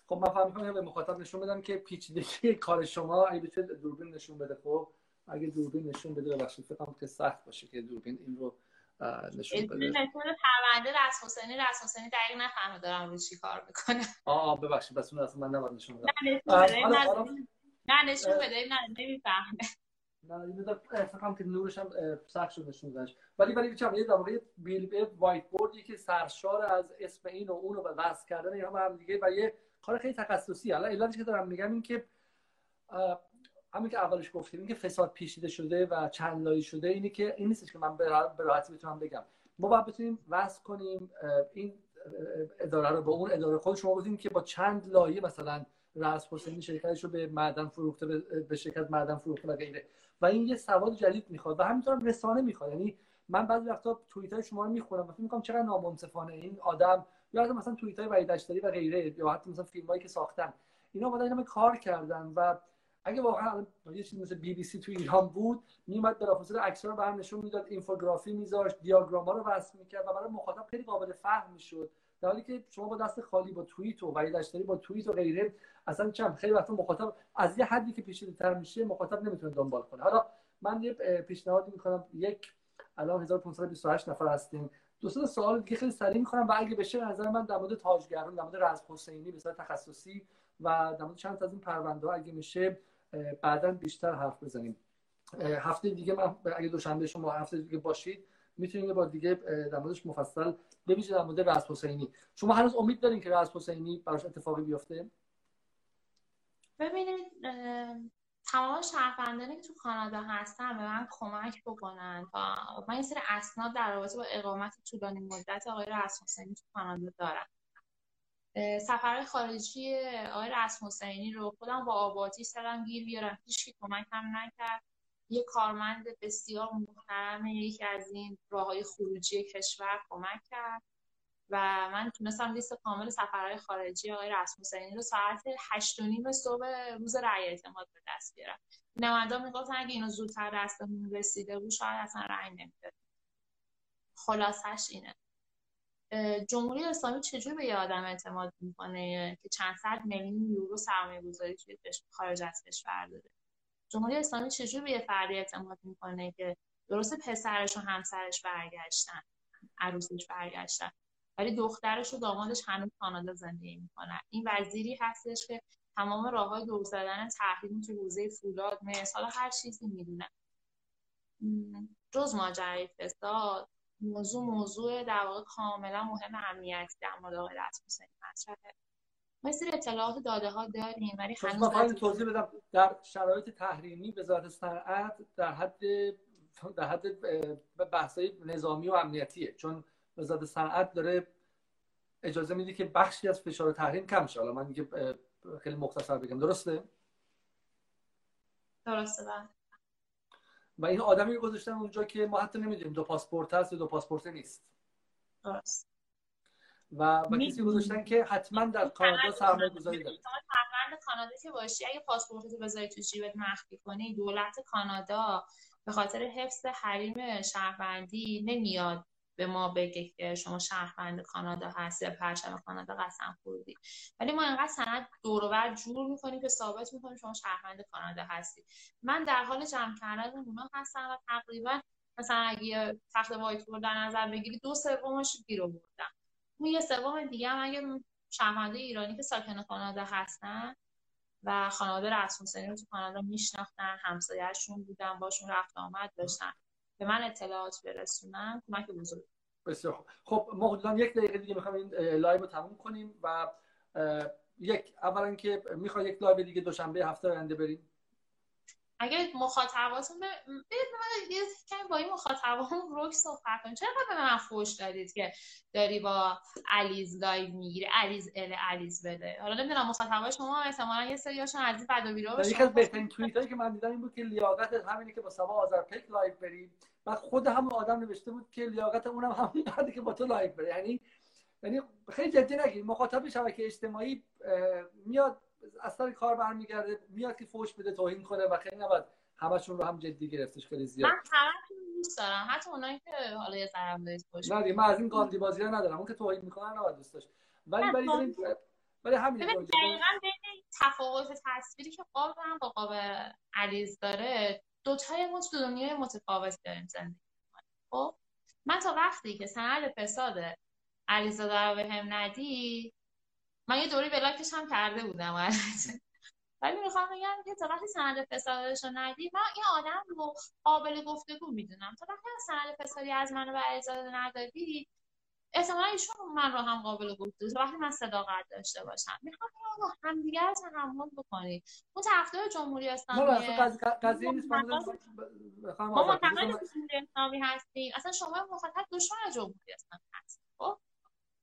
خب من فهم به مخاطب نشون بدم که پیچیدگی کار شما اگه بتونه دوربین نشون بده خب؟ اگه دوربین نشون بده ببخشید فکر که سخت باشه که دوربین این رو نشون بده. نشون پرونده رس حسینی رس حسینی دقیق نفهمه دارم روی چی کار می‌کنه. آه ببخشید بس اون اصلا من نباید نشون بدم. نه نشون بده نه نمی‌فهمه نه فکرم که نورش هم سخت شد نشون دادش. ولی ولی چم یه در بیل وایت بوردی که سرشار از اسم این و اون رو وصل کردن اینا هم دیگه و یه کار خیلی تخصصی. حالا علتش که دارم میگم این که همین که اولش گفتیم این که فساد پیچیده شده و چند لایی شده اینه که این نیستش که من به راحتی بتونم بگم. ما باید بتونیم وصل کنیم این اداره رو به اون اداره خود. شما بودیم که با چند لایه مثلا رأس حسینی شرکتش رو به معدن فروخته به شرکت معدن فروخته و غیره. و این یه سواد جدید می‌خواد و همینطور رسانه می‌خواد. یعنی من بعضی وقتا توییت های شما رو می‌خونم و فکر می‌کنم چقدر نامنصفانه این آدم یا حتی مثلا توییت های وحید و غیره یا حتی مثلا فیلم که ساختن. اینا اومدن کار کردن و اگه واقعا یه چیزی مثل بی بی سی تو ایران بود میومد بلافاصله عکس‌ها رو برام نشون می‌داد اینفوگرافی میذاشت دیاگراما رو وصل می‌کرد و برای مخاطب خیلی قابل فهم می‌شد. در حالی که شما با دست خالی با توییت و وحید اشتری با توییت و غیره اصلا چم خیلی وقتا مخاطب از یه حدی که پیچیده تر میشه مخاطب نمی‌تونه دنبال کنه. حالا من یه پیشنهادی می‌کنم. یک الان 1528 نفر هستیم. دو سه سوال دیگه خیلی سریع می‌کنم و اگه بشه نظر من در مورد تاجگران در مورد رز حسینی به تخصصی و در مورد چند از این پرونده ها اگه میشه بعدا بیشتر حرف بزنیم. هفته دیگه من اگه دوشنبه شما هفته دیگه باشید می‌تونیم یه بار دیگه در موردش مفصل ببینید در مورد رأس حسینی. شما هنوز امید دارین که رأس حسینی براش اتفاقی بیفته؟ ببینید تمام شهروندانی که تو کانادا هستن به من کمک بکنن تا من یه سری اسناد در رابطه با اقامت طولانی مدت آقای رأس حسینی تو کانادا دارم. سفر خارجی آقای رسم حسینی رو خودم با آباتی سرم گیر بیارم. هیچ کمک هم نکرد. یه کارمند بسیار محترم یکی از این راه های خروجی کشور کمک کرد و من تونستم لیست کامل سفرهای خارجی آقای رسم حسینی رو ساعت هشت و نیم صبح روز رأی اعتماد به دست بیارم. نماینده می‌گفتن اگه اینو زودتر دستمون رسیده بود شاید اصلا رأی نمی‌داد خلاصش اینه. جمهوری اسلامی چجور به یه آدم اعتماد می‌کنه که چند صد میلیون یورو سرمایه گذاری توی خارج از کشور داره؟ جمهوری اسلامی چجور به فردی اعتماد می‌کنه که درست پسرش و همسرش برگشتن عروسش برگشتن ولی دخترش و دامادش هنوز کانادا زندگی می‌کنن این وزیری هستش که تمام راه های دور زدن تحریم تو حوزه فولاد مثال هر چیزی می‌دونه. جز ماجرای فساد موضوع موضوع در واقع کاملا مهم امنیتی در مورد آقای حسینی مطرحه. ما سری اطلاعات داده ها داریم ولی خب، هنوز توضیح بدم. در شرایط تحریمی وزارت صنعت در حد در حد بحثای نظامی و امنیتیه. چون وزارت صنعت داره اجازه میده که بخشی از فشار تحریم کم شه. حالا من دیگه خیلی مختصر بگم. درسته؟ درسته بله. و این آدمی گذاشتن اونجا که ما حتی نمی‌دونیم دو پاسپورت هست یا دو پاسپورت نیست. درست. و, و کسی گذاشتن که حتما در کانادا سرمایه گذاری داره. کانادا که باشی اگه پاسپورتتو بذاری تو جیبت مخفی کنی دولت کانادا به خاطر حفظ حریم شهروندی نمیاد به ما بگه که شما شهروند کانادا هستی یا پرچم کانادا قسم خوردی. ولی ما اینقدر سند دور جور می‌کنیم که ثابت می‌کنیم شما شهروند کانادا هستی. من در حال جمع کردن اونا هستم و تقریبا مثلا اگه تخت وایت در نظر بگیری دو سومش گیر آوردم. اون یه سوم دیگه هم اگه شهرونده ایرانی که ساکن کانادا هستن و خانواده رسم رو تو کانادا میشناختن همسایهشون بودن باشون رفت آمد داشتن. به من اطلاعات برسونن کمک بزرگ. بسیار خوب. خب ما یک دقیقه دیگه می‌خوایم این live رو تموم کنیم و یک اولا که می‌خوای یک live دیگه دوشنبه هفته آینده بریم؟ اگر مخاطباتون ب... یه کمی با این مخاطباتون روک صحبت کنید چرا به من فوش دادید که داری با علیزاده live می‌گیری؟ علیز ال علیز بده حالا نمی‌دونم مخاطبای شما احتمالاً یه سریاشون این بد و باشه یکی از بهترین توییتایی که من دیدم این بود که لیاقت همینه که با صبا آذرپیک live بریم. و خود هم آدم نوشته بود که لیاقت اونم همون بعدی که با تو live بره. یعنی یعنی خیلی جدی نگیر. مخاطب شبکه اجتماعی میاد از سر کار برمیگرده میاد که فوش بده توهین کنه و خیلی نباید همشون رو هم جدی گرفتش خیلی زیاد. من همتون دوست دارم. حتی اونایی که حالا یه ذره فوش نه من از این گاندی بازی ها ندارم. اون که توهین می‌کنن نباید دوست داشت. ولی ولی ولی همین دقیقاً بین تفاوت تصویری که قاب هم با قاب علیز داره دوتای ما تو دنیای متفاوت داریم زندگی خب؟ من تا وقتی که سند فساد علیزاده رو به هم ندی من یه دوری بلاکش هم کرده بودم. ولی می‌خوام بگم که تا وقتی سند فسادش رو ندی من این آدم رو قابل گفتگو می‌دونم. تا وقتی سند فسادی از منو به علیزاده ندادی احتمالا ایشون من رو هم قابل گفتگو وقتی من صداقت داشته باشم می‌خوام هم دیگر رو تحمل بکنید اون طرفدار جمهوری اسلامی قضیه نیست ما معتقد جمهوری اسلامی هستیم. اصلا شما مخاطب دشمن جمهوری اسلامی هستید. خب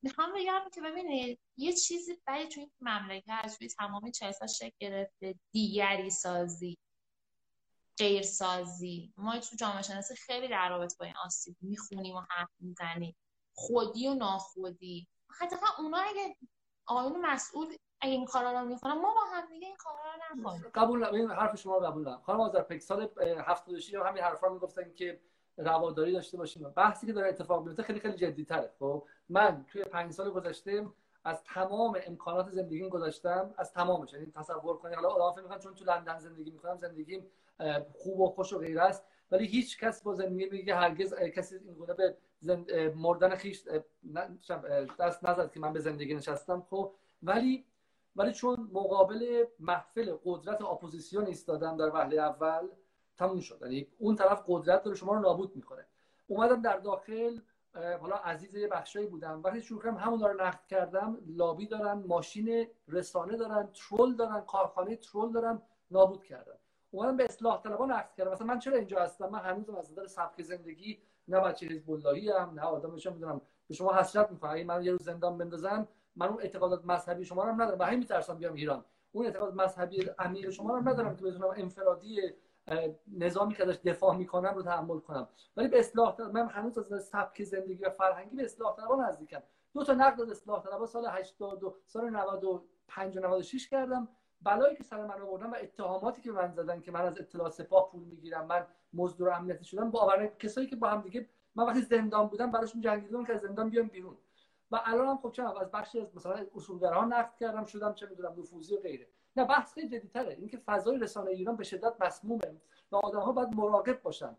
می‌خوام بگم که ببینید یه چیزی برای توی این مملکت توی تمام چهل شکل گرفته. دیگری سازی غیر سازی. ما تو جامعه شناسی خیلی در رابطه با این آسیب می‌خونیم و حرف می‌زنیم. خودی و ناخودی. حتی اونا اگه آقایون مسئول اگه این کارا رو می‌کنن ما با هم دیگه این کارا رو نکنیم. قبول این حرف شما رو قبول دارم. خانم آذرپیک سال 76 همین حرفا می‌گفتن که رواداری داشته باشیم. بحثی که داره اتفاق میفته خیلی خیلی جدی تره خب من توی پنج سال گذشته از تمام امکانات زندگی گذاشتم از تمامش یعنی تصور کنید. حالا فکر می‌کنن چون تو لندن زندگی می‌کنم زندگیم خوب و خوش و غیره است. ولی هیچ کس با زندگی میگه هرگز کسی این گونه به زند... مردن خیش دست نزد که من به زندگی نشستم. خب ولی ولی چون مقابل محفل قدرت اپوزیسیون ایستادم در وهله اول تموم شد. یعنی اون طرف قدرت داره شما رو نابود می‌کنه. اومدم در داخل حالا عزیز یه بخشایی بودم. وقتی شروع کردم همون رو نقد کردم لابی دارن ماشین رسانه دارن troll دارن کارخانه troll دارن نابود کردن. اومدم به اصلاح طلبان نقد کردم. مثلا من چرا اینجا هستم؟ من هنوزم از نظر سبک زندگی نه بچه حزب اللهی ام نه آدمش می‌دونم به شما حسرت می‌کنم. اگه من یه روز زندان بندازن من اون اعتقادات مذهبی شما رو هم ندارم. و همین میترسم بیام ایران. اون اعتقاد مذهبی عمیق شما رو ندارم که بتونم انفرادی نظامی که ازش دفاع می‌کنم رو تحمل کنم. ولی به اصلاح من هنوز از سبک زندگی و فرهنگی به اصلاح طلبان نزدیکم. دو تا نقد از اصلاح طلبان سال 82 سال 95 و 96 کردم. بلایی که سر من آوردن و اتهاماتی که من زدن که من از اطلاع سپاه پول می‌گیرم من مزدور امنیتی شدم باور کسایی که با هم دیگه من وقتی زندان بودم براشون جنگیدم که از زندان بیام بیرون. و الان هم خب چه از بخشی از مثلا اصولگراها نقد کردم شدم چه می‌دونم نفوذی و غیره. نه بحث خیلی جدیتره. اینکه فضای رسانه ایران به شدت مسمومه و آدم ها باید مراقب باشن.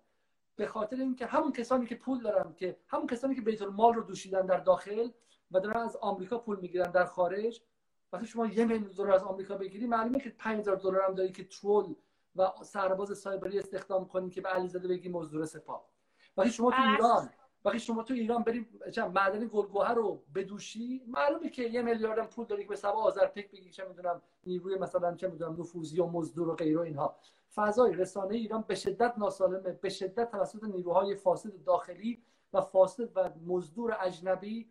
به خاطر اینکه همون کسانی که پول دارن که همون کسانی که بیت المال رو دوشیدن در داخل و دارن از آمریکا پول می‌گیرن در خارج وقتی شما یه میلیون دلار از آمریکا بگیری معلومه که 5000 دلار هم داری که ترول و سرباز سایبری استخدام کنی که به علیزاده بگی مزدور سپاه. وقتی شما تو ایران وقتی شما تو ایران بریم معدن گلگوهر رو بدوشی معلومه که یه میلیاردم پول داری که به سبا آذرپیک بگی چه می‌دونم نیروی مثلا چه می‌دونم نفوذی و مزدور و غیره اینها. فضای رسانه ایران به شدت ناسالمه به شدت توسط نیروهای فاسد داخلی و فاسد و مزدور اجنبی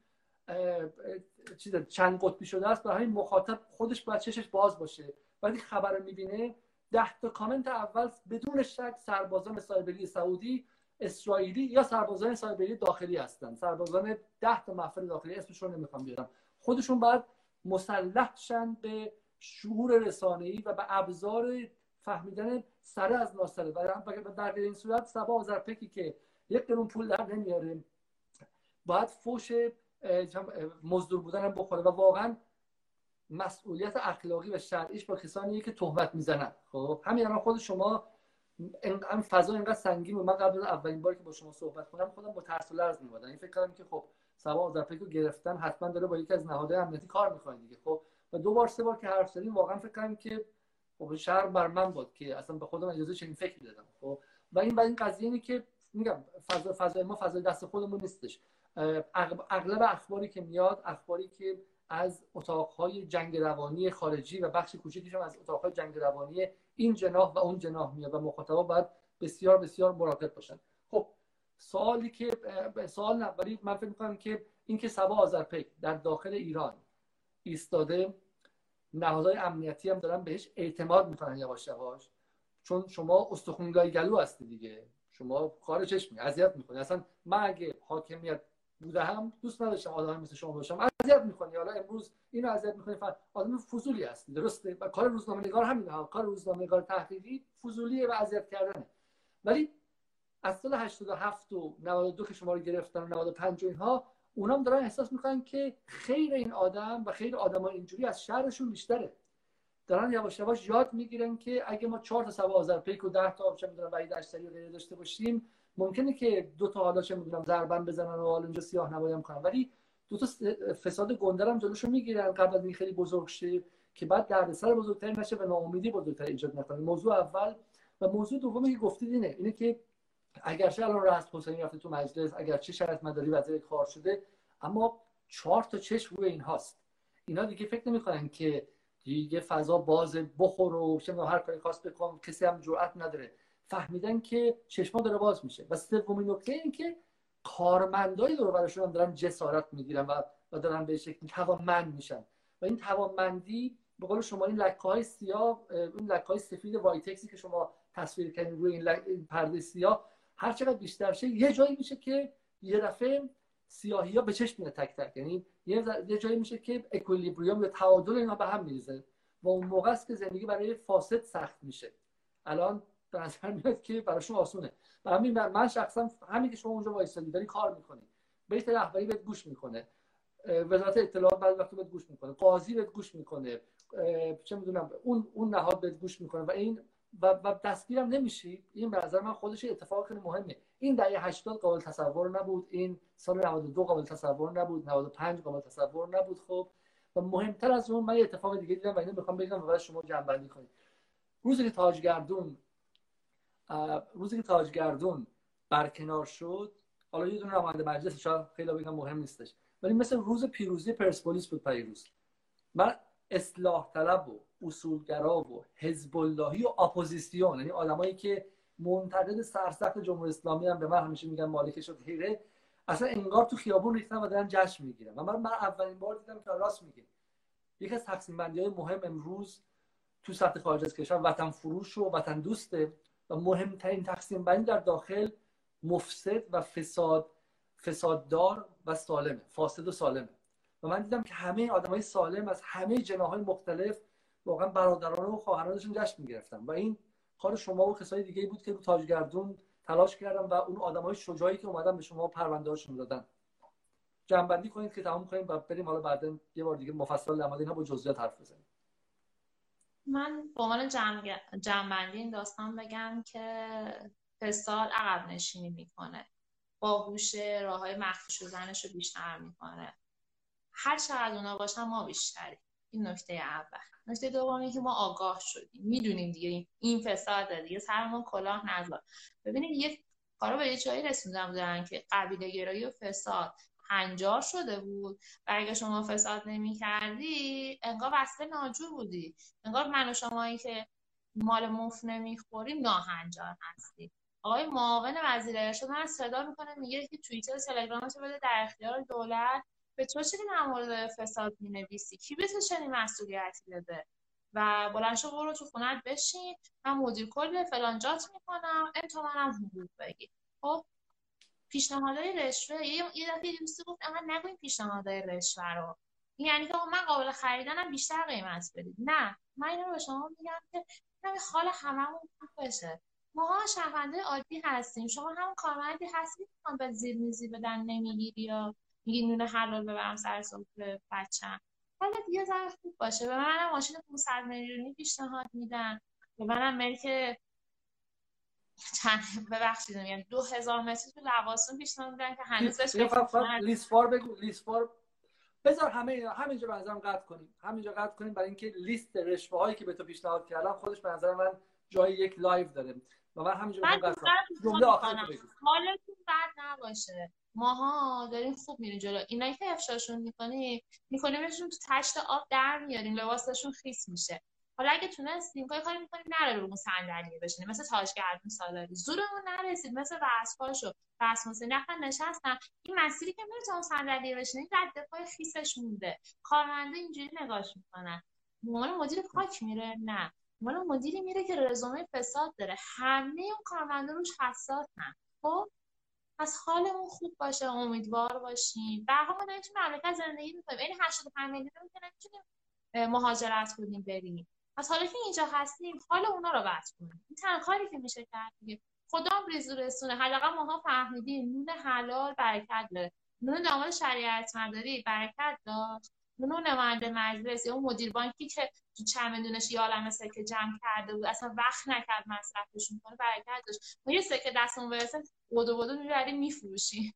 چیز چند قطبی شده است. برای مخاطب خودش باید چشش باز باشه. وقتی خبر رو می‌بینه ده تا کامنت اول بدون شک سربازان سایبری سعودی اسرائیلی یا سربازان سایبری داخلی هستن. سربازان ده تا محفل داخلی اسمش رو نمی‌خوام بیارم. خودشون باید مسلح شن به شعور رسانه‌ای و به ابزار فهمیدن سره از ناسره و در این صورت سبا آذرپکی که یک قرون پول در نمیاره باید فوش مزدور بودن هم بخوره و واقعا مسئولیت اخلاقی و شرعیش با کسانی که تهمت می‌زنن. خب همین الان خود شما این فضا اینقدر سنگین و من قبل اولین باری که با شما صحبت کنم خودم با ترس و لرز میومدم این فکر کردم که خب سبا آذرپیک رو گرفتن حتما داره با یکی از نهادهای امنیتی کار می‌کنه دیگه. خب و دو بار سه بار که حرف زدیم واقعا فکر کردم که خب شهر بر من بود که اصلا به خودم اجازه چنین فکری دادم. خب و این بعد این قضیه اینه که میگم فضا فضای ما فضای دست خودمون نیستش. اغلب اخباری که میاد اخباری که از اتاقهای جنگ روانی خارجی و بخش کوچکیش از اتاقهای جنگ روانی این جناح و اون جناح میاد و مخاطبا باید بسیار بسیار مراقب باشن. خب سوالی که سوال نه من فکر می‌کنم که اینکه سبا آذرپیک در داخل ایران ایستاده نهادهای امنیتی هم دارن بهش اعتماد می‌کنن یواش یواش. چون شما استخونگای گلو هستی دیگه. شما کار چشمی اذیت می‌کنی. اصلا من اگه حاکمیت بوده هم دوست نداشتم آدم مثل شما باشم. اذیت می‌کنی. حالا امروز اینو اذیت می‌کنی فقط آدم فضولی هستی. درسته؟ و کار روزنامه نگار همین ها. کار روزنامه نگار تحقیقی فضولیه و اذیت کردنه. ولی از سال 87 و 92 که شما رو گرفتن و 95 و اینها اونام دارن احساس می‌کنن که خیر این آدم و خیر آدم اینجوری از شهرشون بیشتره. دارن یواش یواش یاد می‌گیرن که اگه ما چهار تا سبا آذرپیک و 10 تا چه می‌دونم بعید اشتری و غیره داشته باشیم ممکنه که دو تا حالا چه می‌دونم ضربن بزنن و حالا اینجا سیاه نمایی کنن ولی دو تا فساد گندر هم جلوشو می‌گیرن. قبل از این خیلی بزرگ شه که بعد دردسر بزرگتر نشه و ناامیدی بزرگتر ایجاد نکنه. موضوع اول و موضوع دومی که گفتید اینه اینه که اگرچه الان راست حسینی رفته تو مجلس اگرچه شرط مداری وزیر کار شده اما چهار تا چشم روی این هاست. اینا دیگه فکر نمی‌کنن که دیگه فضا باز بخور و هر کاری خواست بکن کسی هم جرئت نداره. فهمیدن که چشما داره باز میشه. و سومین نکته این که کارمندای دور برشون دارن جسارت می‌گیرن و و دارن به شکلی توانمند میشن. و این توانمندی به قول شما این لکه های سیاه این لکه های سفید وایتکسی که شما تصویر کردین روی این, پرده سیاه هر چقدر بیشتر شه یه جایی میشه که یه دفعه سیاهی ها به چشم میاد تک تک. یعنی یه جایی میشه که اکویلیبریوم یا تعادل اینا به هم میریزه. و اون موقع است که زندگی برای فاسد سخت میشه. الان به نظر میاد که براشون آسونه. و همین من شخصا همین که شما اونجا وایسادی داری کار می‌کنی. بیت رهبری بهت گوش می‌کنه. وزارت اطلاعات بعد وقت بهت گوش می‌کنه. قاضی بهت گوش می‌کنه. چه می‌دونم اون اون نهاد بهت گوش می‌کنه و این و, و دستگیرم نمیشی. این به نظر من خودش اتفاق خیلی مهمه. این دهه 80 قابل تصور نبود. این سال 92 قابل تصور نبود. 95 قابل تصور نبود. خب و مهمتر از اون من یه اتفاق دیگه دیدم و اینو می‌خوام بگم و بعد شما جمع بندی کنید. روزی که تاجگردون روزی که تاجگردون برکنار شد حالا یه دونه نماینده مجلس شاید خیلی بگم مهم نیستش ولی مثل روز پیروزی پرسپولیس بود پیروز من اصلاح طلب و اصولگرا و حزب اللهی و اپوزیسیون یعنی آدمایی که منتقد سرسخت جمهوری اسلامی هم به من همیشه میگن مالک شد غیره اصلا انگار تو خیابون ریختن و دارن جشن می‌گیرن. و من من اولین بار دیدم که راست میگه. یکی از تقسیم بندی های مهم امروز تو سطح خارج از کشور وطن فروش و وطن دوسته و مهمترین تقسیم بندی در داخل مفسد و فساد فساددار و سالمه فاسد و سالمه. و من دیدم که همه آدم های سالم از همه های مختلف واقعا برادران و خواهرانشون جشن می‌گرفتن. و این کار شما و کسای دیگه بود که تاجگردون تلاش کردم و اون آدم های شجاعی که اومدن به شما پرونده هاشون دادن. جنبندی کنید که تمام کنیم و بریم حالا بعدا یه بار دیگه مفصل در اینها با جزئیات حرف بزنیم. من به عنوان جنبندی این داستان بگم که فساد عقب نشینی می‌کنه. باهوش راه های مخفی شدنش رو بیشتر می‌کنه. هر چقدر اونا باشن ما بیشتری این نکته اول. نکته دومی که ما آگاه شدیم. می‌دونیم دیگه این فساد دیگه. سرمون کلاه نذار. ببینید یه کارا به یه جایی رسونده بودن که قبیله گرایی و فساد. هنجار شده بود. و اگه شما فساد نمی کردی انگار وصله ناجور بودی. انگار من و شمایی که مال مف نمی‌خوریم ناهنجار هستی آقای معاون وزیر ارشاد من صدا می‌کنه میگه که توییتر تلگرامتو بده در اختیار دولت. به تو چه در مورد فساد می‌نویسی؟ کی به تو چنین مسئولیتی داده و بلند شو برو تو خونت بشین. من مدیر کل فلانجات می‌کنم. تو منم حقوق بگیر. خب؟ پیشنهادهای رشوه. یه دفعه دوستی گفت انقدر نگوین پیشنهادهای رشوه رو. یعنی که من قابل خریدنم بیشتر قیمت بدید. نه. من اینو به شما میگم که حال هممون خوب بشه ما شهرونده عادی هستیم. شما هم کارمندی هستید که به زیر میزی بدن نمی‌گیری یا میگی نون حلال ببرم سر سفره بچم. حالا دیگه ذره خوب باشه. به منم ماشین 500 میلیونی پیشنهاد میدن. به منم ملک چند ببخشید دو هزار متر تو لواسون پیشنهاد میدن که هنوز بهش لیسفار بگو لیسفار بذار همه همینجا به نظرم قطع کنیم. همینجا قطع کنیم برای اینکه لیست رشوه هایی که به تو پیشنهاد کردم خودش به نظر من جای یک live داره. و من همینجا قطع کنم. جمله آخر حالتون بد نباشه. ماها داریم خوب میریم جلو. اینایی که افشاشون می‌کنیم میکنیمشون تو تشت آب در میاریم. لباسشون خیس میشه. حالا اگه تونستیم کاری کاری می‌کنیم نره رو اون صندلیه بشینه. مثل تاجگردون سالاری. زورمون نرسید. مثل بذرپاش و رسم حسینی نشستن. این مسیری که میره تا اون صندلیه بشینه رد پای خیسش مونده. کارمنده اینجوری نگاش می‌کنن مال مدیر پاک میره. نه. مال مدیری میره که رزومه فساد داره. همه اون کارمنده روش حساسن. خب؟ پس حالمون خوب باشه. امیدوار باشیم. به ما داریم تو مملکت زندگی می‌کنیم. این 85 میلیون رو که نمی‌تونیم مهاجرت کنیم بریم. پس حالا که اینجا هستیم حال اونا رو بحث کنیم. این تنها کاری که میشه کرد دیگه خدا ریزو رسونه. حداقل ماها فهمیدیم نون حلال برکت داره. نون داماد شریعت مداری برکت داشت. نون نماینده مجلس یا اون مدیر بانکی که تو چمدونش یه عالم سکه جمع کرده بود اصلا وقت نکرد مصرفشون کنه برکت داشت. ما یه سکه دستمون برسه بودو بودو می‌بریم میفروشیم.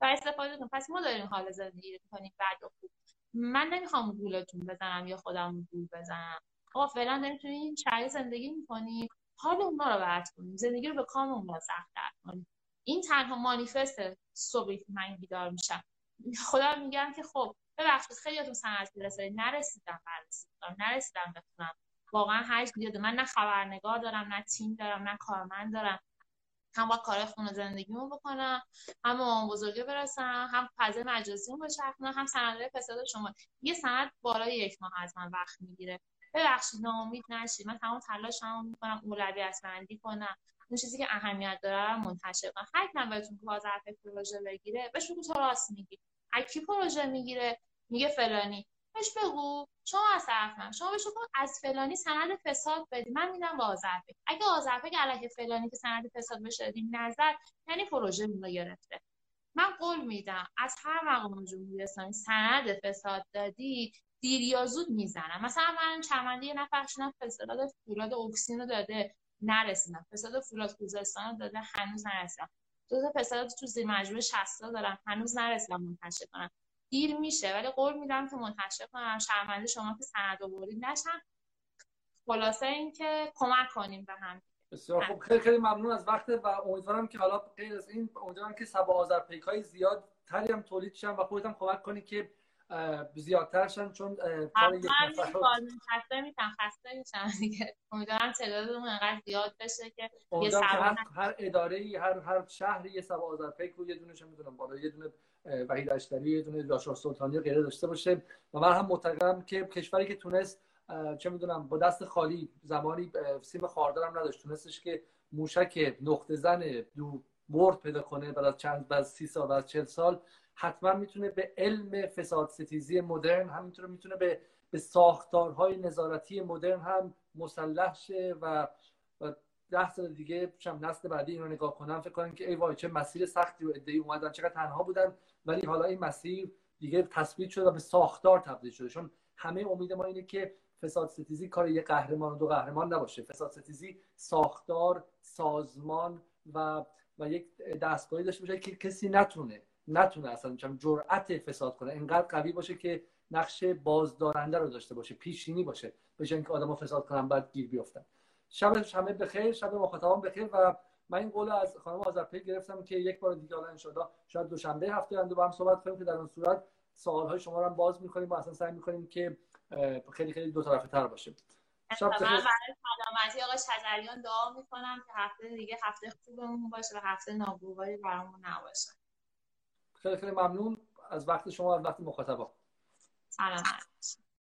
و استفاده کنیم. پس ما داریم حال زندگی کنیم بعد خوب. من نمی‌خوام گولتون بزنم یا خودم گول بزنم. آقا فعلا داریم توی این شرایط زندگی می‌کنیم حال اونا رو بد کنیم زندگی رو به کام اونا سختتر کنیم این تنها مانیفست صبحی که من بیدار میشم. خدا میگم که خب ببخشید خیلیاتون سند برسید نرسیدم بررسیدم. نرسیدم بتونم. واقعا هرچ بیاد من نه خبرنگار دارم نه تیم دارم نه کارمند دارم. هم با کار خونه زندگیمو بکنم هم مامان بزرگه برسم هم فضای مجازیمو بچرخونم هم سندهای فساد شما. یه سند بالای یک ماه از من وقت می‌گیره. ببخشید ناامید نشید. من تمام تلاشمو می‌کنم اولویت بندی کنم. اون چیزی که اهمیت داره رو منتشر کنم. هر کی بهتون بازرف پروژه بگیره بهش بگو تو راست میگی. کی پروژه می‌گیره میگه فلانی. بهش بگو شما از طرف من. شما بهش بگو از فلانی سند فساد بدی. من میدم به آذربک اگه آذربک علیه فلانی که سند فساد بشه دادیم نظر یعنی پروژه رو گرفته. من قول میدم از هر مقام جمهوری اسلامی سند فساد دادی دیر یا زود می‌زنم مثلا من چمنده یه نفر شدم فساد فولاد اکسین رو داده نرسیدم. فساد فولاد خوزستان رو داده هنوز نرسیدم. دو تا فساد تو زیر مجموعه 60 دارم. هنوز نرسیدم منتشر کنم. دیر میشه ولی قول میدم که منتشر کنم. شرمنده شما که سند آوردید نشن. خلاصه اینکه کمک کنیم به هم بسیار خوب. خیلی خیلی ممنون از وقت و امیدوارم که حالا غیر از این امیدوارم که سبا آذرپیک های زیاد تری هم تولید شن و خودت هم کمک کنی که زیادتر شن چون کار یک خسته میشن خسته میشن دیگه. امیدوارم تعدادمون انقدر زیاد بشه که یه هر, هر اداره هر هر شهری یه سبا آذرپیک رو یه دونه می‌دونم بالا یه دونه وحید اشتری یه دونه داشار سلطانی غیره داشته باشه. و من هم معتقدم که کشوری که تونست چه می‌دونم با دست خالی زمانی سیم خاردارم نداشت تونستش که موشک نقطه زن دو برد پیدا کنه بعد از چند بعد سی سال بعد چل سال حتما می‌تونه به علم فساد ستیزی مدرن همینطور می‌تونه به به ساختارهای نظارتی مدرن هم مسلح شه و و ده سال دیگه شم نسل بعدی این رو نگاه کنم فکر کنم که ای وای چه مسیر سختی و ادعی اومدن چقدر تنها بودن. ولی حالا این مسیر دیگه تثبیت شده و به ساختار تبدیل شده. چون همه امید ما اینه که فساد ستیزی کار یه قهرمان و دو قهرمان نباشه. فساد ستیزی ساختار سازمان و و یک دستگاهی داشته باشه که کسی نتونه نتونه اصلا جرأت فساد کنه. انقدر قوی باشه که نقش بازدارنده رو داشته باشه پیشینی باشه به اینکه آدمو فساد کنن بعد گیر بیافتن. شب همه بخیر شب مخاطبان بخیر و من این قول از خانم آذرپی گرفتم که یک بار دیگه حالا ان شاید دوشنبه هفته آینده با هم صحبت کنیم که در اون صورت سوال شما رو هم باز می‌کنیم و اصلا سعی می‌کنیم که خیلی خیلی دو طرفه تر باشه. شب من برای سلامتی آقای شجریان دعا می‌کنم که هفته دیگه هفته خوبمون باشه و هفته ناگواری برامون نباشه. خیلی خیلی ممنون از وقت شما از وقت مخاطبا. سلام.